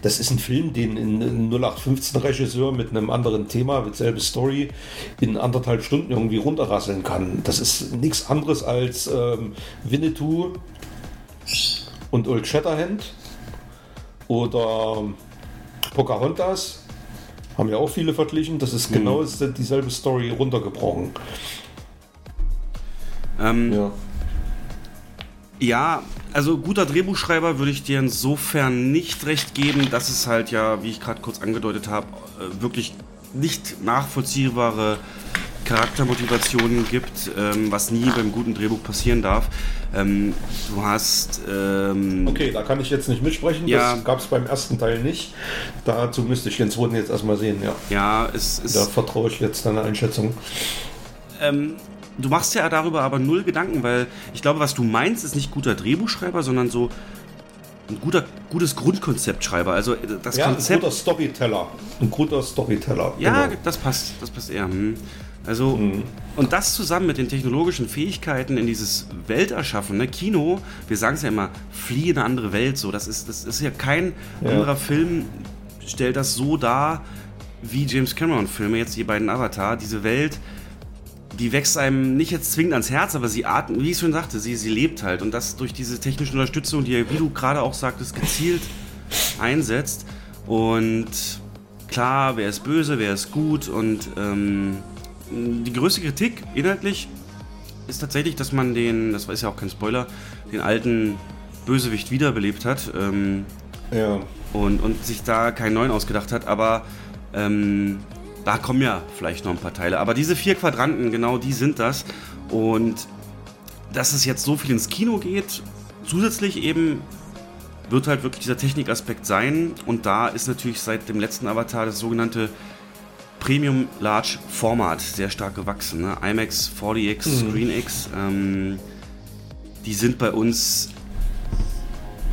das ist ein Film, den ein ein 0815 Regisseur mit einem anderen Thema, mit selbe Story, in anderthalb Stunden irgendwie runterrasseln kann. Das ist nichts anderes als ähm, Winnetou und Old Shatterhand oder Pocahontas haben ja auch viele verglichen. Das ist genau dieselbe Story runtergebrochen. Ähm, Ja. Ja, also guter Drehbuchschreiber würde ich dir insofern nicht recht geben, dass es halt ja, wie ich gerade kurz angedeutet habe, äh, wirklich nicht nachvollziehbare Charaktermotivationen gibt, ähm, was nie beim guten Drehbuch passieren darf. Ähm, du hast ähm, Okay, da kann ich jetzt nicht mitsprechen. Ja. Das gab es beim ersten Teil nicht. Dazu müsste ich den zweiten jetzt erstmal sehen. Ja, ja, es ist da vertraue ich jetzt deiner Einschätzung. ähm, du machst ja darüber aber null Gedanken, weil ich glaube, was du meinst, ist nicht guter Drehbuchschreiber, sondern so ein guter, gutes Grundkonzeptschreiber. Also äh, das Ja, ein Konzept. guter Storyteller. Ein guter Storyteller. Ja, genau. das passt, das passt eher. Hm. Also, und das zusammen mit den technologischen Fähigkeiten in dieses Welterschaffen, ne? Kino, wir sagen es ja immer, flieh in eine andere Welt, so, das ist, das ist ja kein Ja. anderer Film stellt das so dar, wie James Cameron-Filme, jetzt die beiden Avatar, diese Welt, die wächst einem nicht jetzt zwingend ans Herz, aber sie atmet, wie ich schon sagte, sie, sie lebt halt. Und das durch diese technische Unterstützung, die er, wie du gerade auch sagtest, gezielt einsetzt. Und klar, wer ist böse, wer ist gut. Und ähm, die größte Kritik inhaltlich ist tatsächlich, dass man den, das ist ja auch kein Spoiler, den alten Bösewicht wiederbelebt hat. Ähm, ja. und, und sich da keinen neuen ausgedacht hat, aber ähm, Da kommen ja vielleicht noch ein paar Teile. Aber diese vier Quadranten, genau die sind das. Und dass es jetzt so viel ins Kino geht, zusätzlich eben wird halt wirklich dieser Technikaspekt sein. Und da ist natürlich seit dem letzten Avatar das sogenannte Premium Large Format sehr stark gewachsen. Ne? IMAX, 40x, mhm. ScreenX, ähm, die sind bei uns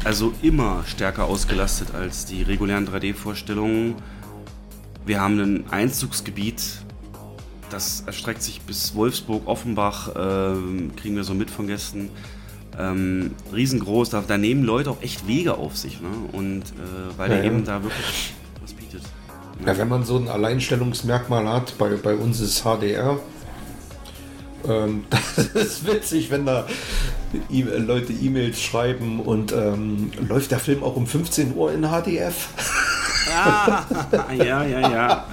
also immer stärker ausgelastet als die regulären 3D-Vorstellungen. Wir haben ein Einzugsgebiet, das erstreckt sich bis Wolfsburg, Offenbach, äh, kriegen wir so mit von Gästen. Ähm, riesengroß, da, da, nehmen Leute auch echt Wege auf sich. Ne? Und äh, weil ja, er eben da wirklich. Ja, wenn man so ein Alleinstellungsmerkmal hat, bei, bei uns ist HDR. Ähm, das ist witzig, wenn da e Leute E-Mails schreiben und ähm, läuft der Film auch um 15 Uhr in HDF? Ah, ja, ja, ja.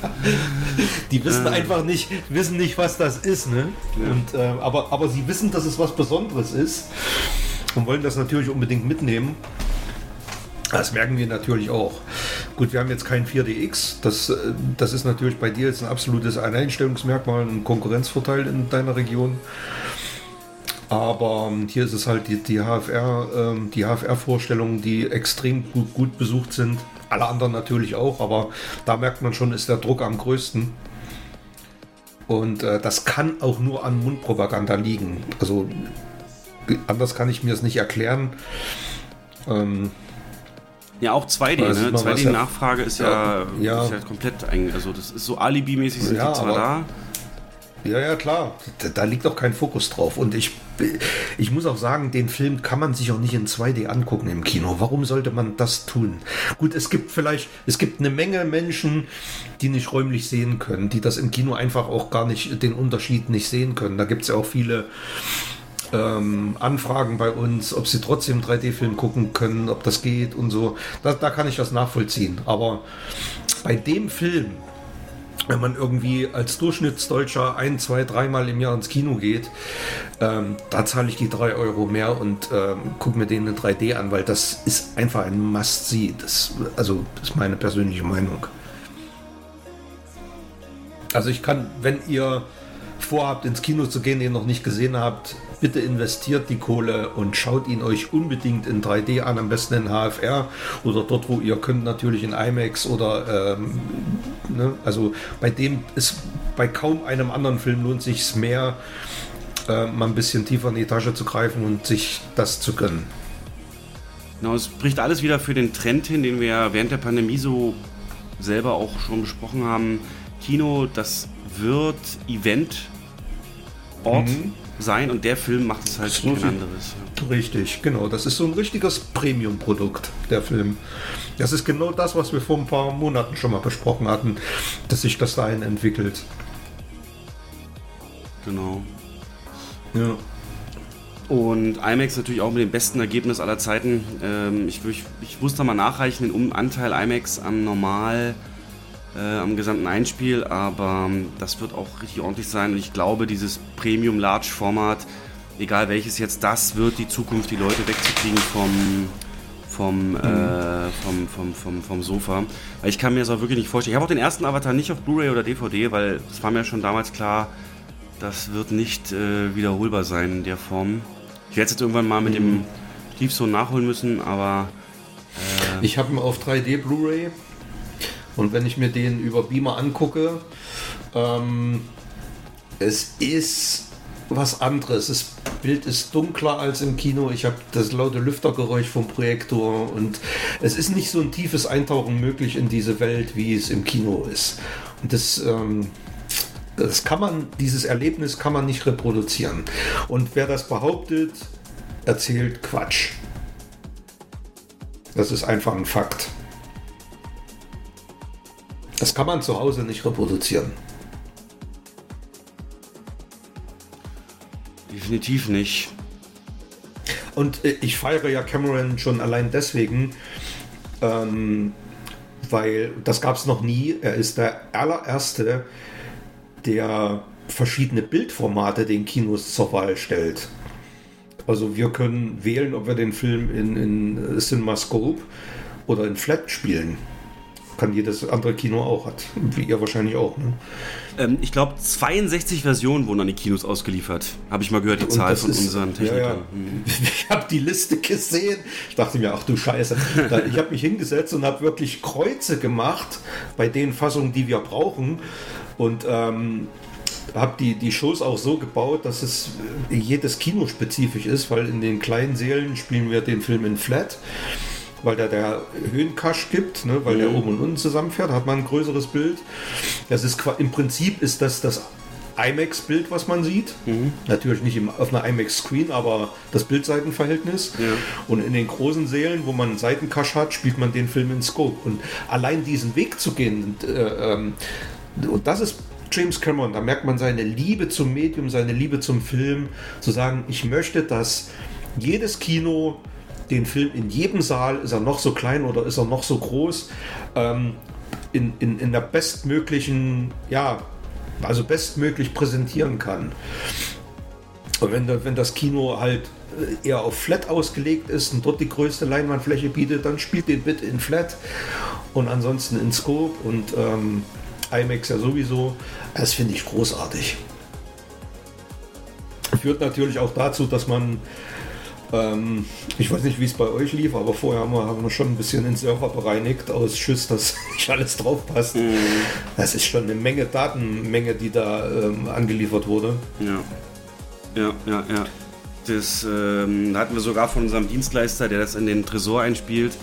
Die wissen äh. einfach nicht, wissen nicht, was das ist, ne? Ja. Und, äh, aber, aber sie wissen, dass es was Besonderes ist und wollen das natürlich unbedingt mitnehmen. Das merken wir natürlich auch. Gut, wir haben jetzt kein 4DX. Das, äh, das ist natürlich bei dir jetzt ein absolutes Alleinstellungsmerkmal, ein Konkurrenzvorteil in deiner Region. Aber ähm, hier ist es halt die, die HFR, ähm, die HFR-Vorstellungen, die extrem gut, gut besucht sind. Alle anderen natürlich auch, aber da merkt man schon, ist der Druck am größten. Und äh, das kann auch nur an Mundpropaganda liegen. Also anders kann ich mir das nicht erklären. Ähm, ja, auch 2D, ne? 2D-Nachfrage ist ja, ja, ist ja komplett, also das ist so Alibi-mäßig sind ja, die zwar da. Ja, ja, klar. Da, da, liegt auch kein Fokus drauf. Und ich, ich muss auch sagen, den Film kann man sich auch nicht in 2D angucken im Kino. Warum sollte man das tun? Gut, es gibt vielleicht, es gibt eine Menge Menschen, die nicht räumlich sehen können, die das im Kino einfach auch gar nicht, den Unterschied nicht sehen können. Da gibt es ja auch viele ähm, Anfragen bei uns, ob sie trotzdem 3D-Film gucken können, ob das geht und so. Da, da kann ich das nachvollziehen. Aber bei dem Film, wenn man irgendwie als Durchschnittsdeutscher ein, zwei, dreimal im Jahr ins Kino geht, ähm, da zahle ich die drei Euro mehr und ähm, gucke mir den in 3D an, weil das ist einfach ein Must-See. Das, also, das ist meine persönliche Meinung. Also ich kann, wenn ihr vorhabt, ins Kino zu gehen, den noch nicht gesehen habt, bitte investiert die Kohle und schaut ihn euch unbedingt in 3D an, am besten in HFR oder dort, wo ihr könnt, natürlich in IMAX oder ähm, ne? also bei dem ist bei kaum einem anderen Film lohnt sich mehr, äh, mal ein bisschen tiefer in die Tasche zu greifen und sich das zu gönnen. Genau, es bricht alles wieder für den Trend hin, den wir während der Pandemie so selber auch schon besprochen haben. Kino, das wird Event Ort mhm. Sein und der Film macht es halt kein anderes. Richtig, genau. Das ist so ein richtiges Premium-Produkt, der Film. Das ist genau das, was wir vor ein paar Monaten schon mal besprochen hatten, dass sich das dahin entwickelt. Genau. Ja. Und IMAX natürlich auch mit dem besten Ergebnis aller Zeiten. Ähm, ich, ich, ich muss da mal nachreichen, den Anteil IMAX am Normal äh, am gesamten Einspiel, aber ähm, das wird auch richtig ordentlich sein und ich glaube, dieses Premium Large Format, egal welches jetzt, das wird die Zukunft, die Leute wegzukriegen vom vom, mhm. äh, vom, vom, vom, vom Sofa. Weil ich kann mir das auch wirklich nicht vorstellen. Ich habe auch den ersten Avatar nicht auf Blu-ray oder DVD, weil es war mir schon damals klar, das wird nicht äh, wiederholbar sein in der Form. Ich werde es jetzt irgendwann mal mit mhm. dem Tiefsohn nachholen müssen, aber. Äh ich habe ihn auf 3D Blu-ray und wenn ich mir den über Beamer angucke, ähm, es ist was anderes. Das Bild ist dunkler als im Kino. Ich habe das laute Lüftergeräusch vom Projektor und es ist nicht so ein tiefes Eintauchen möglich in diese Welt, wie es im Kino ist. Und das, ähm, das kann man, dieses Erlebnis kann man nicht reproduzieren. Und wer das behauptet, erzählt Quatsch. Das ist einfach ein Fakt. Das kann man zu Hause nicht reproduzieren. Definitiv nicht. Und äh, ich feiere ja Cameron schon allein deswegen, ähm, weil das gab es noch nie. Er ist der allererste, der verschiedene Bildformate den Kinos zur Wahl stellt. Also wir können wählen, ob wir den Film in, in CinemaScope oder in Flat spielen. Kann jedes andere Kino auch, hat, wie ihr wahrscheinlich auch. Ne? Ähm, ich glaube, 62 Versionen wurden an die Kinos ausgeliefert. Habe ich mal gehört, die Und Zahl von ist- unseren Ja, ja. Technikern. Mhm. Ich habe die Liste gesehen. Ich dachte mir, ach du Scheiße. Ich habe mich hingesetzt und habe wirklich Kreuze gemacht bei den Fassungen, die wir brauchen. Und ähm, habe die, die Shows auch so gebaut, dass es äh, jedes Kino spezifisch ist, weil in den kleinen Sälen spielen wir den Film in Flat. Weil da der Höhenkasch gibt, ne, weil der oben und unten zusammenfährt, hat man ein größeres Bild. Das ist im Prinzip ist das das IMAX-Bild, was man sieht. Natürlich nicht im, auf einer IMAX-Screen, aber das Bildseitenverhältnis. Und in den großen Sälen, wo man einen Seitenkasch hat, spielt man den Film in Scope. Und allein diesen Weg zu gehen, äh, ähm, und das ist James Cameron, da merkt man seine Liebe zum Medium, seine Liebe zum Film, zu sagen, ich möchte, dass jedes Kino den Film in jedem Saal, ist er noch so klein oder ist er noch so groß, ähm, in, in, in der bestmöglichen, ja, also bestmöglich präsentieren kann. Und wenn, wenn das Kino halt äh, eher auf Flat ausgelegt ist und dort die größte Leinwandfläche bietet, dann spielt den bitte in Flat und ansonsten in Scope und ähm, IMAX ja sowieso. Das finde ich großartig. Führt natürlich auch dazu, dass man, ähm, ich weiß nicht, wie es bei euch lief, aber vorher haben wir, haben wir schon ein bisschen den Server bereinigt aus Schiss, dass nicht alles drauf passt. Das ist schon eine Menge Datenmenge, die da ähm, angeliefert wurde. Ja. Ja, ja, ja. Das ähm, hatten wir sogar von unserem Dienstleister, der das in den Tresor einspielt.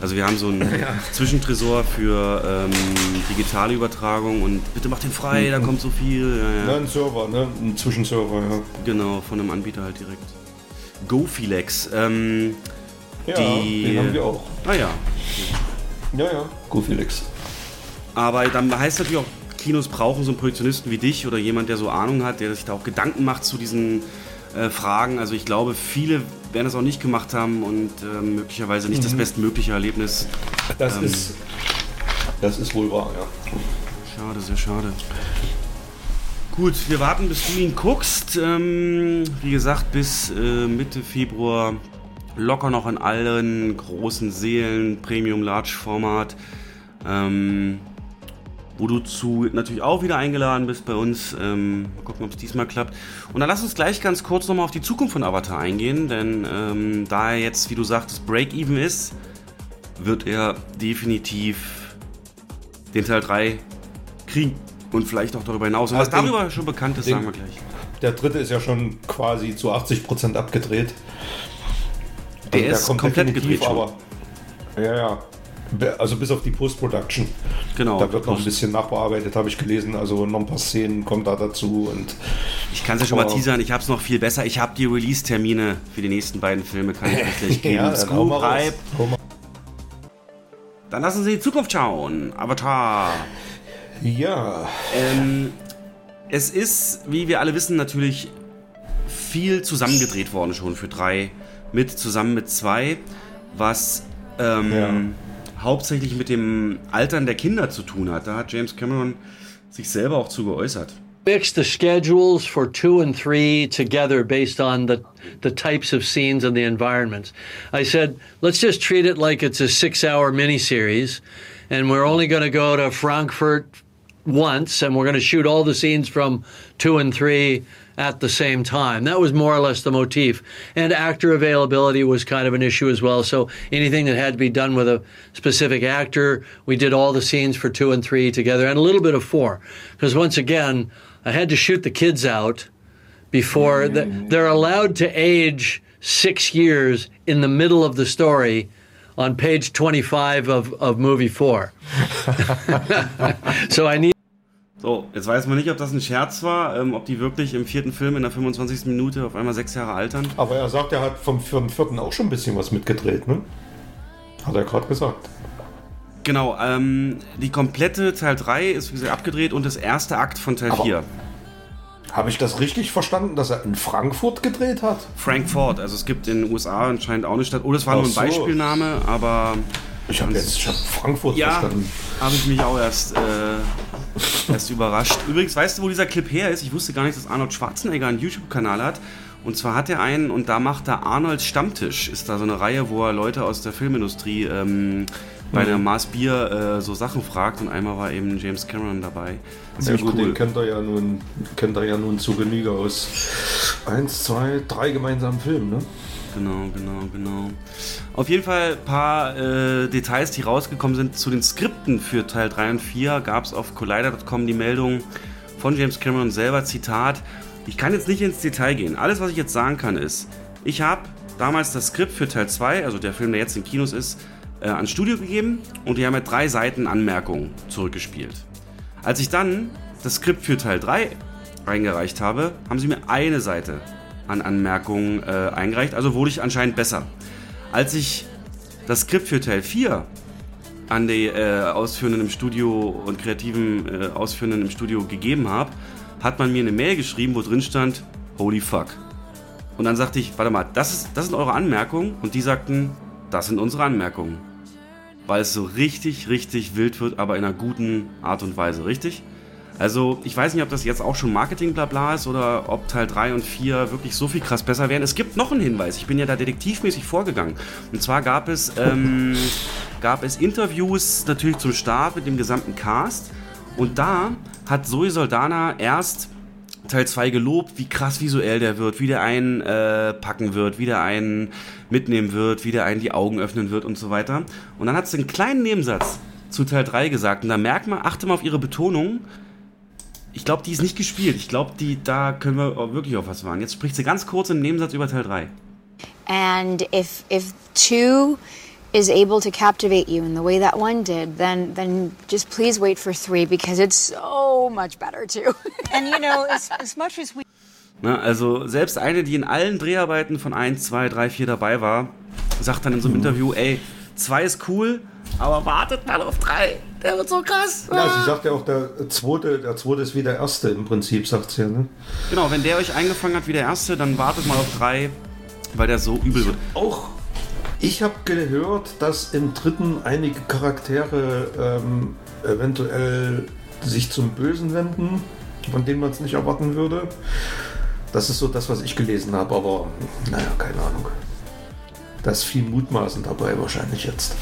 Also wir haben so einen Zwischentresor für ähm, digitale Übertragung und bitte mach den frei, da kommt so viel. Ja, Ja, ja. ein Server, ne? Ein Zwischenserver, ja. Genau, von einem Anbieter halt direkt. GoFilex. Ähm, Ja, Die- den haben wir auch. naja, Ja, ja. Go Felix. aber dann heißt natürlich auch, Kinos brauchen so einen Projektionisten wie dich oder jemand, der so Ahnung hat, der sich da auch Gedanken macht zu diesen äh, Fragen. Also ich glaube, viele werden das auch nicht gemacht haben und äh, möglicherweise nicht das bestmögliche Erlebnis. Das Ähm. ist. Das ist wohl wahr, ja. Schade, sehr schade. Gut, wir warten, bis du ihn guckst. Ähm, wie gesagt, bis äh, Mitte Februar locker noch in allen großen Seelen, Premium Large Format. Ähm, wo du zu natürlich auch wieder eingeladen bist bei uns. Ähm, mal gucken, ob es diesmal klappt. Und dann lass uns gleich ganz kurz nochmal auf die Zukunft von Avatar eingehen, denn ähm, da er jetzt, wie du sagtest, Break-Even ist, wird er definitiv den Teil 3 kriegen. Und vielleicht auch darüber hinaus. Und was Also den- darüber schon bekannt ist, den- sagen wir gleich. Der dritte ist ja schon quasi zu 80% abgedreht. Der Also ist komplett gedreht schon. aber. Ja, ja. Also bis auf die Post-Production. Genau. Da wird noch ein bisschen nachbearbeitet, habe ich gelesen. Also noch ein paar Szenen kommen da dazu. Und Ich kann es ja schon mal teasern, ich habe es noch viel besser. Ich habe die Release-Termine für die nächsten beiden Filme, kann ich gleich geben. ja. Hau mal- Dann lassen Sie die Zukunft schauen. Avatar. Ja, Ähm, es ist, wie wir alle wissen, natürlich viel zusammengedreht worden schon für drei, mit zusammen mit zwei, was ähm, hauptsächlich mit dem Altern der Kinder zu tun hat. Da hat James Cameron sich selber auch zu geäußert. mix the schedules for two and three together based on the, the types of scenes and the environments. I said, let's just treat it like it's a six hour miniseries, and we're only going to go to Frankfurt once, and we're going to shoot all the scenes from two and three at the same time. That was more or less the motif. And actor availability was kind of an issue as well. So anything that had to be done with a specific actor, we did all the scenes for two and three together and a little bit of four. Because once again, I had to shoot the kids out before mm-hmm. the, they're allowed to age six years in the middle of the story on page 25 of, of movie four. so I need So, jetzt weiß man nicht, ob das ein Scherz war, ähm, ob die wirklich im vierten Film in der 25. Minute auf einmal sechs Jahre altern. aber er sagt, er hat vom vierten, vierten auch schon ein bisschen was mitgedreht, ne? Hat er gerade gesagt. Genau, ähm, die komplette Teil 3 ist wie gesagt abgedreht und das erste Akt von Teil Aber- 4. Habe ich das richtig verstanden, dass er in Frankfurt gedreht hat? Frankfurt, also es gibt in den USA anscheinend auch eine Stadt. Oh, das war Ach nur ein so. Beispielname, aber Ich habe jetzt ich hab Frankfurt ja, verstanden. habe ich mich auch erst, äh, erst überrascht. Übrigens, weißt du, wo dieser Clip her ist? Ich wusste gar nicht, dass Arnold Schwarzenegger einen YouTube-Kanal hat. Und zwar hat er einen, und da macht er Arnolds Stammtisch. Ist da so eine Reihe, wo er Leute aus der Filmindustrie ähm, bei der Mars Bier äh, so Sachen fragt und einmal war eben James Cameron dabei. Ja Ziemlich gut, cool. den kennt er ja nun, kennt er ja nun zu Genüge aus eins, zwei, drei gemeinsamen Filmen, ne? Genau, genau, genau. Auf jeden Fall ein paar äh, Details, die rausgekommen sind zu den Skripten für Teil 3 und 4. Gab es auf Collider.com die Meldung von James Cameron selber, Zitat. Ich kann jetzt nicht ins Detail gehen. Alles, was ich jetzt sagen kann, ist, ich habe damals das Skript für Teil 2, also der Film, der jetzt in Kinos ist, äh, ans Studio gegeben und die haben mit drei Seiten Anmerkungen zurückgespielt. Als ich dann das Skript für Teil 3 eingereicht habe, haben sie mir eine Seite an Anmerkungen äh, eingereicht, also wurde ich anscheinend besser. Als ich das Skript für Teil 4 an die äh, Ausführenden im Studio und kreativen äh, Ausführenden im Studio gegeben habe, hat man mir eine Mail geschrieben, wo drin stand, holy fuck. Und dann sagte ich, warte mal, das, ist, das sind eure Anmerkungen? Und die sagten, das sind unsere Anmerkungen. Weil es so richtig, richtig wild wird, aber in einer guten Art und Weise, richtig? Also, ich weiß nicht, ob das jetzt auch schon Marketing-Blabla ist oder ob Teil 3 und 4 wirklich so viel krass besser wären. Es gibt noch einen Hinweis. Ich bin ja da detektivmäßig vorgegangen. Und zwar gab es, ähm, gab es Interviews natürlich zum Start mit dem gesamten Cast. Und da hat Zoe Soldana erst Teil 2 gelobt, wie krass visuell der wird, wie der einen äh, packen wird, wie der einen mitnehmen wird, wie der einen die Augen öffnen wird und so weiter. Und dann hat sie einen kleinen Nebensatz zu Teil 3 gesagt. Und da merkt man, achte mal auf ihre Betonung. Ich glaube, die ist nicht gespielt. Ich glaube, die da können wir wirklich auf was warten. Jetzt spricht sie ganz kurz im Nebensatz über Teil 3. And if if two is able to captivate you in the way that one did, then then just please wait for three because it's so much better too. And you know, as, as much as we Ne, also selbst eine, die in allen Dreharbeiten von 1, 2, 3, 4 dabei war, sagt dann in so einem Interview, ey, 2 ist cool, aber wartet mal auf 3. Der wird so krass. Ja, sie sagt ja auch, der zweite, der zweite ist wie der erste im Prinzip, sagt sie ja, ne? Genau, wenn der euch eingefangen hat wie der erste, dann wartet mal auf 3, weil der so übel wird. Auch ich habe gehört, dass im dritten einige Charaktere ähm, eventuell sich zum Bösen wenden, von denen man es nicht erwarten würde. Das ist so das, was ich gelesen habe, aber naja, keine Ahnung. Da ist viel Mutmaßen dabei wahrscheinlich jetzt.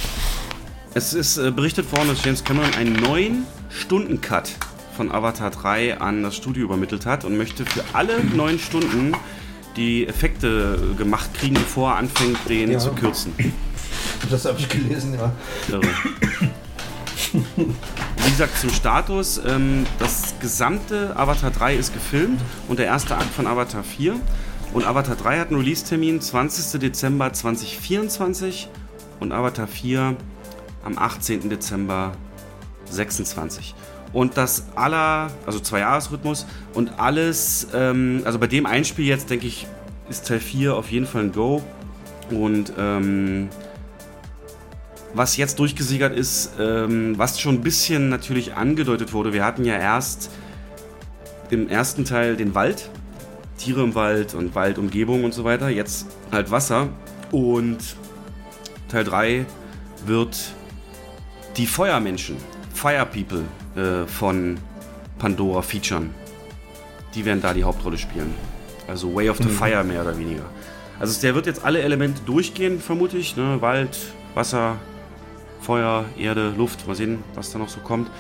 Es ist äh, berichtet worden, dass James Cameron einen 9-Stunden-Cut von Avatar 3 an das Studio übermittelt hat und möchte für alle 9 Stunden die Effekte äh, gemacht kriegen, bevor er anfängt, den Ja. zu kürzen. Das habe ich gelesen, ja. Irre. Wie gesagt, zum Status, ähm, das gesamte Avatar 3 ist gefilmt und der erste Akt von Avatar 4. Und Avatar 3 hat einen Release-Termin 20. Dezember 2024 und Avatar 4 am 18. Dezember 26. Und das aller, also zwei Jahresrhythmus und alles, ähm, also bei dem Einspiel jetzt denke ich, ist Teil 4 auf jeden Fall ein Go. Und ähm, was jetzt durchgesickert ist, ähm, was schon ein bisschen natürlich angedeutet wurde. Wir hatten ja erst im ersten Teil den Wald, Tiere im Wald und Waldumgebung und so weiter. Jetzt halt Wasser. Und Teil 3 wird die Feuermenschen, Fire People äh, von Pandora featuren. Die werden da die Hauptrolle spielen. Also Way of the Fire mehr oder weniger. Also der wird jetzt alle Elemente durchgehen, vermute ich. Ne? Wald, Wasser, Feuer, Erde, Luft, mal sehen, was da noch so kommt.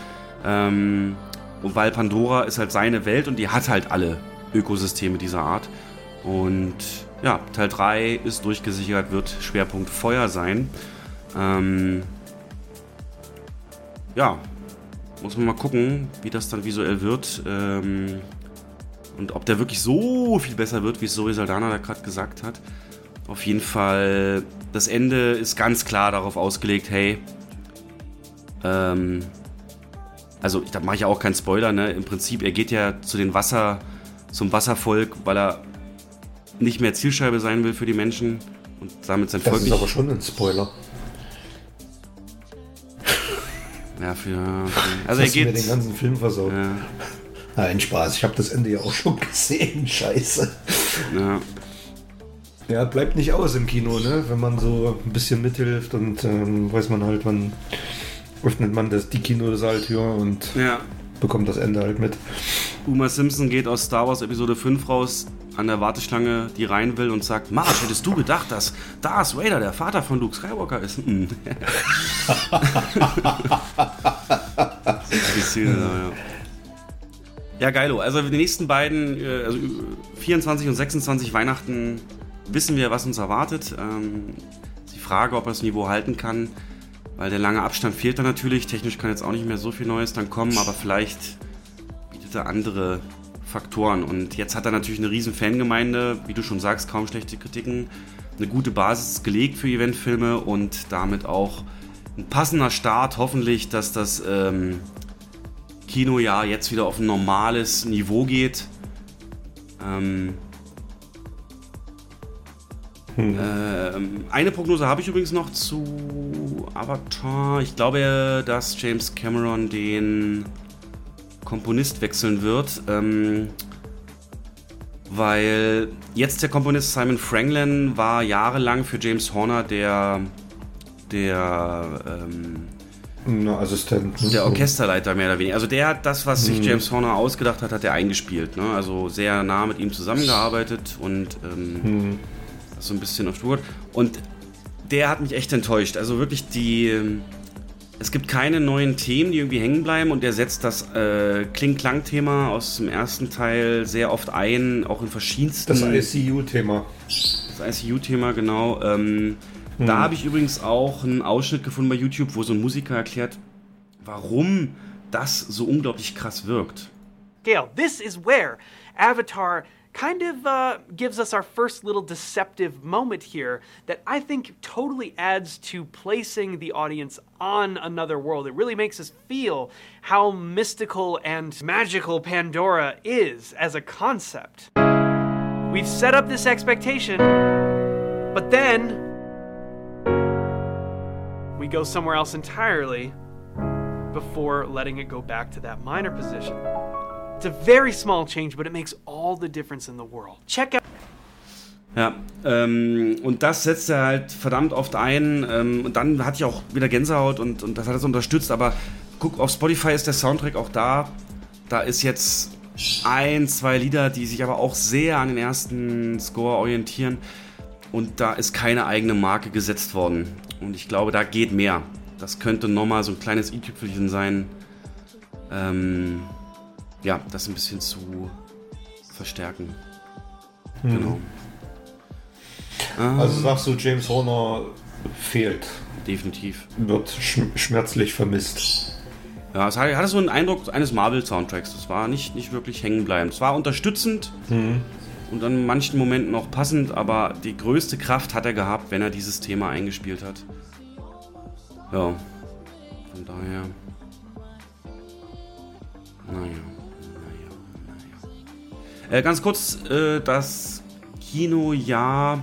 Ähm, und weil Pandora ist halt seine Welt und die hat halt alle Ökosysteme dieser Art. Und ja, Teil 3 ist durchgesichert, wird Schwerpunkt Feuer sein. Ähm, ja, muss man mal gucken, wie das dann visuell wird. Ähm, und ob der wirklich so viel besser wird, wie es Zoe Saldana da gerade gesagt hat. Auf jeden Fall, das Ende ist ganz klar darauf ausgelegt, hey, ähm, also da mache ich auch keinen Spoiler, ne? Im Prinzip, er geht ja zu den Wasser, zum Wasservolk, weil er nicht mehr Zielscheibe sein will für die Menschen und damit sein Das Volk ist nicht. aber schon ein Spoiler. Ja, für. Also er mir den geht. ganzen Film versaut. Ja, Nein, Spaß. Ich habe das Ende ja auch schon gesehen. Scheiße. ja. Ja, bleibt nicht aus im Kino, ne? Wenn man so ein bisschen mithilft und ähm, weiß man halt, wann öffnet man das, die Kinotaaltür und ja. bekommt das Ende halt mit. Uma Simpson geht aus Star Wars Episode 5 raus an der Warteschlange, die rein will und sagt, Marsch, hättest du gedacht, dass Darth Vader der Vater von Luke Skywalker ist? Hm. die Szene da, ja. Ja, geilo. Also die nächsten beiden, äh, also 24 und 26 Weihnachten, wissen wir, was uns erwartet. Ähm, ist die Frage, ob er das Niveau halten kann, weil der lange Abstand fehlt dann natürlich. Technisch kann jetzt auch nicht mehr so viel Neues dann kommen, aber vielleicht bietet er andere Faktoren. Und jetzt hat er natürlich eine riesen Fangemeinde, wie du schon sagst, kaum schlechte Kritiken. Eine gute Basis gelegt für Eventfilme und damit auch ein passender Start, hoffentlich, dass das ähm, Kinojahr jetzt wieder auf ein normales Niveau geht. Ähm, Hm. ähm, eine Prognose habe ich übrigens noch zu Avatar. Ich glaube, dass James Cameron den Komponist wechseln wird, ähm, weil jetzt der Komponist Simon Franklin war jahrelang für James Horner der der ähm, Na, Assistent. ne? der Orchesterleiter mehr oder weniger. Also der hat das, was sich James Horner ausgedacht hat, hat er eingespielt. Ne? Also sehr nah mit ihm zusammengearbeitet und ähm, das so ein bisschen auf Tour. Und der hat mich echt enttäuscht. Also wirklich die. Es gibt keine neuen Themen, die irgendwie hängen bleiben und der setzt das äh, Kling-Klang-Thema aus dem ersten Teil sehr oft ein, auch in verschiedensten. Das ICU-Thema. Das ICU-Thema, genau. Ähm, Da habe ich übrigens auch einen Ausschnitt gefunden bei YouTube, wo so ein Musiker erklärt, warum das so unglaublich krass wirkt. Gail, this is where Avatar kind of uh, gives us our first little deceptive moment here that I think totally adds to placing the audience on another world. It really makes us feel how mystical and magical Pandora is as a concept. We've set up this expectation, but then we go somewhere else entirely before letting it go back to that minor position. It's a very small change, but it makes all the difference in the world. Check out. Ja, ähm, und das setzt er halt verdammt oft ein. Ähm, und dann hatte ich auch wieder Gänsehaut und, und das hat es unterstützt. Aber guck, auf Spotify ist der Soundtrack auch da. Da ist jetzt ein, zwei Lieder, die sich aber auch sehr an den ersten Score orientieren. Und da ist keine eigene Marke gesetzt worden. Und ich glaube, da geht mehr. Das könnte nochmal so ein kleines i-Tüpfelchen sein. Ähm, ja, das ein bisschen zu verstärken. Genau. Also sagst du, James Horner fehlt, Definitiv. wird schm schmerzlich vermisst. Ja, es hatte so einen Eindruck eines Marvel-Soundtracks. Das war nicht, nicht wirklich hängen bleiben. Es war unterstützend und an manchen Momenten auch passend, aber die größte Kraft hat er gehabt, wenn er dieses Thema eingespielt hat. Ja, von daher. Naja. Äh, ganz kurz, äh, das Kinojahr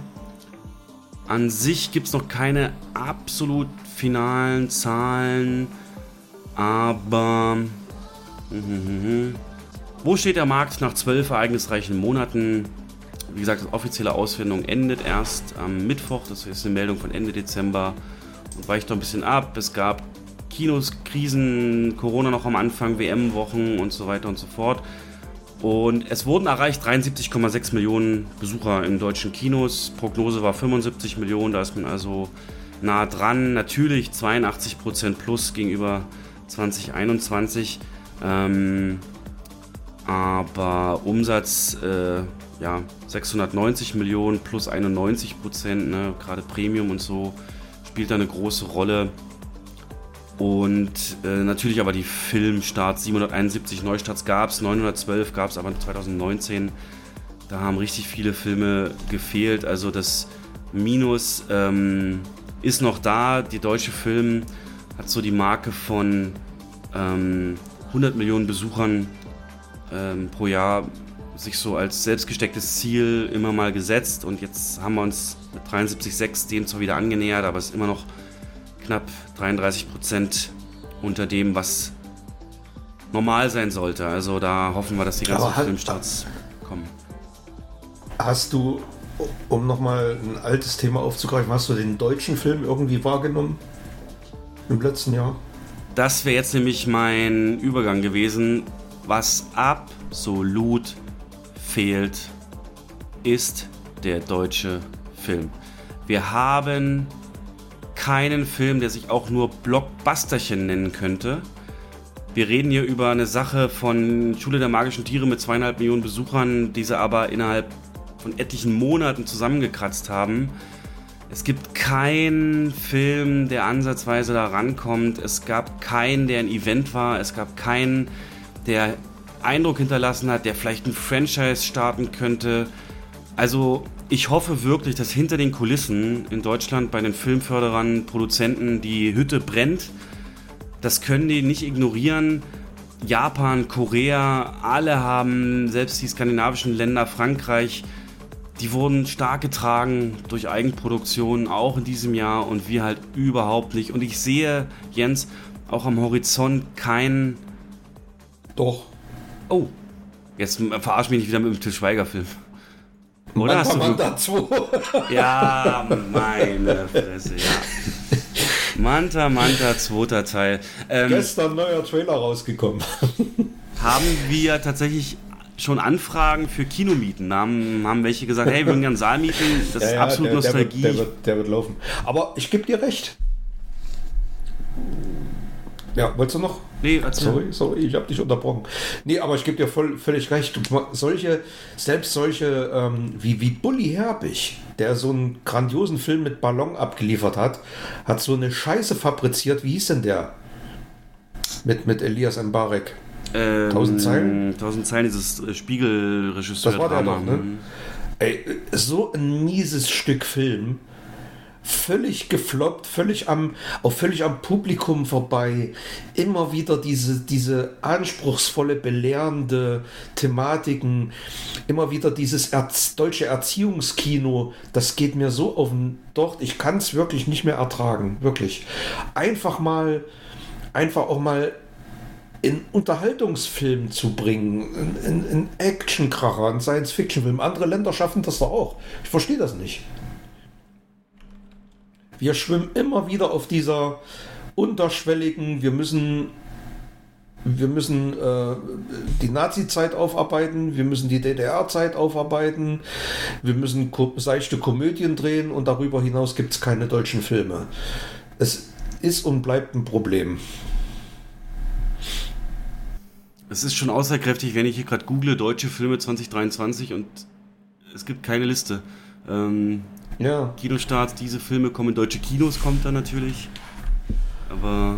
an sich gibt es noch keine absolut finalen Zahlen, aber wo steht der Markt nach zwölf ereignisreichen Monaten? Wie gesagt, die offizielle Auswertung endet erst am Mittwoch, das ist eine Meldung von Ende Dezember und weicht noch ein bisschen ab. Es gab Kinos, Krisen, Corona noch am Anfang, WM-Wochen und so weiter und so fort. Und es wurden erreicht 73,6 Millionen Besucher in deutschen Kinos. Prognose war 75 Millionen, da ist man also nah dran. Natürlich 82% plus gegenüber 2021. Ähm, aber Umsatz äh, ja, 690 Millionen plus 91 Prozent, ne? gerade Premium und so spielt da eine große Rolle. Und äh, natürlich aber die Filmstarts, 771 Neustarts gab es, 912 gab es aber 2019. Da haben richtig viele Filme gefehlt. Also das Minus ähm, ist noch da. Die deutsche Film hat so die Marke von ähm, 100 Millionen Besuchern ähm, pro Jahr sich so als selbstgestecktes Ziel immer mal gesetzt. Und jetzt haben wir uns mit 73,6 dem zwar wieder angenähert, aber es ist immer noch knapp 33 Prozent unter dem, was normal sein sollte. Also da hoffen wir, dass die ganzen halt- Filmstarts kommen. Hast du, um nochmal ein altes Thema aufzugreifen, hast du den deutschen Film irgendwie wahrgenommen? Im letzten Jahr? Das wäre jetzt nämlich mein Übergang gewesen. Was absolut fehlt, ist der deutsche Film. Wir haben keinen Film, der sich auch nur Blockbusterchen nennen könnte. Wir reden hier über eine Sache von Schule der magischen Tiere mit zweieinhalb Millionen Besuchern, die sie aber innerhalb von etlichen Monaten zusammengekratzt haben. Es gibt keinen Film, der ansatzweise da rankommt. Es gab keinen, der ein Event war. Es gab keinen, der Eindruck hinterlassen hat, der vielleicht ein Franchise starten könnte. Also ich hoffe wirklich, dass hinter den Kulissen in Deutschland bei den Filmförderern, Produzenten die Hütte brennt. Das können die nicht ignorieren. Japan, Korea, alle haben, selbst die skandinavischen Länder, Frankreich, die wurden stark getragen durch Eigenproduktion, auch in diesem Jahr und wir halt überhaupt nicht. Und ich sehe, Jens, auch am Horizont kein. Doch. Oh, jetzt verarsch mich nicht wieder mit dem Til Schweiger-Film. Oder hast du Manta 2. Ja, meine Fresse, ja. Manta Manta, zweiter Teil. Ähm, Gestern neuer Trailer rausgekommen. haben wir tatsächlich schon Anfragen für Kinomieten. Da haben, haben welche gesagt, hey, wir würden gerne Saal mieten. Das Ja, ist ja, absolut der, Nostalgie. Der wird, der, wird, der wird laufen. Aber ich gebe dir recht. Ja, wolltest du noch? Nee, erzähl. Sorry, sorry, ich habe dich unterbrochen. Nee, aber ich gebe dir voll, völlig recht. Solche, selbst solche ähm, wie, wie Bully Herbig, der so einen grandiosen Film mit Ballon abgeliefert hat, hat so eine Scheiße fabriziert. Wie hieß denn der? Mit, mit Elias Mbarek. Ähm, Tausend Zeilen? Tausend Zeilen, dieses äh, Spiegelregisseur. Das war der doch, ne? Ey, so ein mieses Stück Film. Völlig gefloppt, völlig am, auch völlig am Publikum vorbei. Immer wieder diese, diese anspruchsvolle, belehrende Thematiken. Immer wieder dieses Erz, deutsche Erziehungskino. Das geht mir so auf den Docht. Ich kann es wirklich nicht mehr ertragen. Wirklich. Einfach mal, einfach auch mal in Unterhaltungsfilm zu bringen, in, in, in Actionkracher, in Science-Fiction-Film. Andere Länder schaffen das doch auch. Ich verstehe das nicht. Wir schwimmen immer wieder auf dieser unterschwelligen, wir müssen, wir müssen äh, die Nazi-Zeit aufarbeiten, wir müssen die DDR-Zeit aufarbeiten, wir müssen seichte Komödien drehen und darüber hinaus gibt es keine deutschen Filme. Es ist und bleibt ein Problem. Es ist schon außerkräftig, wenn ich hier gerade google deutsche Filme 2023 und es gibt keine Liste. Ähm, ja. Kinostarts, diese Filme kommen in deutsche Kinos, kommt da natürlich. Aber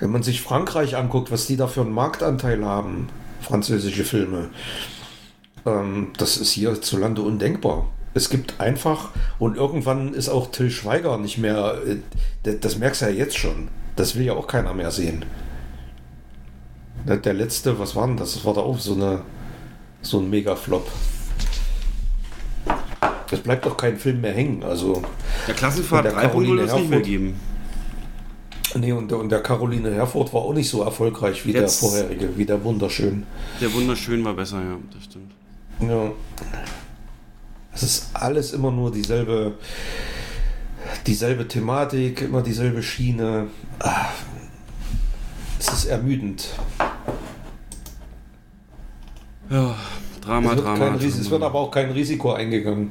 Wenn man sich Frankreich anguckt, was die da für einen Marktanteil haben, französische Filme, ähm, das ist hierzulande undenkbar. Es gibt einfach, und irgendwann ist auch Till Schweiger nicht mehr, äh, das, merkst du ja jetzt schon. Das will ja auch keiner mehr sehen. Der, der letzte, was war denn das? Das war da auch so, eine, so ein Mega-Flop. Es bleibt doch kein Film mehr hängen. Also, der Klassenfahrt der 3 würde Caroline es nicht mehr geben. nee, und, der- und der Caroline Herford war auch nicht so erfolgreich wie Jetzt- der vorherige, wie der Wunderschön. Der Wunderschön war besser, ja, das stimmt. Ja. Es ist alles immer nur dieselbe, dieselbe Thematik, immer dieselbe Schiene. Ah, es ist ermüdend. Ja, Drama, es, Drama. Ris- es wird aber auch kein Risiko eingegangen.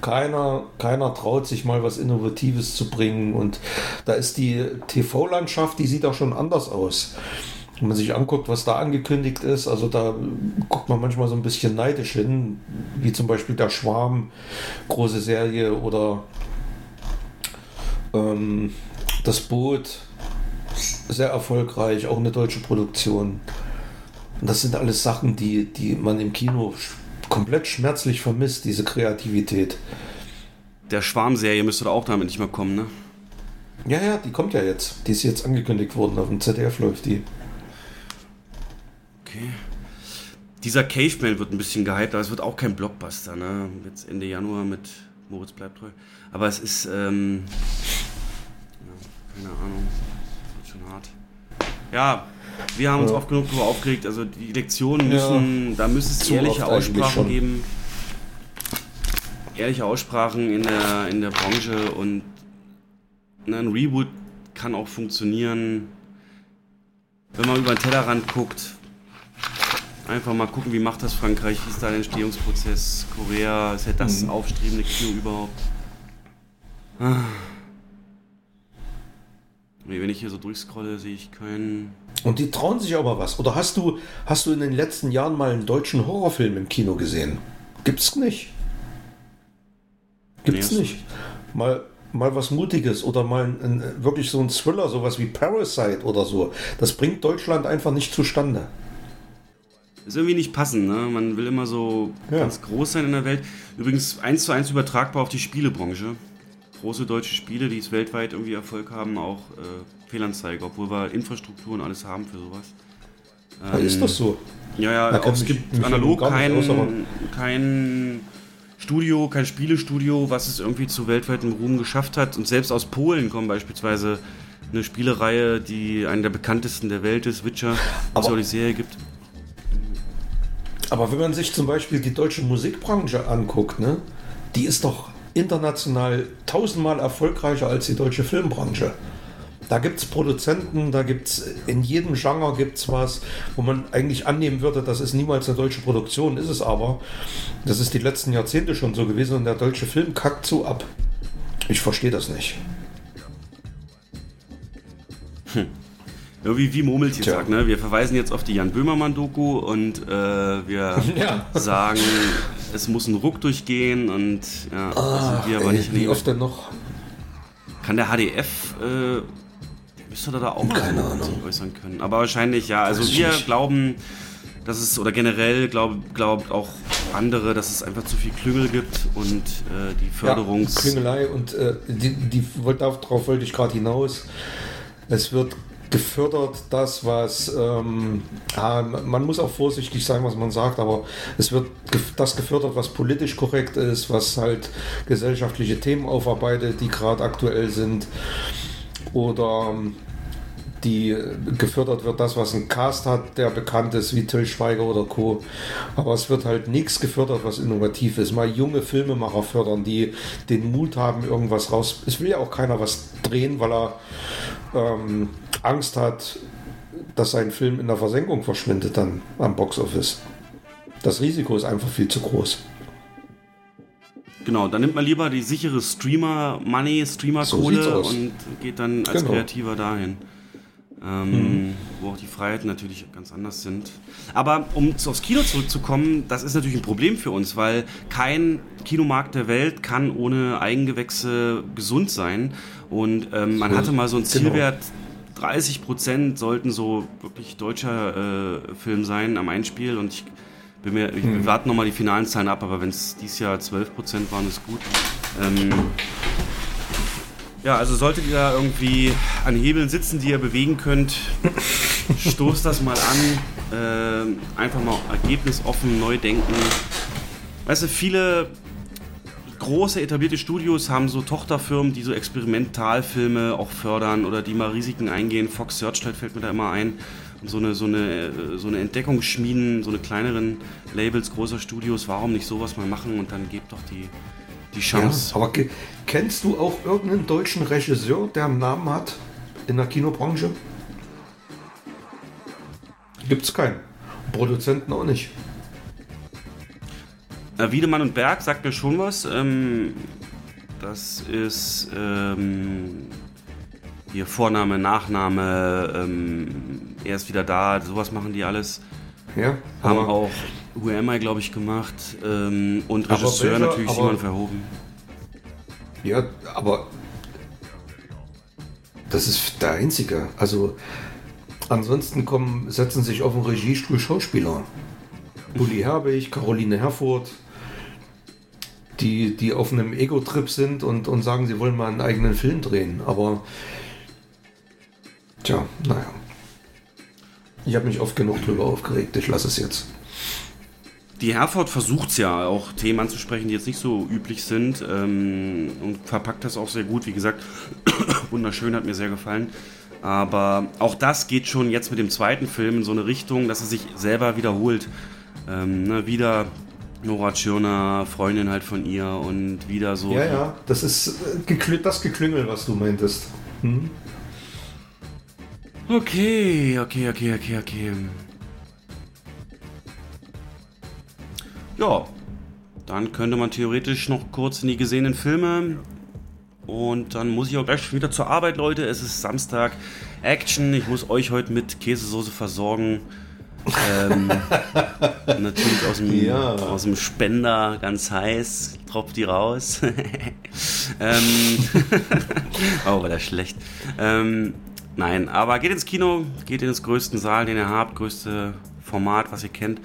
Keiner, keiner traut sich mal was Innovatives zu bringen. Und da ist die TV-Landschaft, die sieht auch schon anders aus. Wenn man sich anguckt, was da angekündigt ist, also da guckt man manchmal so ein bisschen neidisch hin, wie zum Beispiel der Schwarm, große Serie oder ähm, das Boot, sehr erfolgreich, auch eine deutsche Produktion. Und das sind alles Sachen, die, die man im Kino komplett schmerzlich vermisst, diese Kreativität. Der Schwarmserie müsste da auch damit nicht mehr kommen, ne? Ja, ja, die kommt ja jetzt. Die ist jetzt angekündigt worden, auf dem ZDF läuft die. Okay. Dieser Caveman wird ein bisschen gehypt, aber es wird auch kein Blockbuster, ne? Jetzt Ende Januar mit Moritz bleibt treu. Aber es ist, ähm, ja, keine Ahnung. Das wird schon hart. Ja, wir haben uns oft genug darüber aufgeregt. Also die Lektionen müssen, da müssen es ehrliche Aussprachen geben. Ehrliche Aussprachen in der, in der Branche und ne, ein Reboot kann auch funktionieren. wenn man über den Tellerrand guckt, einfach mal gucken, wie macht das Frankreich, wie ist da der Entstehungsprozess, Korea, ist ja das Mhm. aufstrebende Kino überhaupt. Ah. Wenn ich hier so durchscrolle, sehe ich keinen. Und die trauen sich aber was. Oder hast du, hast du in den letzten Jahren mal einen deutschen Horrorfilm im Kino gesehen? Gibt's nicht. Gibt's Nee, nicht. Mal, mal was Mutiges oder mal ein, ein, wirklich so ein Thriller, sowas wie Parasite oder so. Das bringt Deutschland einfach nicht zustande. Ist irgendwie nicht passend, ne? Man will immer so Ja. ganz groß sein in der Welt. Übrigens eins zu eins übertragbar auf die Spielebranche. Große deutsche Spiele, die es weltweit irgendwie Erfolg haben, auch äh, Fehlanzeige, obwohl wir Infrastruktur und alles haben für sowas. Ja, ist das so? Ja, ja, auch, es gibt mich analog nicht aus, kein, kein Studio, kein Spielestudio, was es irgendwie zu weltweitem Ruhm geschafft hat. Und selbst aus Polen kommen beispielsweise eine Spielereihe, die eine der bekanntesten der Welt ist, Witcher, was es auch die Serie gibt. Aber wenn man sich zum Beispiel die deutsche Musikbranche anguckt, ne, die ist doch international tausendmal erfolgreicher als die deutsche Filmbranche. Da gibt es Produzenten, da gibt es in jedem Genre gibt's was, wo man eigentlich annehmen würde, das ist niemals eine deutsche Produktion, ist es aber. Das ist die letzten Jahrzehnte schon so gewesen und der deutsche Film kackt so ab. Ich verstehe das nicht. Irgendwie wie Murmeltier Tja. sagt, ne? Wir verweisen jetzt auf die Jan Böhmermann-Doku und äh, wir Ja. sagen, es muss ein Ruck durchgehen und ja, da sind wir aber Ey, nicht wie oft denn noch? Kann der HDF, äh, müsste da auch mal Keine so äußern können. Aber wahrscheinlich, ja. Also wir nicht. glauben, dass es, oder generell glaubt glaubt auch andere, dass es einfach zu viel Klüngel gibt und äh, die Förderungs... Ja, Klüngelei und äh, die, die, darauf wollte ich gerade hinaus. Es wird gefördert, das, was, ähm, man muss auch vorsichtig sein, was man sagt, aber es wird das gefördert, was politisch korrekt ist, was halt gesellschaftliche Themen aufarbeitet, die gerade aktuell sind. Oder ähm, die gefördert wird, das, was ein Cast hat, der bekannt ist, wie Till Schweiger oder Co. Aber es wird halt nichts gefördert, was innovativ ist. Mal junge Filmemacher fördern, die den Mut haben, irgendwas raus. Es will ja auch keiner was drehen, weil er ähm, Angst hat, dass sein Film in der Versenkung verschwindet dann am Boxoffice. Das Risiko ist einfach viel zu groß. Genau, dann nimmt man lieber die sichere Streamer-Money, So Streamer-Kohle aus. und geht dann als Genau. Kreativer dahin. Ähm, Wo auch die Freiheiten natürlich ganz anders sind. Aber um aufs Kino zurückzukommen, das ist natürlich ein Problem für uns, weil kein Kinomarkt der Welt kann ohne Eigengewächse gesund sein. Und ähm, man hatte mal so einen genau. Zielwert, 30 Prozent sollten so wirklich deutscher äh, Film sein am Einspiel. Und ich bin mir, ich, Hm. wir warten nochmal die finalen Zahlen ab, aber wenn es dieses Jahr 12 Prozent waren, ist gut. Ähm, ja, also solltet ihr da irgendwie an Hebeln sitzen, die ihr bewegen könnt, stoßt das mal an. Ähm, einfach mal ergebnisoffen, neu denken. Weißt du, viele große etablierte Studios haben so Tochterfirmen, die so Experimentalfilme auch fördern oder die mal Risiken eingehen. Fox Searchlight fällt mir da immer ein. So eine, so eine, äh, so eine Entdeckung schmieden, so eine kleineren Labels großer Studios. Warum nicht sowas mal machen und dann gebt doch die, die Chance. Ja, aber ke- kennst du auch irgendeinen deutschen Regisseur, der einen Namen hat in der Kinobranche? Gibt's keinen. Produzenten auch nicht. Äh, Wiedemann und Berg sagt mir schon was. Ähm, das ist ähm, hier Vorname, Nachname, ähm, er ist wieder da, sowas machen die alles. Ja, Haben aber- auch Who Am I, glaube ich, gemacht. Ähm, und Regisseur welcher- natürlich aber- Simon Verhoeven. Ja, aber das ist der einzige. Also ansonsten kommen, setzen sich auf den Regiestuhl Schauspieler. Bully Herbig, Caroline Herfurth, die, die auf einem Ego-Trip sind und, und sagen, sie wollen mal einen eigenen Film drehen. Aber tja, naja. Ich habe mich oft genug drüber aufgeregt. Ich lasse es jetzt. Die Herford versucht es ja auch Themen anzusprechen, die jetzt nicht so üblich sind ähm, und verpackt das auch sehr gut. Wie gesagt, wunderschön, hat mir sehr gefallen. Aber auch das geht schon jetzt mit dem zweiten Film in so eine Richtung, dass er sich selber wiederholt. Ähm, ne, wieder Nora Tschirner, Freundin halt von ihr und wieder so. Ja, ja, das ist äh, das Geklüngel, was du meintest. Hm? Okay, okay, okay, okay, okay. Ja, dann könnte man theoretisch noch kurz in die gesehenen Filme. Und dann muss ich auch gleich wieder zur Arbeit, Leute. Es ist Samstag. Action. Ich muss euch heute mit Käsesoße versorgen. ähm, natürlich aus dem, Ja. aus dem Spender, ganz heiß, tropft die raus. ähm, oh, war das schlecht. Ähm, nein, aber geht ins Kino, geht in den größten Saal, den ihr habt, größte Format, was ihr kennt,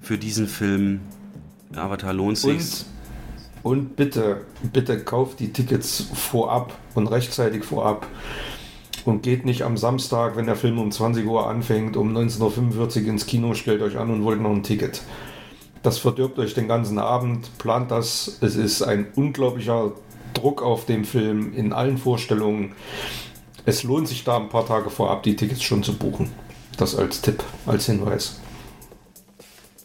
für diesen Film. Avatar lohnt sich. Und, und bitte, bitte kauft die Tickets vorab und rechtzeitig vorab. Und geht nicht am Samstag, wenn der Film um 20 Uhr anfängt, um 19.45 Uhr ins Kino, stellt euch an und wollt noch ein Ticket. Das verdirbt euch den ganzen Abend, plant das. Es ist ein unglaublicher Druck auf dem Film in allen Vorstellungen. Es lohnt sich da ein paar Tage vorab die Tickets schon zu buchen. Das als Tipp, als Hinweis.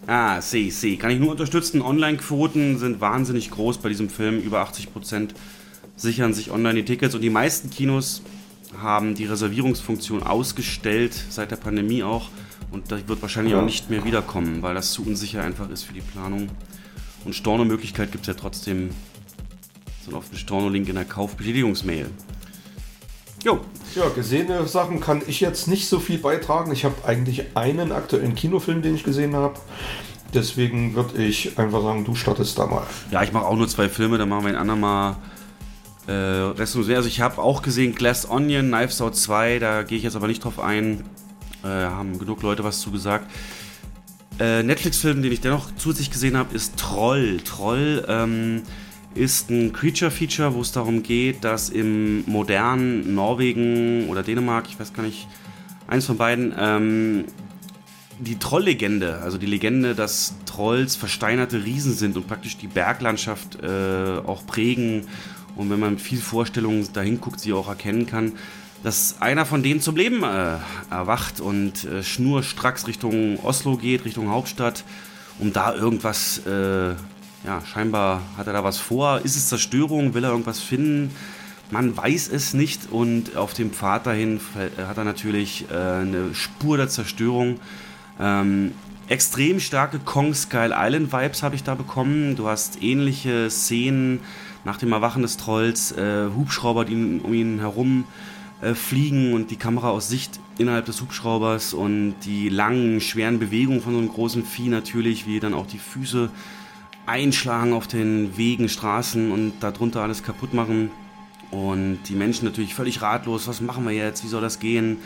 Ah, sehe, sehe. Kann ich nur unterstützen. Online-Quoten sind wahnsinnig groß bei diesem Film. Über 80% sichern sich online die Tickets und die meisten Kinos haben die Reservierungsfunktion ausgestellt, seit der Pandemie auch. Und das wird wahrscheinlich auch nicht mehr wiederkommen, weil das zu unsicher einfach ist für die Planung. Und Storno-Möglichkeit gibt es ja trotzdem so einen offenen Storno-Link in der Kaufbestätigungsmail. Jo, Ja, gesehene Sachen kann ich jetzt nicht so viel beitragen. Ich habe eigentlich einen aktuellen Kinofilm, den ich gesehen habe. Deswegen würde ich einfach sagen, du startest da mal. Ja, ich mache auch nur zwei Filme, dann machen wir ein andermal äh, Rest Also ich habe auch gesehen Glass Onion, Knives Out 2, da gehe ich jetzt aber nicht drauf ein. Äh, haben genug Leute was zu gesagt. Äh, Netflix-Film, den ich dennoch zusätzlich gesehen habe, ist Troll. Troll ähm, ist ein Creature-Feature, wo es darum geht, dass im modernen Norwegen oder Dänemark, ich weiß gar nicht, eins von beiden, ähm, die Trolllegende, also die Legende, dass Trolls versteinerte Riesen sind und praktisch die Berglandschaft äh, auch prägen. Und wenn man mit viel Vorstellungen dahin guckt, sie auch erkennen kann, dass einer von denen zum Leben äh, erwacht und äh, schnurstracks Richtung Oslo geht, Richtung Hauptstadt, um da irgendwas, äh, ja, scheinbar hat er da was vor. Ist es Zerstörung? Will er irgendwas finden? Man weiß es nicht und auf dem Pfad dahin fäll- hat er natürlich äh, eine Spur der Zerstörung. Ähm, extrem starke Kong Skull Island Vibes habe ich da bekommen. Du hast ähnliche Szenen nach dem Erwachen des Trolls, äh, Hubschrauber, die um ihn herum äh, fliegen und die Kamera aus Sicht innerhalb des Hubschraubers und die langen, schweren Bewegungen von so einem großen Vieh natürlich, wie dann auch die Füße einschlagen auf den Wegen, Straßen und darunter alles kaputt machen. Und die Menschen natürlich völlig ratlos, was machen wir jetzt, wie soll das gehen?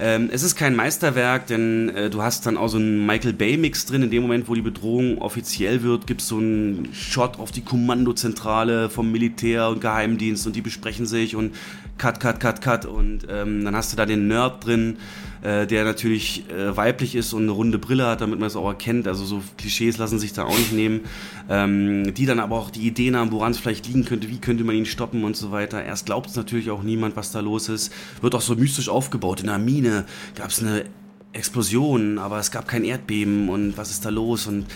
Ähm, es ist kein Meisterwerk, denn äh, du hast dann auch so einen Michael Bay-Mix drin. In dem Moment, wo die Bedrohung offiziell wird, gibt es so einen Shot auf die Kommandozentrale vom Militär und Geheimdienst und die besprechen sich und Cut, Cut, Cut, Cut. Und ähm, dann hast du da den Nerd drin, äh, der natürlich äh, weiblich ist und eine runde Brille hat, damit man es auch erkennt. Also so Klischees lassen sich da auch nicht nehmen. Ähm, die dann aber auch die Ideen haben, woran es vielleicht liegen könnte, wie könnte man ihn stoppen und so weiter. Erst glaubt es natürlich auch niemand, was da los ist. Wird auch so mystisch aufgebaut. In einer Mine gab es eine Explosion, aber es gab kein Erdbeben und was ist da los? Und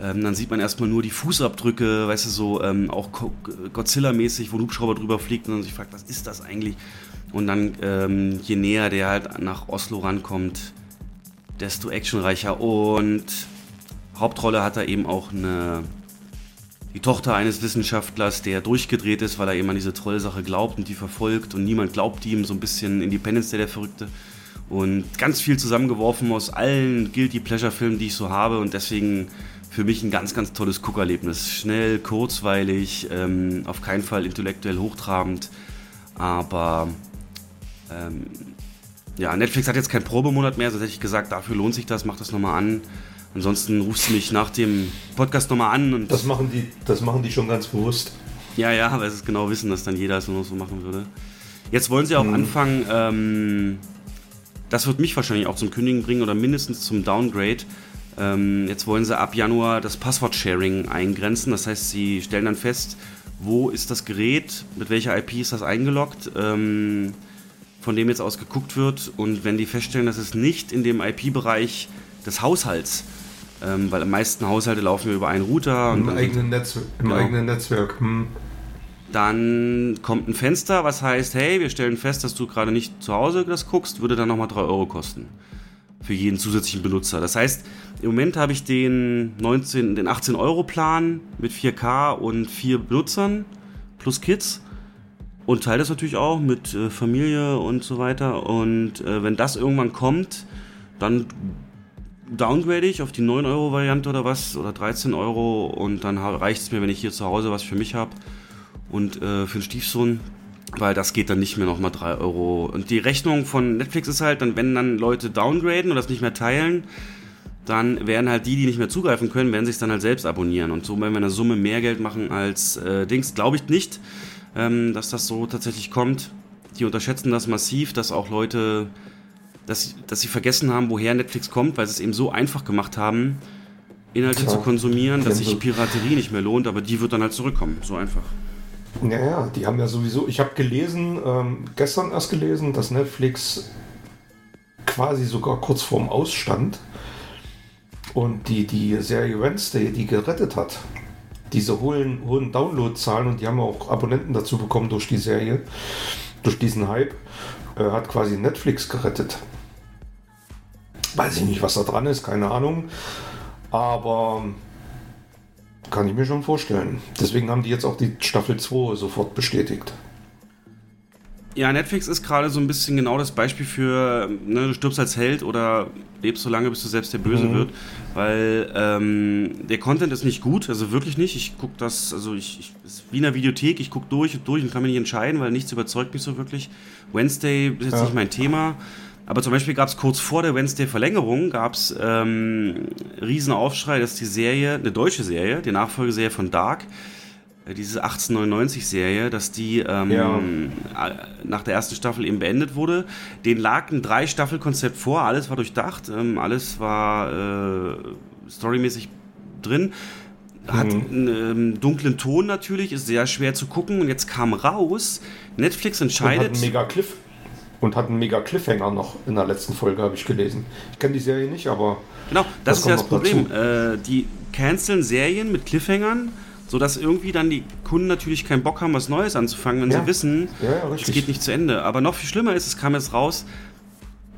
ähm, dann sieht man erstmal nur die Fußabdrücke, weißt du, so ähm, auch Godzilla-mäßig, wo ein Hubschrauber drüber fliegt und man sich fragt, was ist das eigentlich? Und dann, ähm, je näher der halt nach Oslo rankommt, desto actionreicher. Und Hauptrolle hat er eben auch eine, die Tochter eines Wissenschaftlers, der durchgedreht ist, weil er eben an diese Trollsache glaubt und die verfolgt und niemand glaubt ihm, so ein bisschen Independence Day, der Verrückte. Und ganz viel zusammengeworfen aus allen Guilty Pleasure-Filmen, die ich so habe und deswegen für mich ein ganz, ganz tolles Guckerlebnis. Schnell, kurzweilig, ähm, auf keinen Fall intellektuell hochtrabend, aber ähm, ja, Netflix hat jetzt keinen Probemonat mehr, sonst hätte ich gesagt, dafür lohnt sich das, mach das nochmal an. Ansonsten rufst du mich nach dem Podcast nochmal an und Das machen die, das machen die schon ganz bewusst. ja, ja, weil sie es genau wissen, dass dann jeder es nur noch so machen würde. Jetzt wollen sie auch anfangen, ähm, das wird mich wahrscheinlich auch zum Kündigen bringen oder mindestens zum Downgrade. Ähm, jetzt wollen sie ab Januar das Passwort-Sharing eingrenzen. Das heißt, sie stellen dann fest, wo ist das Gerät, mit welcher IP ist das eingeloggt, ähm, von dem jetzt aus geguckt wird. Und wenn die feststellen, dass es nicht in dem IP-Bereich des Haushalts, ähm, weil am meisten Haushalte laufen ja über einen Router. Im eigenen, Netz, im Genau. eigenen Netzwerk. Hm. Dann kommt ein Fenster, was heißt, hey, wir stellen fest, dass du gerade nicht zu Hause das guckst, würde dann nochmal 3 Euro kosten. Für jeden zusätzlichen Benutzer. Das heißt, im Moment habe ich den, 19, den 18 Euro Plan mit 4K und vier Benutzern plus Kids. Und teile das natürlich auch mit äh, Familie und so weiter. Und äh, wenn das irgendwann kommt, dann downgrade ich auf die 9 Euro Variante oder was, oder 13 Euro. Und dann reicht es mir, wenn ich hier zu Hause was für mich habe und äh, für den Stiefsohn. Weil das geht dann nicht mehr nochmal 3 Euro. Und die Rechnung von Netflix ist halt, dann, wenn dann Leute downgraden und das nicht mehr teilen, dann werden halt die, die nicht mehr zugreifen können, werden sich dann halt selbst abonnieren. Und so werden wir eine Summe mehr Geld machen als äh, Dings. Glaube ich nicht, ähm, dass das so tatsächlich kommt. Die unterschätzen das massiv, dass auch Leute, dass, dass sie vergessen haben, woher Netflix kommt, weil sie es eben so einfach gemacht haben, Inhalte Tja, zu konsumieren, dass sich Piraterie nicht mehr lohnt, aber die wird dann halt zurückkommen. So einfach. Naja, die haben ja sowieso. Ich habe gelesen, ähm, gestern erst gelesen, dass Netflix quasi sogar kurz vorm Ausstand und die, die Serie Wednesday, die gerettet hat. Diese hohen, hohen Downloadzahlen und die haben auch Abonnenten dazu bekommen durch die Serie, durch diesen Hype, äh, hat quasi Netflix gerettet. Weiß ich nicht, was da dran ist, keine Ahnung. Aber kann ich mir schon vorstellen. Deswegen haben die jetzt auch die Staffel 2 sofort bestätigt. Ja, Netflix ist gerade so ein bisschen genau das Beispiel für, ne, du stirbst als Held oder lebst so lange, bis du selbst der Böse Mhm. wird. Weil ähm, der Content ist nicht gut, also wirklich nicht. Ich gucke das, also ich, ich ist wie in einer Videothek, ich gucke durch und durch und kann mich nicht entscheiden, weil nichts überzeugt mich so wirklich. Wednesday ist jetzt Ja. nicht mein Thema. Aber zum Beispiel gab es kurz vor der Wednesday-Verlängerung gab es ähm, riesen Aufschrei, dass die Serie, eine deutsche Serie, die Nachfolgeserie von Dark, äh, diese 1899-Serie, dass die ähm, Ja. nach der ersten Staffel eben beendet wurde. Den lag ein Drei-Staffel-Konzept vor, alles war durchdacht, ähm, alles war äh, storymäßig drin. Hat einen ähm, dunklen Ton natürlich, ist sehr schwer zu gucken. Und jetzt kam raus, Netflix Und hat entscheidet. einen mega Cliff und hat einen mega Cliffhanger noch in der letzten Folge, habe ich gelesen. Ich kenne die Serie nicht, aber Genau, das, Das ist ja das Problem. Äh, die canceln Serien mit Cliffhangern, sodass irgendwie dann die Kunden natürlich keinen Bock haben, was Neues anzufangen, wenn Ja. sie wissen, Ja, ja, es geht nicht zu Ende. Aber noch viel schlimmer ist, es kam jetzt raus,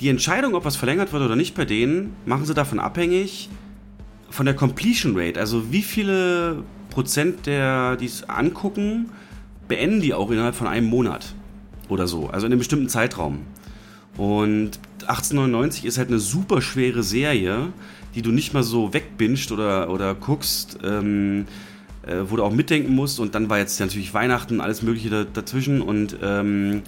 die Entscheidung, ob was verlängert wird oder nicht bei denen, machen sie davon abhängig von der Completion Rate. Also wie viele Prozent der, die es angucken, beenden die auch innerhalb von einem Monat oder so. Also in einem bestimmten Zeitraum. Und 1899 ist halt eine super schwere Serie, die du nicht mal so wegbingst oder, oder guckst, ähm, äh, wo du auch mitdenken musst. Und dann war jetzt natürlich Weihnachten, alles Mögliche da, dazwischen. Und ähm,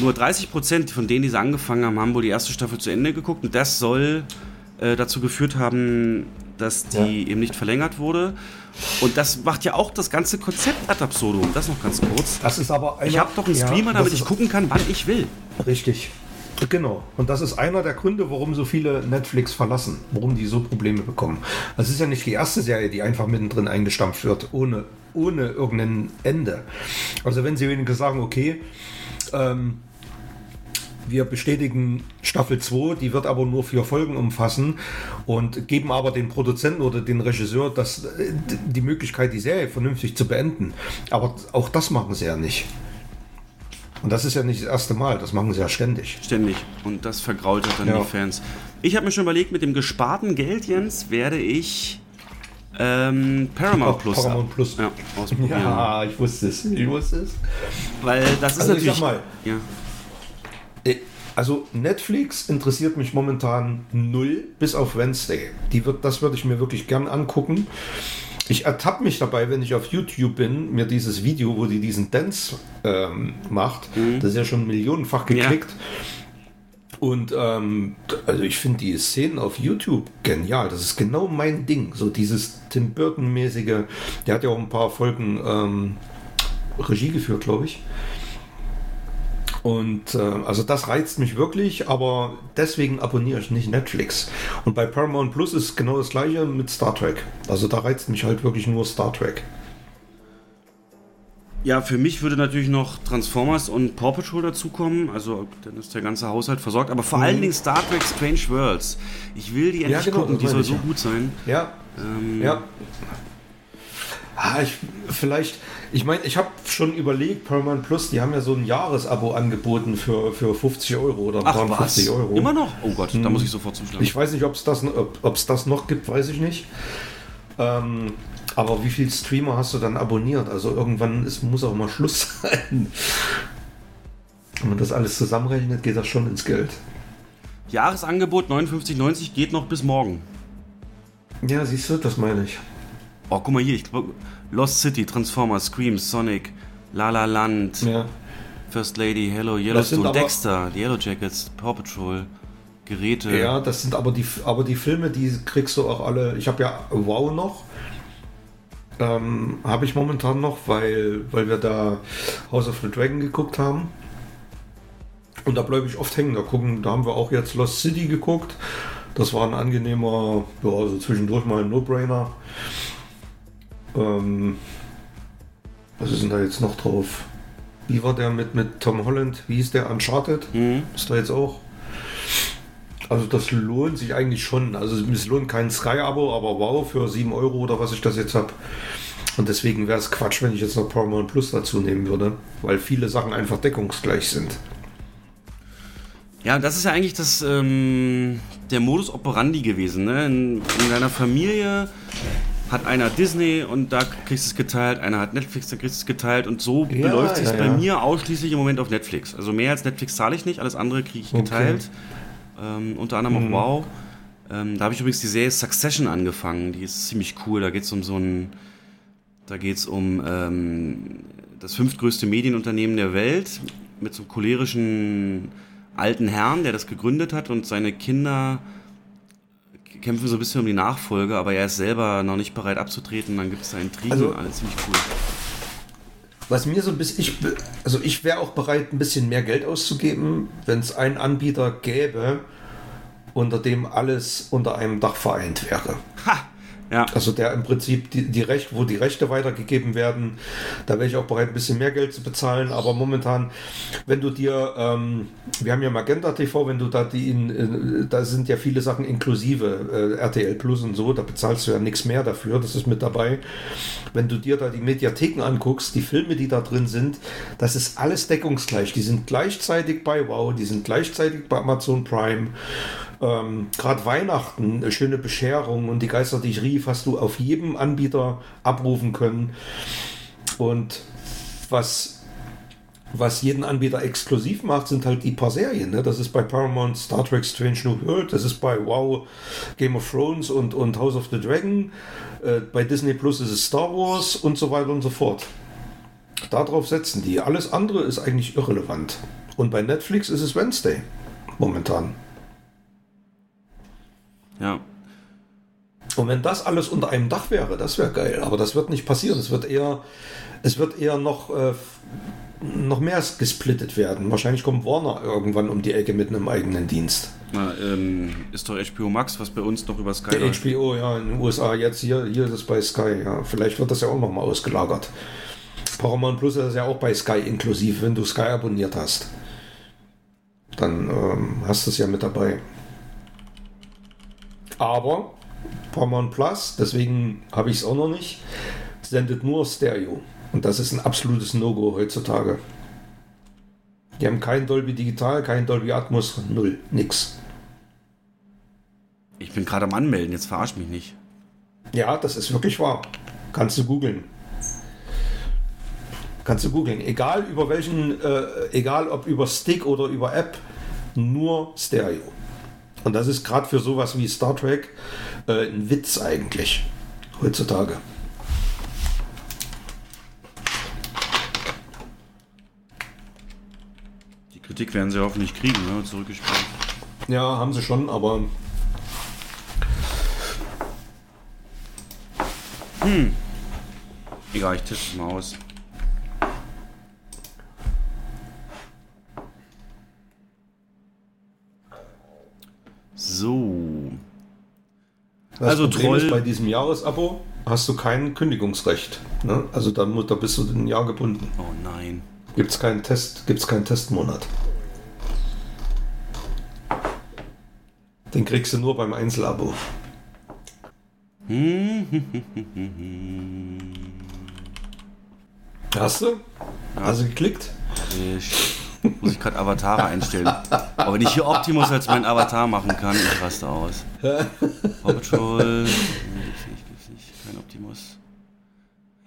nur 30% von denen, die sie angefangen haben, haben wohl die erste Staffel zu Ende geguckt. Und das soll äh, dazu geführt haben, dass die eben nicht verlängert wurde. Und das macht ja auch das ganze Konzept ad absurdum. Das noch ganz kurz. das ist aber einer, Ich habe doch einen Ja, Streamer, das damit ich gucken kann, wann ich will. Richtig. Genau. Und das ist einer der Gründe, warum so viele Netflix verlassen, warum die so Probleme bekommen. Das ist ja nicht die erste Serie, die einfach mittendrin eingestampft wird, ohne, ohne irgendein Ende. Also wenn sie wenigstens sagen, okay, ähm, wir bestätigen Staffel 2, die wird aber nur vier Folgen umfassen und geben aber den Produzenten oder den Regisseur das, die Möglichkeit, die Serie vernünftig zu beenden. Aber auch das machen sie ja nicht. Und das ist ja nicht das erste Mal, das machen sie ja ständig. Ständig. Und das vergrault dann Ja. die Fans. Ich habe mir schon überlegt, mit dem gesparten Geld, Jens, werde ich ähm, Paramount Plus, Paramount Plus. Ja, ausprobieren. Ja, ich wusste es. Ich wusste es. Weil das ist Also ich natürlich. sag mal, ja. Äh, Also Netflix interessiert mich momentan null, bis auf Wednesday. Die wird, das würde ich mir wirklich gern angucken. Ich ertappe mich dabei, wenn ich auf YouTube bin, mir dieses Video, wo die diesen Dance ähm, macht, das ist ja schon millionenfach geklickt. Und ähm, also ich finde die Szenen auf YouTube genial. Das ist genau mein Ding. So dieses Tim Burton-mäßige. Der hat ja auch ein paar Folgen ähm, Regie geführt, glaube ich. Und äh, also das reizt mich wirklich, aber deswegen abonniere ich nicht Netflix. Und bei Paramount Plus ist genau das gleiche mit Star Trek. Also da reizt mich halt wirklich nur Star Trek. Ja, für mich würde natürlich noch Transformers und Paw Patrol dazukommen. Also dann ist der ganze Haushalt versorgt. Aber vor allen Dingen Star Trek Strange Worlds. Ich will die endlich genau, gucken. Die soll ich so ja. gut sein. Ja, Ähm, ja. Ah, ich, vielleicht, ich meine, ich habe schon überlegt, Paramount Plus, die haben ja so ein Jahresabo angeboten für, für 50 Euro oder Ach, 50 was? Euro. Immer noch? Oh Gott, da Hm. muss ich sofort zuschlagen. Ich weiß nicht, ob's das, ob es das noch gibt, weiß ich nicht. Ähm, aber wie viele Streamer hast du dann abonniert? Also irgendwann ist, muss auch mal Schluss sein. Wenn man das alles zusammenrechnet, geht das schon ins Geld. Jahresangebot 59,90 geht noch bis morgen. Ja, siehst du, das meine ich. Oh, guck mal hier, ich glaub, Lost City, Transformers, Scream, Sonic, La La Land, Ja. First Lady, Hello, Yellowstone, aber- Dexter, die Yellow Jackets, Paw Patrol, Geräte. Ja, das sind aber die, aber die Filme, die kriegst du auch alle. Ich habe ja Wow noch. Ähm, habe ich momentan noch, weil, weil wir da House of the Dragon geguckt haben. Und da bleibe ich oft hängen. Da, gucken, da haben wir auch jetzt Lost City geguckt. Das war ein angenehmer, ja, also zwischendurch mal ein No-Brainer. Ähm, was ist denn da jetzt noch drauf? Wie war der mit, mit Tom Holland? Wie hieß der? Uncharted? Ist da jetzt auch? Also das lohnt sich eigentlich schon. Also es lohnt kein Sky-Abo, aber wow, für 7 Euro oder was ich das jetzt habe. Und deswegen wäre es Quatsch, wenn ich jetzt noch Paramount Plus dazu nehmen würde, weil viele Sachen einfach deckungsgleich sind. Ja, das ist ja eigentlich das, ähm, der Modus operandi gewesen. Ne? In, in deiner Familie hat einer Disney und da kriegst du es geteilt, einer hat Netflix, da kriegst du es geteilt und so Ja, beläuft sich ja, bei ja. mir ausschließlich im Moment auf Netflix. Also mehr als Netflix zahle ich nicht, alles andere kriege ich Okay. geteilt. Ähm, unter anderem Mhm. auch Wow. Ähm, da habe ich übrigens die Serie Succession angefangen, die ist ziemlich cool. Da geht es um so ein, da geht es um ähm, das fünftgrößte Medienunternehmen der Welt mit so einem cholerischen alten Herrn, der das gegründet hat und seine Kinder kämpfen so ein bisschen um die Nachfolge, aber er ist selber noch nicht bereit abzutreten. Dann gibt es da Intrigen Also- und alles ziemlich cool. Was mir so ein bisschen, ich, also ich wäre auch bereit, ein bisschen mehr Geld auszugeben, wenn es einen Anbieter gäbe, unter dem alles unter einem Dach vereint wäre. Ja. Also der im Prinzip die, die Recht, wo die Rechte weitergegeben werden, da wäre ich auch bereit, ein bisschen mehr Geld zu bezahlen. Aber momentan, wenn du dir, ähm, wir haben ja Magenta TV, wenn du da die, in, äh, da sind ja viele Sachen inklusive, äh, RTL Plus und so, da bezahlst du ja nichts mehr dafür, das ist mit dabei. Wenn du dir da die Mediatheken anguckst, die Filme, die da drin sind, das ist alles deckungsgleich. Die sind gleichzeitig bei Wow, die sind gleichzeitig bei Amazon Prime. Ähm, Gerade Weihnachten, schöne Bescherung und die Geister, die ich rief, hast du auf jedem Anbieter abrufen können. Und was, was jeden Anbieter exklusiv macht, sind halt die paar Serien. Ne? Das ist bei Paramount Star Trek Strange New World, das ist bei Wow Game of Thrones und, und House of the Dragon. Äh, bei Disney Plus ist es Star Wars und so weiter und so fort. Darauf setzen die. Alles andere ist eigentlich irrelevant. Und bei Netflix ist es Wednesday momentan. Ja. Und wenn das alles unter einem Dach wäre, das wäre geil. Aber das wird nicht passieren. Es wird eher, es wird eher noch, äh, noch mehr gesplittet werden. Wahrscheinlich kommt Warner irgendwann um die Ecke mit einem eigenen Dienst. Na, ähm, ist doch HBO Max, was bei uns noch über Sky läuft. HBO, ja, in den USA, jetzt hier, hier ist es bei Sky, ja. Vielleicht wird das ja auch nochmal ausgelagert. Paramount Plus ist ja auch bei Sky inklusiv, wenn du Sky abonniert hast. Dann ähm, hast du es ja mit dabei. Aber Paramount Plus, deswegen habe ich es auch noch nicht, sendet nur Stereo. Und das ist ein absolutes No-Go heutzutage. Die haben kein Dolby Digital, kein Dolby Atmos, null, nix. Ich bin gerade am Anmelden, jetzt verarsch mich nicht. Ja, das ist wirklich wahr. Kannst du googeln. Kannst du googeln. Egal über welchen, äh, egal ob über Stick oder über App, nur Stereo. Und das ist gerade für sowas wie Star Trek äh, ein Witz eigentlich. Heutzutage. Die Kritik werden sie hoffentlich kriegen, ne? Zurückgespielt. Ja, haben sie schon, aber Hm. Egal, ich teste es mal aus. So. das Also Problem Troll- ist, bei diesem Jahresabo hast du kein Kündigungsrecht. Ne? Also da, da bist du ein Jahr gebunden. Oh nein. Gibt es keinen Test, gibt's keinen Testmonat. Den kriegst du nur beim Einzelabo. Hast du? Hast du geklickt? Ich muss ich gerade Avatare einstellen. Aber wenn ich hier Optimus als mein Avatar machen kann, ich raste aus. Paw Patrol. Gibt's nicht, gibt's nicht. Kein Optimus.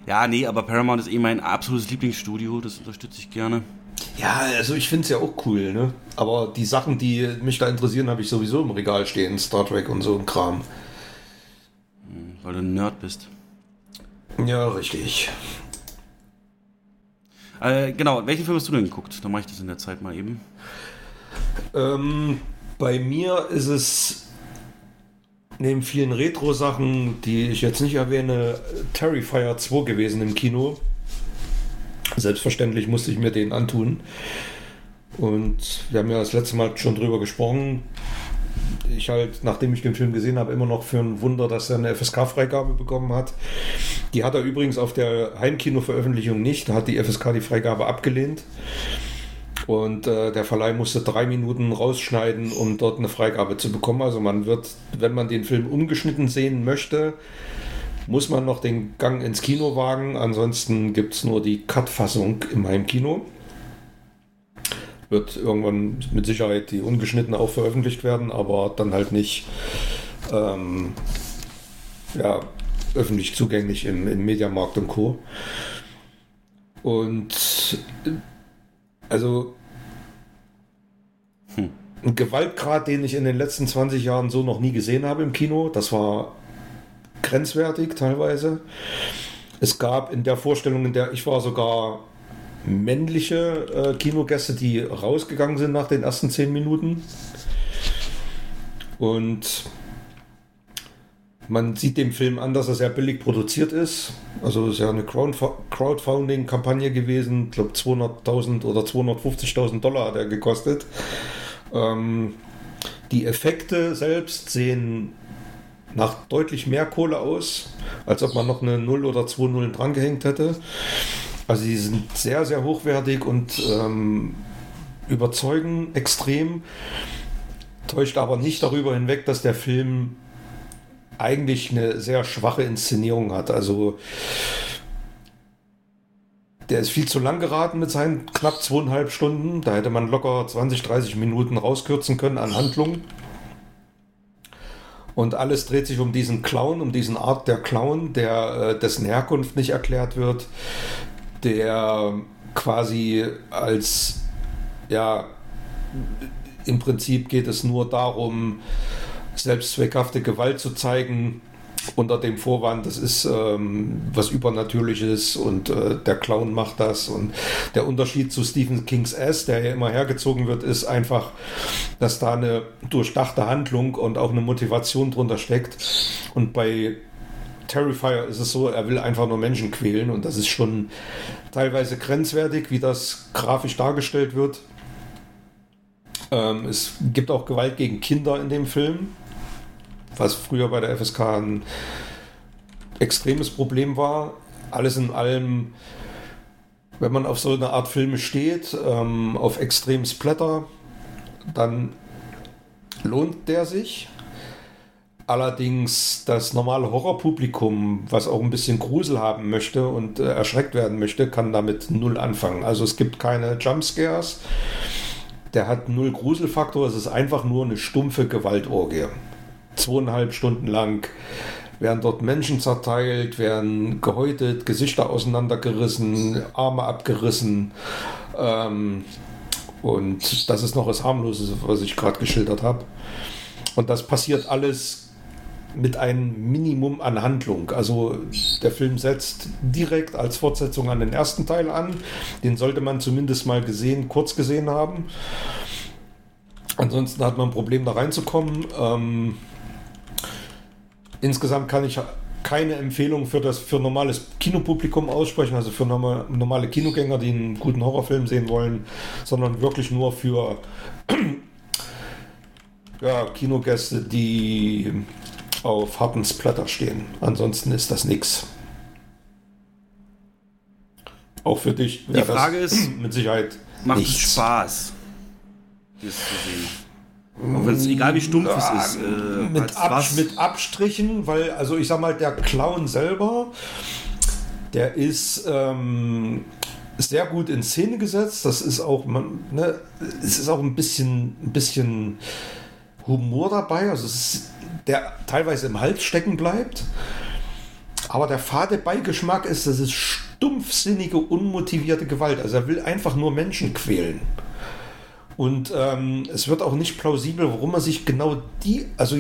Ja, nee, aber Paramount ist eh mein absolutes Lieblingsstudio. Das unterstütze ich gerne. Ja, also ich finde es ja auch cool, ne? Aber die Sachen, die mich da interessieren, habe ich sowieso im Regal stehen. Star Trek und so ein Kram. Weil du ein Nerd bist. Ja, richtig. Äh, genau, welchen Film hast du denn geguckt? Dann mache ich das in der Zeit mal eben. Ähm, bei mir ist es neben vielen Retro-Sachen, die ich jetzt nicht erwähne, Terrifier 2 gewesen im Kino. Selbstverständlich musste ich mir den antun. Und wir haben ja das letzte Mal schon drüber gesprochen. Ich halt, nachdem ich den Film gesehen habe, immer noch für ein Wunder, dass er eine FSK-Freigabe bekommen hat. Die hat er übrigens auf der Heimkino-Veröffentlichung nicht. Da hat die FSK die Freigabe abgelehnt. Und äh, der Verleih musste drei Minuten rausschneiden, um dort eine Freigabe zu bekommen. Also man wird, wenn man den Film umgeschnitten sehen möchte, muss man noch den Gang ins Kino wagen. Ansonsten gibt es nur die Cut-Fassung im Heimkino. Wird irgendwann mit Sicherheit die ungeschnitten auch veröffentlicht werden, aber dann halt nicht ähm, ja, öffentlich zugänglich im, im Mediamarkt und Co. Und also ein Gewaltgrad, den ich in den letzten 20 Jahren so noch nie gesehen habe im Kino. Das war grenzwertig teilweise. Es gab in der Vorstellung, in der ich war, sogar männliche äh, Kinogäste, die rausgegangen sind nach den ersten 10 Minuten. Und man sieht dem Film an, dass er sehr billig produziert ist. Also es ist ja eine Crowdfunding-Kampagne gewesen. Ich glaube 200.000 oder 250.000 Dollar hat er gekostet. Ähm, die Effekte selbst sehen nach deutlich mehr Kohle aus, als ob man noch eine 0 oder 2 Nullen drangehängt hätte. Also sie sind sehr, sehr hochwertig und ähm, überzeugen extrem. Täuscht aber nicht darüber hinweg, dass der Film eigentlich eine sehr schwache Inszenierung hat. Also der ist viel zu lang geraten mit seinen knapp zweieinhalb Stunden. Da hätte man locker 20, 30 Minuten rauskürzen können an Handlung. Und alles dreht sich um diesen Clown, um diesen Art der Clown, der äh, dessen Herkunft nicht erklärt wird, der quasi als ja im Prinzip geht es nur darum, selbstzweckhafte Gewalt zu zeigen unter dem Vorwand, das ist ähm, was Übernatürliches und äh, der Clown macht das. Und der Unterschied zu Stephen Kings S, der ja immer hergezogen wird, ist einfach, dass da eine durchdachte Handlung und auch eine Motivation drunter steckt. Und bei Terrifier ist es so, er will einfach nur Menschen quälen und das ist schon teilweise grenzwertig, wie das grafisch dargestellt wird. Ähm, es gibt auch Gewalt gegen Kinder in dem Film was früher bei der FSK ein extremes Problem war. Alles in allem, wenn man auf so eine Art Filme steht, ähm, auf extrem Splatter, dann lohnt der sich. Allerdings das normale Horrorpublikum, was auch ein bisschen Grusel haben möchte und äh, erschreckt werden möchte, kann damit null anfangen. Also es gibt keine Jumpscares. Der hat null Gruselfaktor. Es ist einfach nur eine stumpfe Gewaltorgie zweieinhalb Stunden lang werden dort Menschen zerteilt, werden gehäutet, Gesichter auseinandergerissen, Arme abgerissen. Ähm, und das ist noch das Harmlose, was ich gerade geschildert habe. Und das passiert alles mit einem Minimum an Handlung. Also der Film setzt direkt als Fortsetzung an den ersten Teil an. Den sollte man zumindest mal gesehen, kurz gesehen haben. Ansonsten hat man ein Problem, da reinzukommen. Ähm, Insgesamt kann ich keine Empfehlung für das für normales Kinopublikum aussprechen, also für normale Kinogänger, die einen guten Horrorfilm sehen wollen, sondern wirklich nur für ja, Kinogäste, die auf harten Splatter stehen. Ansonsten ist das nichts. Auch für dich. Die Frage ist mit Sicherheit macht nichts. es Spaß, das zu sehen. Wenn's, egal wie stumpf ja, es ist. Äh, mit, Ab, mit, Abstrichen, weil, also ich sag mal, der Clown selber, Der ist ähm, sehr gut in Szene gesetzt. Das ist auch, man, ne, es ist auch ein bisschen, ein bisschen Humor dabei. Also es ist, der teilweise im Hals stecken bleibt. Aber der fade Beigeschmack ist, das ist stumpfsinnige, unmotivierte Gewalt. Also er will einfach nur Menschen quälen. Und ähm, es wird auch nicht plausibel, warum er sich genau die, also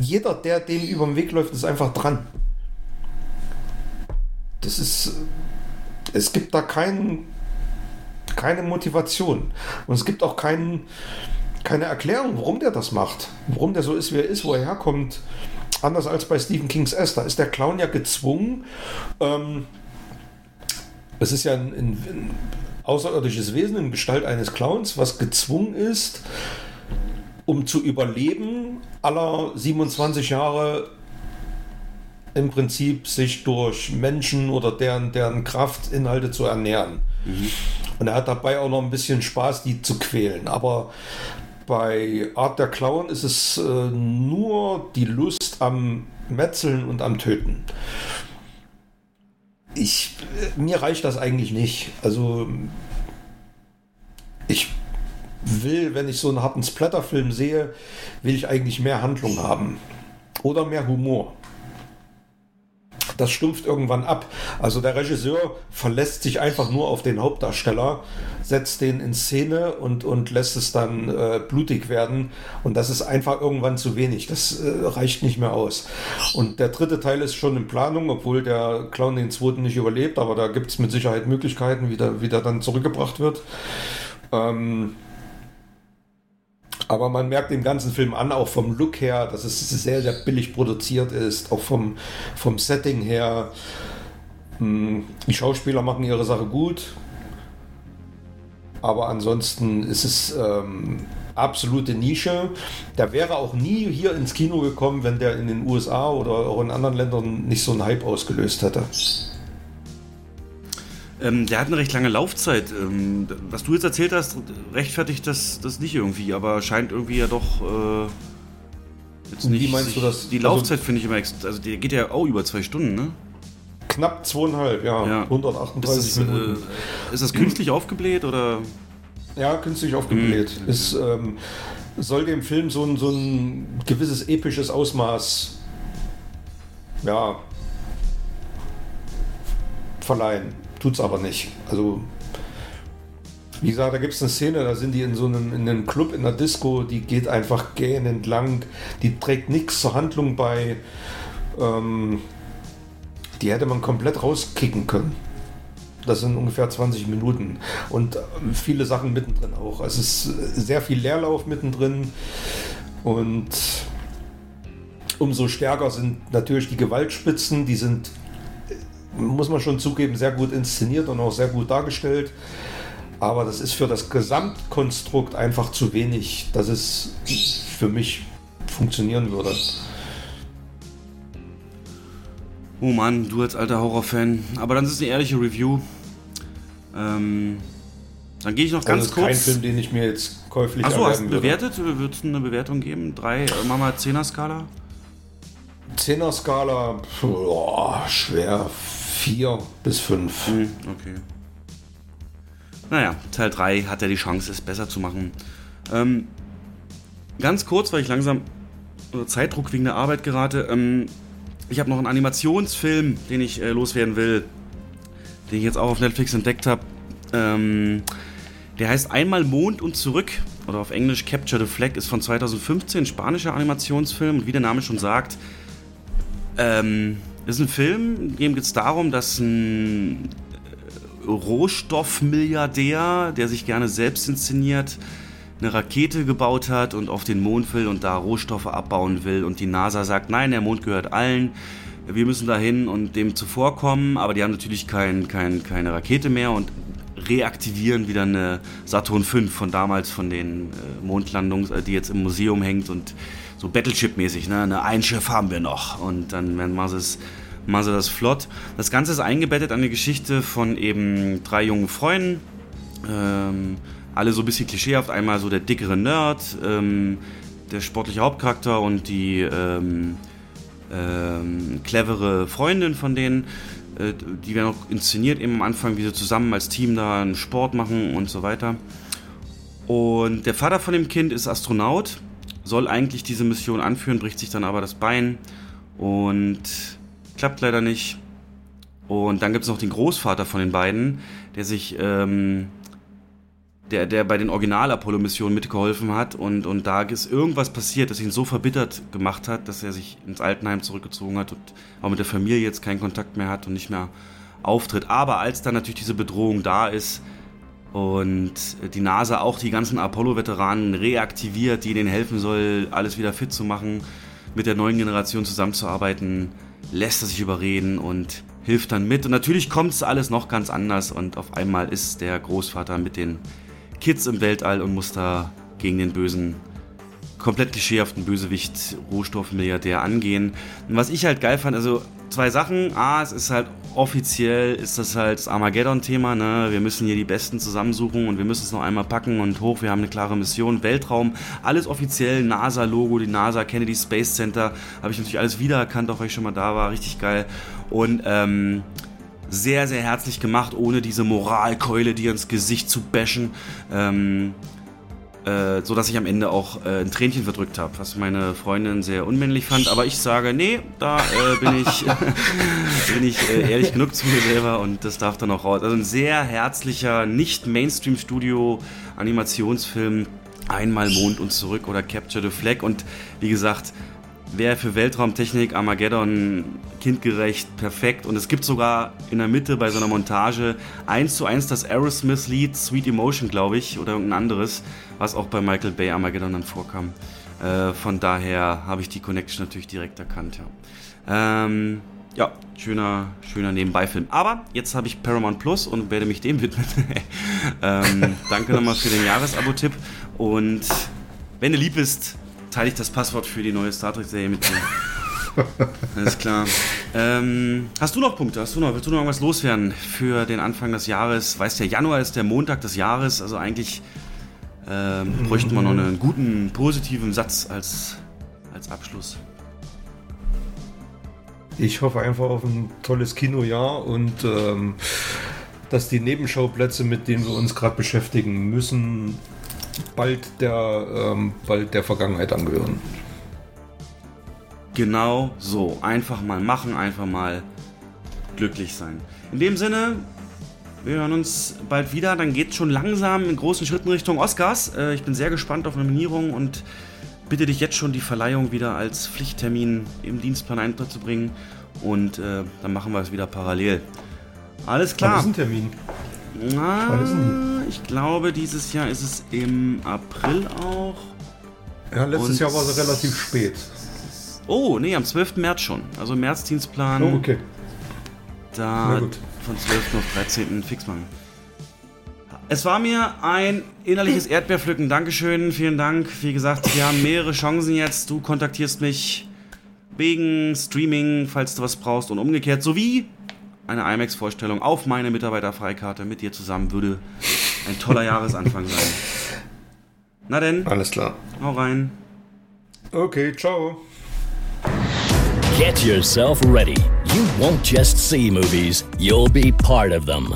jeder, der dem über den Weg läuft, ist einfach dran. Das ist, es gibt da kein, keine Motivation. Und es gibt auch kein, keine Erklärung, warum der das macht. Warum der so ist, wie er ist, wo er herkommt. Anders als bei Stephen Kings S. Da ist der Clown ja gezwungen. Ähm, es ist ja ein, ein, ein außerirdisches Wesen in Gestalt eines Clowns, was gezwungen ist, um zu überleben, aller 27 Jahre im Prinzip sich durch Menschen oder deren, deren Kraftinhalte zu ernähren. Mhm. Und er hat dabei auch noch ein bisschen Spaß, die zu quälen. Aber bei Art der Clown ist es äh, nur die Lust am Metzeln und am Töten. Ich, äh, mir reicht das eigentlich nicht. Also ich will, wenn ich so einen harten Splatterfilm sehe, will ich eigentlich mehr Handlung haben. Oder mehr Humor. Das stumpft irgendwann ab. Also der Regisseur verlässt sich einfach nur auf den Hauptdarsteller, setzt den in Szene und, und lässt es dann äh, blutig werden. Und das ist einfach irgendwann zu wenig. Das äh, reicht nicht mehr aus. Und der dritte Teil ist schon in Planung, obwohl der Clown den zweiten nicht überlebt. Aber da gibt es mit Sicherheit Möglichkeiten, wie der, wie der dann zurückgebracht wird. Ähm, aber man merkt den ganzen Film an, auch vom Look her, dass es sehr, sehr billig produziert ist, auch vom, vom Setting her. Hm, die Schauspieler machen ihre Sache gut, aber ansonsten ist es ähm, absolute Nische. Der wäre auch nie hier ins Kino gekommen, wenn der in den USA oder auch in anderen Ländern nicht so einen Hype ausgelöst hätte. Ähm, der hat eine recht lange Laufzeit. Ähm, was du jetzt erzählt hast, rechtfertigt das, das nicht irgendwie, aber scheint irgendwie ja doch. Äh, jetzt nicht wie meinst du das? Die also Laufzeit also, finde ich immer. Also, die geht ja auch über zwei Stunden, ne? Knapp zweieinhalb, ja. ja. 138 ist das, Minuten. Äh, ist das künstlich aufgebläht oder? Ja, künstlich aufgebläht. Mhm. Es ähm, soll dem Film so ein, so ein gewisses episches Ausmaß ja, verleihen. Tut's aber nicht. Also, wie gesagt, da gibt es eine Szene, da sind die in so einem, in einem Club in der Disco, die geht einfach gähn entlang, die trägt nichts zur Handlung bei. Ähm, die hätte man komplett rauskicken können. Das sind ungefähr 20 Minuten. Und äh, viele Sachen mittendrin auch. Es ist sehr viel Leerlauf mittendrin. Und umso stärker sind natürlich die Gewaltspitzen. Die sind muss man schon zugeben, sehr gut inszeniert und auch sehr gut dargestellt. Aber das ist für das Gesamtkonstrukt einfach zu wenig, dass es für mich funktionieren würde. Oh Mann, du als alter Horrorfan. Aber dann ist es eine ehrliche Review. Ähm, dann gehe ich noch ganz also kurz. Kein Film, den ich mir jetzt käuflich Achso, hast du bewertet? Wird es eine Bewertung geben? Drei, äh, Mama 10er Skala? 10er Skala, schwer 4 bis 5. Hm, okay. Naja, Teil 3 hat er die Chance, es besser zu machen. Ähm, ganz kurz, weil ich langsam unter Zeitdruck wegen der Arbeit gerate. Ähm, ich habe noch einen Animationsfilm, den ich äh, loswerden will, den ich jetzt auch auf Netflix entdeckt habe. Ähm, der heißt Einmal Mond und zurück oder auf Englisch Capture the Flag ist von 2015, spanischer Animationsfilm und wie der Name schon sagt, ähm, ist ein Film, in dem geht es darum, dass ein äh, Rohstoffmilliardär, der sich gerne selbst inszeniert, eine Rakete gebaut hat und auf den Mond will und da Rohstoffe abbauen will. Und die NASA sagt, nein, der Mond gehört allen. Wir müssen dahin und dem zuvorkommen. Aber die haben natürlich kein, kein, keine Rakete mehr und reaktivieren wieder eine Saturn V von damals, von den äh, Mondlandungen, äh, die jetzt im Museum hängt und so Battleship-mäßig, ne? Ein Schiff haben wir noch. Und dann machen sie es machen sie das flott. Das Ganze ist eingebettet an die Geschichte von eben drei jungen Freunden. Ähm, alle so ein bisschen klischeehaft. Einmal so der dickere Nerd, ähm, der sportliche Hauptcharakter und die ähm, ähm, clevere Freundin von denen. Äh, die werden auch inszeniert eben am Anfang, wie sie zusammen als Team da einen Sport machen und so weiter. Und der Vater von dem Kind ist Astronaut, soll eigentlich diese Mission anführen, bricht sich dann aber das Bein und klappt leider nicht. Und dann gibt es noch den Großvater von den beiden, der sich, ähm, der, der bei den Original-Apollo-Missionen mitgeholfen hat und, und da ist irgendwas passiert, das ihn so verbittert gemacht hat, dass er sich ins Altenheim zurückgezogen hat und auch mit der Familie jetzt keinen Kontakt mehr hat und nicht mehr auftritt. Aber als dann natürlich diese Bedrohung da ist, und die NASA auch die ganzen Apollo-Veteranen reaktiviert, die denen helfen soll, alles wieder fit zu machen, mit der neuen Generation zusammenzuarbeiten, lässt er sich überreden und hilft dann mit. Und natürlich kommt es alles noch ganz anders und auf einmal ist der Großvater mit den Kids im Weltall und muss da gegen den bösen, komplett klischeehaften Bösewicht Rohstoffmilliardär angehen. Und was ich halt geil fand, also zwei Sachen. A, es ist halt offiziell, ist das halt das Armageddon-Thema. Ne? Wir müssen hier die Besten zusammensuchen und wir müssen es noch einmal packen und hoch. Wir haben eine klare Mission. Weltraum, alles offiziell. NASA-Logo, die NASA Kennedy Space Center. Habe ich natürlich alles wiedererkannt, auch weil ich schon mal da war. Richtig geil. Und ähm, sehr, sehr herzlich gemacht, ohne diese Moralkeule, die ins Gesicht zu bashen. Ähm, äh, so dass ich am Ende auch äh, ein Tränchen verdrückt habe, was meine Freundin sehr unmännlich fand. Aber ich sage, nee, da äh, bin ich, bin ich äh, ehrlich genug zu mir selber und das darf dann auch raus. Also ein sehr herzlicher, nicht Mainstream-Studio-Animationsfilm. Einmal Mond und zurück oder Capture the Flag. Und wie gesagt, wäre für Weltraumtechnik Armageddon kindgerecht perfekt. Und es gibt sogar in der Mitte bei so einer Montage eins zu eins das Aerosmith-Lied Sweet Emotion, glaube ich, oder irgendein anderes, was auch bei Michael Bay Armageddon dann vorkam. Äh, von daher habe ich die Connection natürlich direkt erkannt, ja. Ähm, ja, schöner, schöner Nebenbeifilm. Aber jetzt habe ich Paramount Plus und werde mich dem widmen. ähm, danke nochmal für den Jahresabo-Tipp. Und wenn du lieb bist, teile ich das Passwort für die neue Star Trek-Serie mit dir. Alles klar. Ähm, hast du noch Punkte? Hast du noch, willst du noch irgendwas loswerden für den Anfang des Jahres? Weißt ja, Januar ist der Montag des Jahres, also eigentlich ähm, bräuchten wir noch einen guten, positiven Satz als, als Abschluss. Ich hoffe einfach auf ein tolles Kinojahr und ähm, dass die Nebenschauplätze, mit denen wir uns gerade beschäftigen müssen, bald der, ähm, bald der Vergangenheit angehören. Genau so. Einfach mal machen, einfach mal glücklich sein. In dem Sinne, wir hören uns bald wieder. Dann geht es schon langsam in großen Schritten Richtung Oscars. Äh, ich bin sehr gespannt auf Nominierungen und bitte dich jetzt schon die Verleihung wieder als Pflichttermin im Dienstplan einzubringen. Und äh, dann machen wir es wieder parallel. Alles klar. Was ist ein Termin? Na, ich glaube, dieses Jahr ist es im April auch. Ja, letztes Und- Jahr war es relativ spät. Oh, nee, am 12. März schon. Also Märzdienstplan. Oh, okay. Da Na gut. Von 12. auf 13. fix machen. Es war mir ein innerliches Erdbeerpflücken. Dankeschön, vielen Dank. Wie gesagt, wir haben mehrere Chancen jetzt. Du kontaktierst mich wegen Streaming, falls du was brauchst und umgekehrt, sowie eine IMAX-Vorstellung auf meine Mitarbeiterfreikarte mit dir zusammen würde ein toller Jahresanfang sein. Na denn, Alles klar. hau rein. Okay, ciao. Get yourself ready. You won't just see movies, you'll be part of them.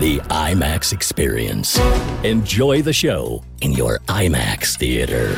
The IMAX experience. Enjoy the show in your IMAX theater.